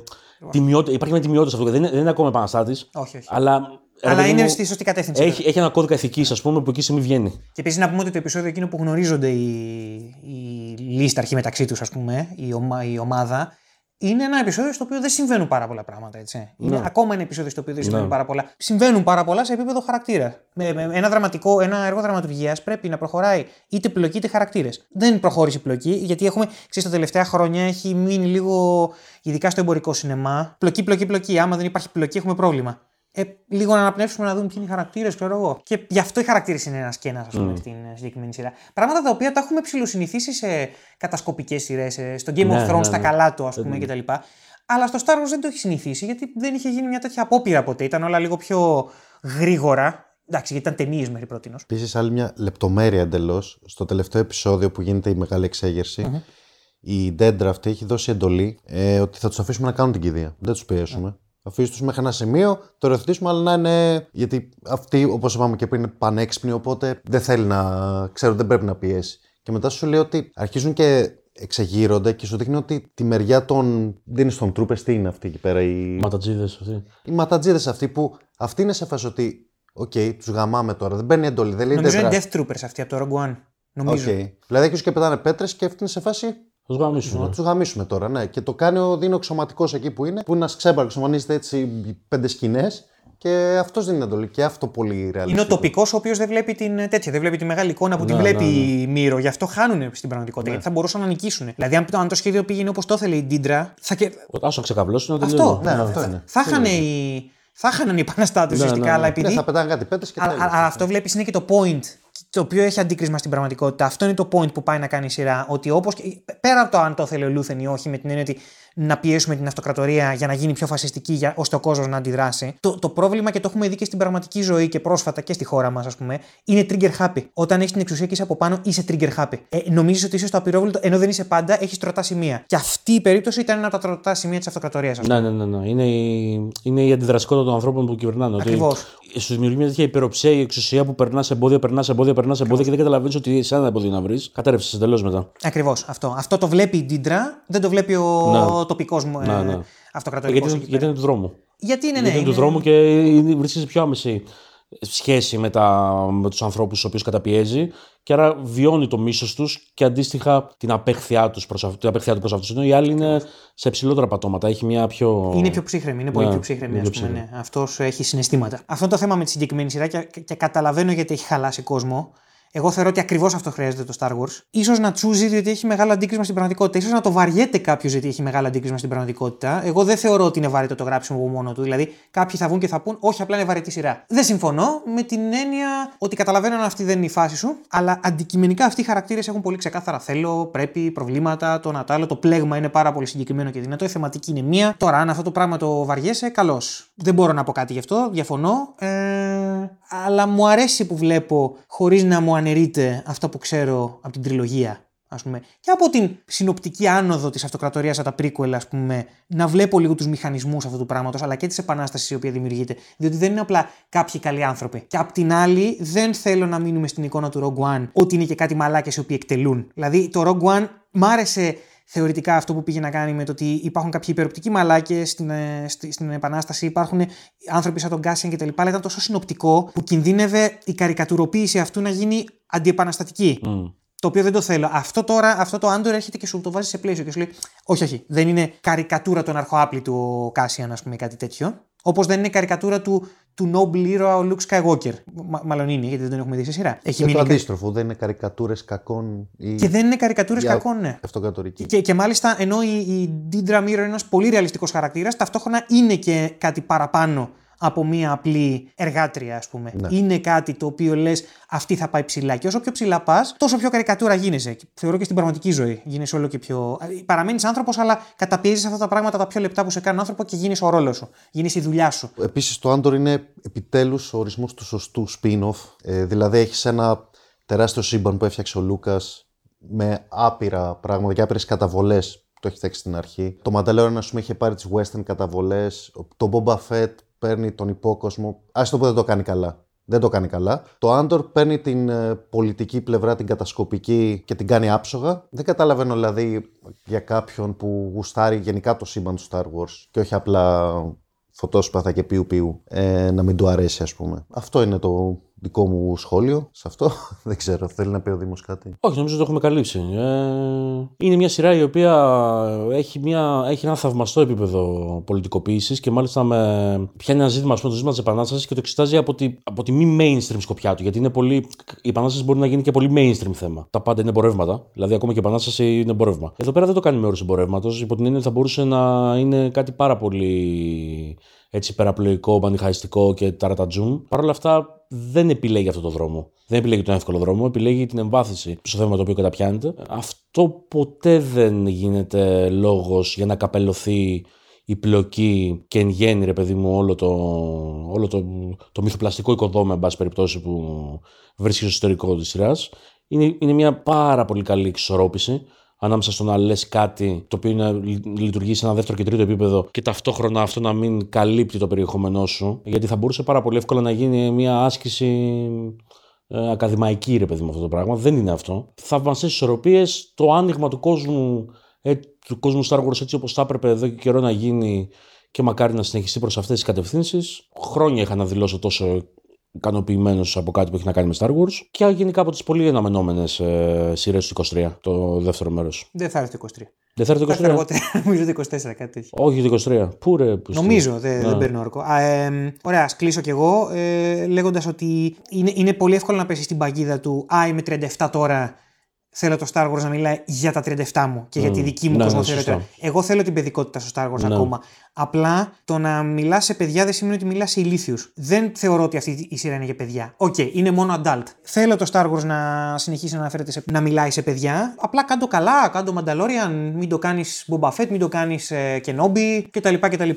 Speaker 1: τιμιότητα, υπάρχει μια τιμιότητα σε αυτό. Δεν είναι, δεν είναι ακόμα επαναστάτης.
Speaker 3: Όχι, όχι.
Speaker 1: Αλλά, ρε
Speaker 3: Αλλά
Speaker 1: παιδί
Speaker 3: είναι
Speaker 1: μου,
Speaker 3: στη σωστή κατεύθυνση.
Speaker 1: Έχει, έχει ένα κώδικα ηθικής, ας πούμε, που εκεί στιγμή βγαίνει.
Speaker 3: Και επίσης να πούμε ότι το επεισόδιο εκείνο που γνωρίζονται οι, οι λίσταρχοι μεταξύ τους, ας πούμε, η, ομα, η ομάδα, είναι ένα επεισόδιο στο οποίο δεν συμβαίνουν πάρα πολλά πράγματα. Έτσι. Είναι ακόμα ένα επεισόδιο στο οποίο δεν συμβαίνουν πάρα πολλά. Συμβαίνουν πάρα πολλά σε επίπεδο χαρακτήρα. Με, με ένα, δραματικό, ένα έργο δραματουργίας πρέπει να προχωράει είτε πλοκή είτε χαρακτήρες. Δεν προχώρησε η πλοκή, γιατί έχουμε, ξέρεις, τα τελευταία χρόνια έχει μείνει λίγο, ειδικά στο εμπορικό σινεμά, πλοκή, πλοκή, πλοκή. Άμα δεν υπάρχει πλοκή, έχουμε πρόβλημα. Ε, λίγο να αναπνεύσουμε να δούμε ποιοι είναι οι χαρακτήρες, ξέρω εγώ. Και γι' αυτό οι χαρακτήρες είναι ένας και ένας, ας πούμε, στην ε, συγκεκριμένη σειρά. Πράγματα τα οποία τα έχουμε ψηλοσυνηθίσει σε κατασκοπικές σειρές, στο Game
Speaker 1: Ναι,
Speaker 3: of Thrones,
Speaker 1: ναι,
Speaker 3: στα
Speaker 1: ναι.
Speaker 3: καλά του, ας πούμε, κτλ. Αλλά στο Star Wars δεν το έχει συνηθίσει, γιατί δεν είχε γίνει μια τέτοια απόπειρα ποτέ. Ήταν όλα λίγο πιο γρήγορα. Εντάξει, γιατί ήταν ταινίες μέχρι πρώτη.
Speaker 2: Επίσης, άλλη μια λεπτομέρεια εντελώς. Στο τελευταίο επεισόδιο που γίνεται η μεγάλη εξέγερση, η Dedra αυτή έχει δώσει εντολή ε, ότι θα τους αφήσουμε να κάνουν την κηδεία. Δεν τους πιέσουμε. Αφήσει τους μέχρι ένα σημείο, το οριοθετήσουμε, αλλά να είναι. Γιατί αυτή, όπως είπαμε και πριν, είναι πανέξυπνη, οπότε δεν θέλει να. ξέρω, δεν πρέπει να πιέσει. Και μετά σου λέει ότι αρχίζουν και εξεγείρονται και σου δείχνει ότι τη μεριά των. Δεν είναι Stormtroopers, τι είναι αυτή εκεί πέρα. Οι,
Speaker 1: Ματατζίδες αυτοί.
Speaker 2: οι ματατζίδες αυτοί που. Αυτοί είναι σε φάση ότι. Οκ, τους γαμάμε τώρα. Δεν παίρνει εντολή. Δεν λέει
Speaker 3: Νομίζω
Speaker 2: δεν
Speaker 3: είναι
Speaker 2: δρά-
Speaker 3: Death Troopers αυτή από το Rogue One. Νομίζω.
Speaker 2: Οκ. Δηλαδή έχει και πετάνε πέτρες και αυτή είναι σε φάση.
Speaker 1: Θα τους γαμίσουν.
Speaker 2: Να τους γαμίσουμε τώρα, ναι. Και το κάνει ο Δίνο Ξωματικός εκεί που είναι, που είναι ένας ξέμπαρ, εξομανίζεται έτσι πέντε σκηνές και αυτός δίνει εντολή. Και αυτό πολύ ρεαλιστικό.
Speaker 3: Είναι ο τοπικός ο οποίος δεν βλέπει την ε, τέτοια, δεν βλέπει τη μεγάλη εικόνα που την
Speaker 1: Ναι,
Speaker 3: βλέπει
Speaker 1: ναι,
Speaker 3: η Μύρο. Γι' αυτό χάνουν στην πραγματικότητα. Γιατί θα μπορούσαν να νικήσουν. Δηλαδή, αν, αν το σχέδιο πήγαινε όπως το ήθελε η Ντίντρα, θα, και...
Speaker 1: Άσο ξεκαβλώσουν να
Speaker 3: Αυτό.
Speaker 1: τελειώνει.
Speaker 2: Ναι, αυτό είναι.
Speaker 3: θα είχαν οι. Θα είχαν οι επαναστάτες
Speaker 1: Ναι,
Speaker 3: ουσιαστικά,
Speaker 1: ναι, ναι.
Speaker 3: αλλά επειδή.
Speaker 2: Ναι, θα πετάνε κάτι πέτρε και
Speaker 3: Αλλά,
Speaker 2: τέλος.
Speaker 3: αλλά αυτό βλέπεις είναι και το point το οποίο έχει αντίκρισμα στην πραγματικότητα. Αυτό είναι το point που πάει να κάνει η σειρά. Ότι όπως. Πέρα από το αν το θέλει ο Λούθεν ή όχι, με την έννοια ότι να πιέσουμε την αυτοκρατορία για να γίνει πιο φασιστική, για, ώστε ο κόσμος να αντιδράσει. Το, το πρόβλημα και το έχουμε δει και στην πραγματική ζωή και πρόσφατα και στη χώρα μας, ας πούμε, είναι trigger happy. Όταν έχεις την εξουσία και είσαι από πάνω, είσαι trigger happy. Ε, Νομίζεις ότι είσαι στο απειρόβλητο, ενώ δεν είσαι πάντα, έχεις τροτά σημεία. Και αυτή η περίπτωση ήταν ένα από τα τροτά σημεία της αυτοκρατορίας, ας πούμε.
Speaker 1: Ναι, ναι, ναι. ναι. Είναι, η, είναι η αντιδραστικότητα των ανθρώπων που κυβερνάνε. Ότι
Speaker 3: Ακριβώς.
Speaker 1: Σου δημιουργεί μια τέτοια υπεροψία η εξουσία που περνάς σε εμπόδια, περνάς σε εμπόδια, περνάς σε εμπόδια και δεν καταλαβαίνεις ότι σε ένα εμπόδιο να βρεις. Κατέρευσες εντελώς μετά.
Speaker 3: Ακριβώς αυτό. Αυτό το βλέπει η Ντίντρα, δεν το βλέπει ο
Speaker 1: Ναι.
Speaker 3: Τοπικός μου
Speaker 1: Ναι, ναι.
Speaker 3: ε, αυτοκρατορικός.
Speaker 1: Γιατί, είναι- γιατί είναι του δρόμου.
Speaker 3: Γιατί είναι, ναι.
Speaker 1: γιατί είναι του
Speaker 3: είναι-
Speaker 1: δρόμου και είναι- βρίσκεσαι πιο άμεση σχέση με, τα, με τους ανθρώπους τους οποίους καταπιέζει και άρα βιώνει το μίσος τους και αντίστοιχα την απέχθειά, τους προς, αυ- την απέχθειά του προς αυτούς. Ενώ οι άλλοι είναι σε ψηλότερα πατώματα, έχει μια πιο...
Speaker 3: Είναι πιο ψύχρεμη, είναι πολύ
Speaker 1: Ναι,
Speaker 3: πιο ψύχρεμη.
Speaker 1: είναι
Speaker 3: Ας
Speaker 1: πιο
Speaker 3: πούμε,
Speaker 1: ψύχρεμη.
Speaker 3: ναι. Αυτός έχει συναισθήματα. Αυτό είναι το θέμα με τη συγκεκριμένη σειρά και, και καταλαβαίνω γιατί έχει χαλάσει κόσμο. Εγώ θεωρώ ότι ακριβώς αυτό χρειάζεται το Star Wars. σω να τσούζει διότι έχει μεγάλο αντίκρισμα στην πραγματικότητα. σω να το βαριέται κάποιος γιατί έχει μεγάλο αντίκρισμα στην πραγματικότητα. Εγώ δεν θεωρώ ότι είναι βαρύτο το γράψιμο από μόνο του. Δηλαδή, κάποιοι θα βγουν και θα πούν, Όχι, απλά είναι βαρετή σειρά. Δεν συμφωνώ με την έννοια ότι καταλαβαίνω αν αυτή δεν είναι η φάση σου, αλλά αντικειμενικά αυτοί οι χαρακτήρες έχουν πολύ ξεκάθαρα θέλω, πρέπει, προβλήματα, το να το άλλο. Το πλέγμα είναι πάρα πολύ συγκεκριμένο και δυνατό. Η θεματική είναι μία. Τώρα, αν αυτό το πράγμα το βαριέσαι, καλώς. Δεν μπορώ να πω κάτι γι' αυτό, διαφωνώ. Ε, αλλά μου αρέσει που βλέπω χωρίς να μου αναιρείται αυτό που ξέρω από την τριλογία. Ας πούμε, και από την συνοπτική άνοδο της αυτοκρατορίας από τα prequel, ας πούμε, να βλέπω λίγο τους μηχανισμούς αυτού του πράγματος, αλλά και της επανάστασης η οποία δημιουργείται. Διότι δεν είναι απλά κάποιοι καλοί άνθρωποι. Και απ' την άλλη, δεν θέλω να μείνουμε στην εικόνα του Rogue One ότι είναι και κάτι μαλάκες οι οποίοι εκτελούν. Δηλαδή, το Rogue One μ' άρεσε θεωρητικά αυτό που πήγε να κάνει με το ότι υπάρχουν κάποιοι υπεροπτικοί μαλάκες στην, ε, στη- στην Επανάσταση, υπάρχουν άνθρωποι σαν τον Κάσιαν κτλ. Αλλά ήταν τόσο συνοπτικό που κινδύνευε η καρικατουροποίηση αυτού να γίνει αντιεπαναστατική. Το οποίο δεν το θέλω. Αυτό τώρα, αυτό το Άντορ έρχεται και σου το βάζει σε πλαίσιο και σου λέει: Όχι, όχι, δεν είναι καρικατούρα των αρχοάπλητου ο Κάσιαν, ας πούμε, κάτι τέτοιο. Όπως δεν είναι καρικατούρα του, του Noble ήρωα ο Luke Skywalker. Μα, μάλλον είναι, γιατί δεν τον έχουμε δει σε σειρά. Έχει
Speaker 2: Και το
Speaker 3: μείνει κα-
Speaker 2: αντίστροφο, δεν είναι καρικατούρες κακών ή
Speaker 3: Και δεν είναι καρικατούρες
Speaker 2: Για-
Speaker 3: κακών, ναι.
Speaker 2: αυτοκρατορική.
Speaker 3: Και, και μάλιστα ενώ η, η Dindra Mirror είναι ένας πολύ ρεαλιστικός χαρακτήρας, ταυτόχρονα είναι και κάτι παραπάνω από μία απλή εργάτρια, ας πούμε.
Speaker 2: Ναι.
Speaker 3: Είναι κάτι το οποίο λες, αυτή θα πάει ψηλά. Και όσο πιο ψηλά πας, τόσο πιο καρικατούρα γίνεσαι. Και Θεωρώ και στην πραγματική ζωή. Γίνεσαι όλο και πιο. Παραμένεις άνθρωπος, αλλά καταπιέζεις αυτά τα πράγματα τα πιο λεπτά που σε κάνουν άνθρωπο και γίνεις ο ρόλος σου. Γίνεις η δουλειά σου.
Speaker 2: Επίσης, το Άντορ είναι επιτέλους ο ορισμός του σωστού spin-off. Ε, δηλαδή, έχεις ένα τεράστιο σύμπαν που έφτιαξε ο Λούκας με άπειρα πράγματα και άπειρες καταβολές που το έχει φτιάξει στην αρχή. Το Mandalorian, ας πούμε, είχε πάρει τις western καταβολές. Το Boba Fett παίρνει τον υπόκοσμο. Α το που δεν το κάνει καλά. Δεν το κάνει καλά. Το Άντορ παίρνει την ε, πολιτική πλευρά, την κατασκοπική και την κάνει άψογα. Δεν καταλαβαίνω δηλαδή για κάποιον που γουστάρει γενικά το σύμπαν του Star Wars και όχι απλά φωτόσπαθα και πιου πιου ε, να μην του αρέσει ας πούμε. Αυτό είναι το δικό μου σχόλιο σε αυτό. Δεν ξέρω, θέλει να πει ο Δήμος κάτι;
Speaker 1: Όχι, νομίζω ότι το έχουμε καλύψει. Ε, είναι μια σειρά η οποία έχει, μια, έχει ένα θαυμαστό επίπεδο πολιτικοποίησης και μάλιστα με πιάνει ένα ζήτημα, πούμε, το ζήτημα της Επανάστασης και το εξετάζει από τη, από τη μη mainstream σκοπιά του. Γιατί είναι πολύ, η Επανάσταση μπορεί να γίνει και πολύ mainstream θέμα. Τα πάντα είναι εμπορεύματα. Δηλαδή, ακόμα και η Επανάσταση είναι εμπορεύμα. Εδώ πέρα δεν το κάνει με όρου εμπορεύματος. Υπό την έννοια ότι θα μπορούσε να είναι κάτι πάρα πολύ έτσι υπεραπλοϊκό, μανιχαϊστικό και ταρατατζούμ. Παρ' όλα αυτά δεν επιλέγει αυτό το δρόμο. Δεν επιλέγει τον εύκολο δρόμο, επιλέγει την εμβάθυνση στο θέμα το οποίο καταπιάνεται. Αυτό ποτέ δεν γίνεται λόγος για να καπελωθεί η πλοκή και εν γέννη, ρε παιδί μου, όλο το, όλο το, το μυθοπλαστικό οικοδόμημα, εν πάση περιπτώσει, που βρίσκει στο εσωτερικό της σειράς. Είναι, είναι μια πάρα πολύ καλή εξισορρόπηση ανάμεσα στο να λες κάτι το οποίο να λειτουργεί σε ένα δεύτερο και τρίτο επίπεδο και ταυτόχρονα αυτό να μην καλύπτει το περιεχόμενό σου. Γιατί θα μπορούσε πάρα πολύ εύκολα να γίνει μια άσκηση ε, ακαδημαϊκή, ρε παιδί μου, αυτό το πράγμα. Δεν είναι αυτό. Θαυμαστέ ισορροπίες, το άνοιγμα του κόσμου, ε, του κόσμου Star Wars έτσι όπως θα έπρεπε εδώ και καιρό να γίνει και μακάρι να συνεχιστεί προς αυτές τις κατευθύνσεις. Χρόνια είχα να δηλώσω τόσο ικανοποιημένος από κάτι που έχει να κάνει με Star Wars και γενικά από τις πολύ αναμενόμενες ε, σειρές του 23, το δεύτερο μέρος.
Speaker 3: Δεν θα έρθει το 23.
Speaker 1: Δεν θα έρθει το 23.
Speaker 3: αργότερα, νομίζω το 24, κάτι τέτοιο.
Speaker 1: Όχι το 23. Πού ρε, που
Speaker 3: Νομίζω, δεν, δεν παίρνω όρκο. Α, ε, ωραία, ας κλείσω κι εγώ ε, λέγοντας ότι είναι, είναι πολύ εύκολο να πέσει στην παγίδα του Α, είμαι 37 τώρα θέλω το Star Wars να μιλάει για τα 37 μου και για τη δική μου
Speaker 1: ναι,
Speaker 3: κοσμοθεωρία.
Speaker 1: ναι,
Speaker 3: Εγώ θέλω την παιδικότητα στο Star Wars
Speaker 1: Ναι.
Speaker 3: ακόμα. Απλά το να μιλάς σε παιδιά δεν σημαίνει ότι μιλάς σε ηλίθιους. Δεν θεωρώ ότι αυτή η σειρά είναι για παιδιά. Οκ, είναι μόνο adult. Θέλω το Star Wars να συνεχίσει να αναφέρεται σε, να μιλάει σε παιδιά. Απλά κάντο καλά, κάντο Mandalorian, μην το κάνεις Boba Fett, μην το κάνεις ε, Kenobi κτλ. κτλ.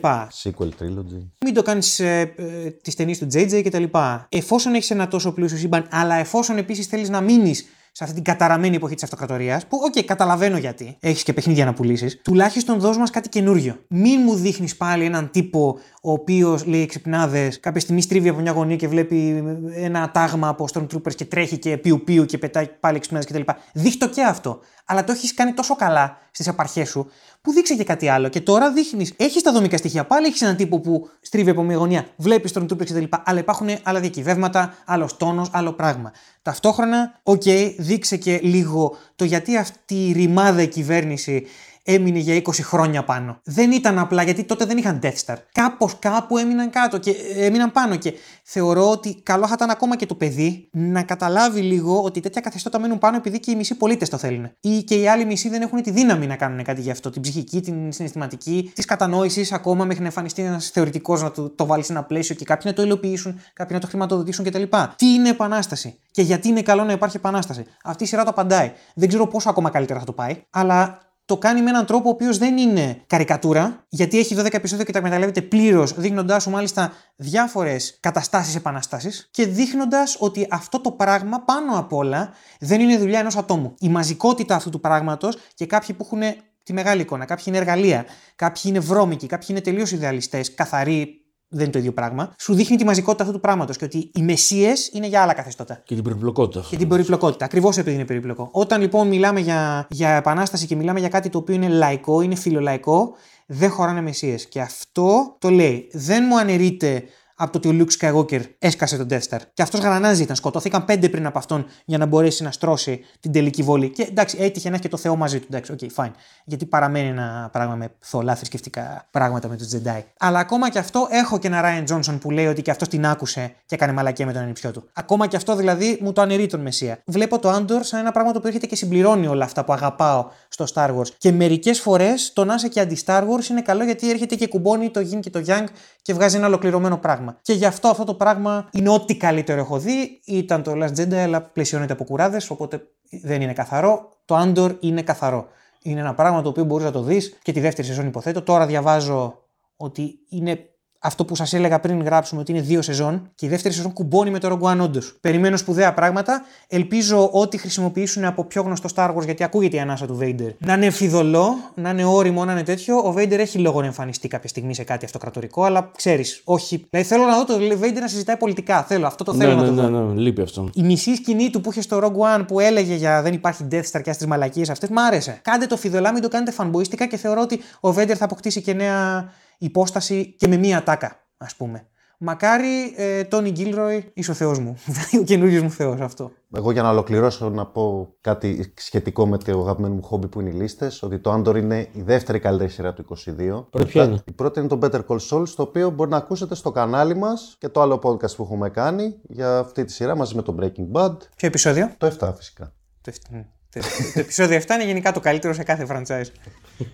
Speaker 2: Sequel trilogy.
Speaker 3: Μην το κάνεις ε, ε, τις ταινίες του JJ κτλ. Εφόσον έχεις ένα τόσο πλούσιο σύμπαν, αλλά εφόσον επίσης θέλεις να μείνεις σε αυτή την καταραμένη εποχή της αυτοκρατορίας, που, οκ, καταλαβαίνω γιατί. Έχεις και παιχνίδια να πουλήσεις. Τουλάχιστον δώσ' μας κάτι καινούριο. Μην μου δείχνεις πάλι έναν τύπο ο οποίος λέει ξυπνάδες, κάποια στιγμή στρίβει από μια γωνία και βλέπει ένα τάγμα από Stormtroopers και τρέχει και πιου πιου και πετάει πάλι ξυπνάδες κτλ. Δείξ' το και αυτό. Αλλά το έχεις κάνει τόσο καλά στις απαρχές σου που δείξε και κάτι άλλο. Και τώρα δείχνεις, έχεις τα δομικά στοιχεία. Πάλι έχεις έναν τύπο που στρίβει από μια γωνία, βλέπεις τους Stormtroopers κτλ. Αλλά υπάρχουν άλλα διακυβεύματα, άλλο τόνος, άλλο πράγμα. Ταυτόχρονα, οκ, δείξε και λίγο το γιατί αυτή η ρημάδα κυβέρνηση έμεινε για 20 χρόνια πάνω. Δεν ήταν απλά γιατί τότε δεν είχαν Death Star. Κάπως κάπου έμειναν κάτω και ε, έμειναν πάνω. Και θεωρώ ότι καλό θα ήταν ακόμα και το παιδί να καταλάβει λίγο ότι τέτοια καθεστώτα μένουν πάνω επειδή και οι μισοί πολίτες το θέλουν. Ή και οι άλλοι μισοί δεν έχουν τη δύναμη να κάνουν κάτι γι' αυτό. Την ψυχική, την συναισθηματική, της κατανόησης ακόμα μέχρι να εμφανιστεί ένας θεωρητικός να το, το βάλει σε ένα πλαίσιο και κάποιοι να το υλοποιήσουν, κάποιοι να το χρηματοδοτήσουν κτλ. Τι είναι επανάσταση και γιατί είναι καλό να υπάρχει επανάσταση. Αυτή η σειρά το απαντάει. Δεν ξέρω πόσο ακόμα καλύτερα θα το πάει, αλλά το κάνει με έναν τρόπο ο οποίος δεν είναι καρικατούρα, γιατί έχει 12 επεισόδια και τα εκμεταλλεύεται πλήρως, δείχνοντάς σου μάλιστα διάφορες καταστάσεις επαναστάσεις και δείχνοντας ότι αυτό το πράγμα πάνω απ' όλα δεν είναι δουλειά ενός ατόμου. Η μαζικότητα αυτού του πράγματος και κάποιοι που έχουν τη μεγάλη εικόνα, κάποιοι είναι εργαλεία, κάποιοι είναι βρώμικοι, κάποιοι είναι τελείως ιδεαλιστές, καθαροί, δεν είναι το ίδιο πράγμα, σου δείχνει τη μαζικότητα αυτού του πράγματος και ότι οι μεσίες είναι για άλλα καθεστώτα
Speaker 1: Και την περιπλοκότητα.
Speaker 3: και την περιπλοκότητα. Ακριβώς επειδή είναι περιπλοκό. Όταν λοιπόν μιλάμε για, για επανάσταση και μιλάμε για κάτι το οποίο είναι λαϊκό, είναι φιλολαϊκό, δεν χωράνε μεσίες. Και αυτό το λέει. Δεν μου αναιρείται από το ότι ο Luke Skywalker έσκασε τον Death Star. Και αυτός γρανάζει ήταν. Σκοτώθηκαν πέντε πριν από αυτόν για να μπορέσει να στρώσει την τελική βολή. Και εντάξει, έτυχε να έχει και το Θεό μαζί του. Εντάξει, okay, fine. Γιατί παραμένει ένα πράγμα με θολά θρησκευτικά πράγματα με τους Jedi. Αλλά ακόμα και αυτό έχω και ένα Ryan Johnson που λέει ότι και αυτός την άκουσε και έκανε μαλακία με τον ανιψιό του. Ακόμα και αυτό δηλαδή μου το αναιρεί τον Μεσία. Βλέπω το Andor σαν ένα πράγμα το οποίο έρχεται και συμπληρώνει όλα αυτά που αγαπάω στο Star Wars. Και μερικές φορές το να είσαι και αντι-Star Wars είναι καλό γιατί έρχεται και κουμπώνει το Yin και το Yang και βγάζει ένα ολοκληρωμένο πράγμα. Και γι' αυτό αυτό το πράγμα είναι ό,τι καλύτερο έχω δει. Ήταν το Last Jedi, αλλά πλαισιώνεται από κουράδες, οπότε δεν είναι καθαρό. Το Andor είναι καθαρό. Είναι ένα πράγμα το οποίο μπορείς να το δεις και τη δεύτερη σεζόν υποθέτω. Τώρα διαβάζω ότι είναι αυτό που σας έλεγα πριν γράψουμε ότι είναι δύο σεζόν και η δεύτερη σεζόν κουμπώνει με το Rogue One όντως. Περιμένω σπουδαία πράγματα. Ελπίζω ότι χρησιμοποιήσουν από πιο γνωστό Star Wars γιατί ακούγεται η ανάσα του Vader να είναι φιδωλό, να είναι όριμο, να είναι τέτοιο. Ο Vader έχει λόγο να εμφανιστεί κάποια στιγμή σε κάτι αυτοκρατορικό, αλλά ξέρεις, όχι. Δηλαδή θέλω να δω το Vader να συζητάει πολιτικά. Θέλω, αυτό το θέλω
Speaker 1: ναι,
Speaker 3: να το
Speaker 1: ναι,
Speaker 3: δω.
Speaker 1: ναι, ναι, λείπει αυτό.
Speaker 3: Η μισή σκηνή του που είχε στο Rogue One που έλεγε για δεν υπάρχει Death Star και στι μαλακίες αυτές, μ' άρεσε. Κάντε το φιδωλά, μην το κάνετε φανμποίστικα και θεωρώ ότι ο Vader θα αποκτήσει και νέα υπόσταση και με μία τάκα, ας πούμε. Μακάρι ε, Τόνι Γκίλροϊ, είσαι ο Θεός μου. ο καινούριο μου Θεός αυτό.
Speaker 2: Εγώ για να ολοκληρώσω να πω κάτι σχετικό με το αγαπημένο μου χόμπι που είναι οι λίστες, ότι το Andor είναι η δεύτερη καλύτερη σειρά του 22.
Speaker 1: Πρώτη ποια είναι;
Speaker 2: Η πρώτη είναι το Better Call Saul, το οποίο μπορεί να ακούσετε στο κανάλι μας και το άλλο podcast που έχουμε κάνει για αυτή τη σειρά μαζί με το Breaking Bad.
Speaker 3: Ποιο επεισόδιο;
Speaker 2: Το 7 φυσικά.
Speaker 3: Το, εφ- μ, το, το επεισόδιο 7 είναι γενικά το καλύτερο σε κάθε franchise.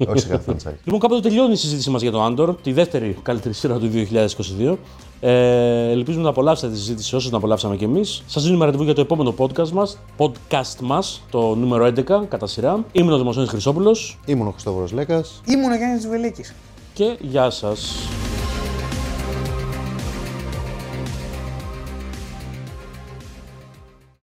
Speaker 2: Όχι σε κάθε franchise.
Speaker 1: Λοιπόν, κάποτε τελειώνει η συζήτηση μας για το Andor, τη δεύτερη καλύτερη σειρά του 2022. Ε, ελπίζουμε να απολαύσετε τη συζήτηση όσο την απολαύσαμε κι εμείς. Σας δίνουμε ραντεβού για το επόμενο podcast μας, podcast μας, το νούμερο 11 κατά σειρά. Ήμουν ο Δημοσιόνης Χρυσόπουλος
Speaker 2: Ήμουν ο Χριστόφορος Λέκας.
Speaker 3: Ήμουν ο Γιάννης Βελίκη.
Speaker 1: και γεια σας.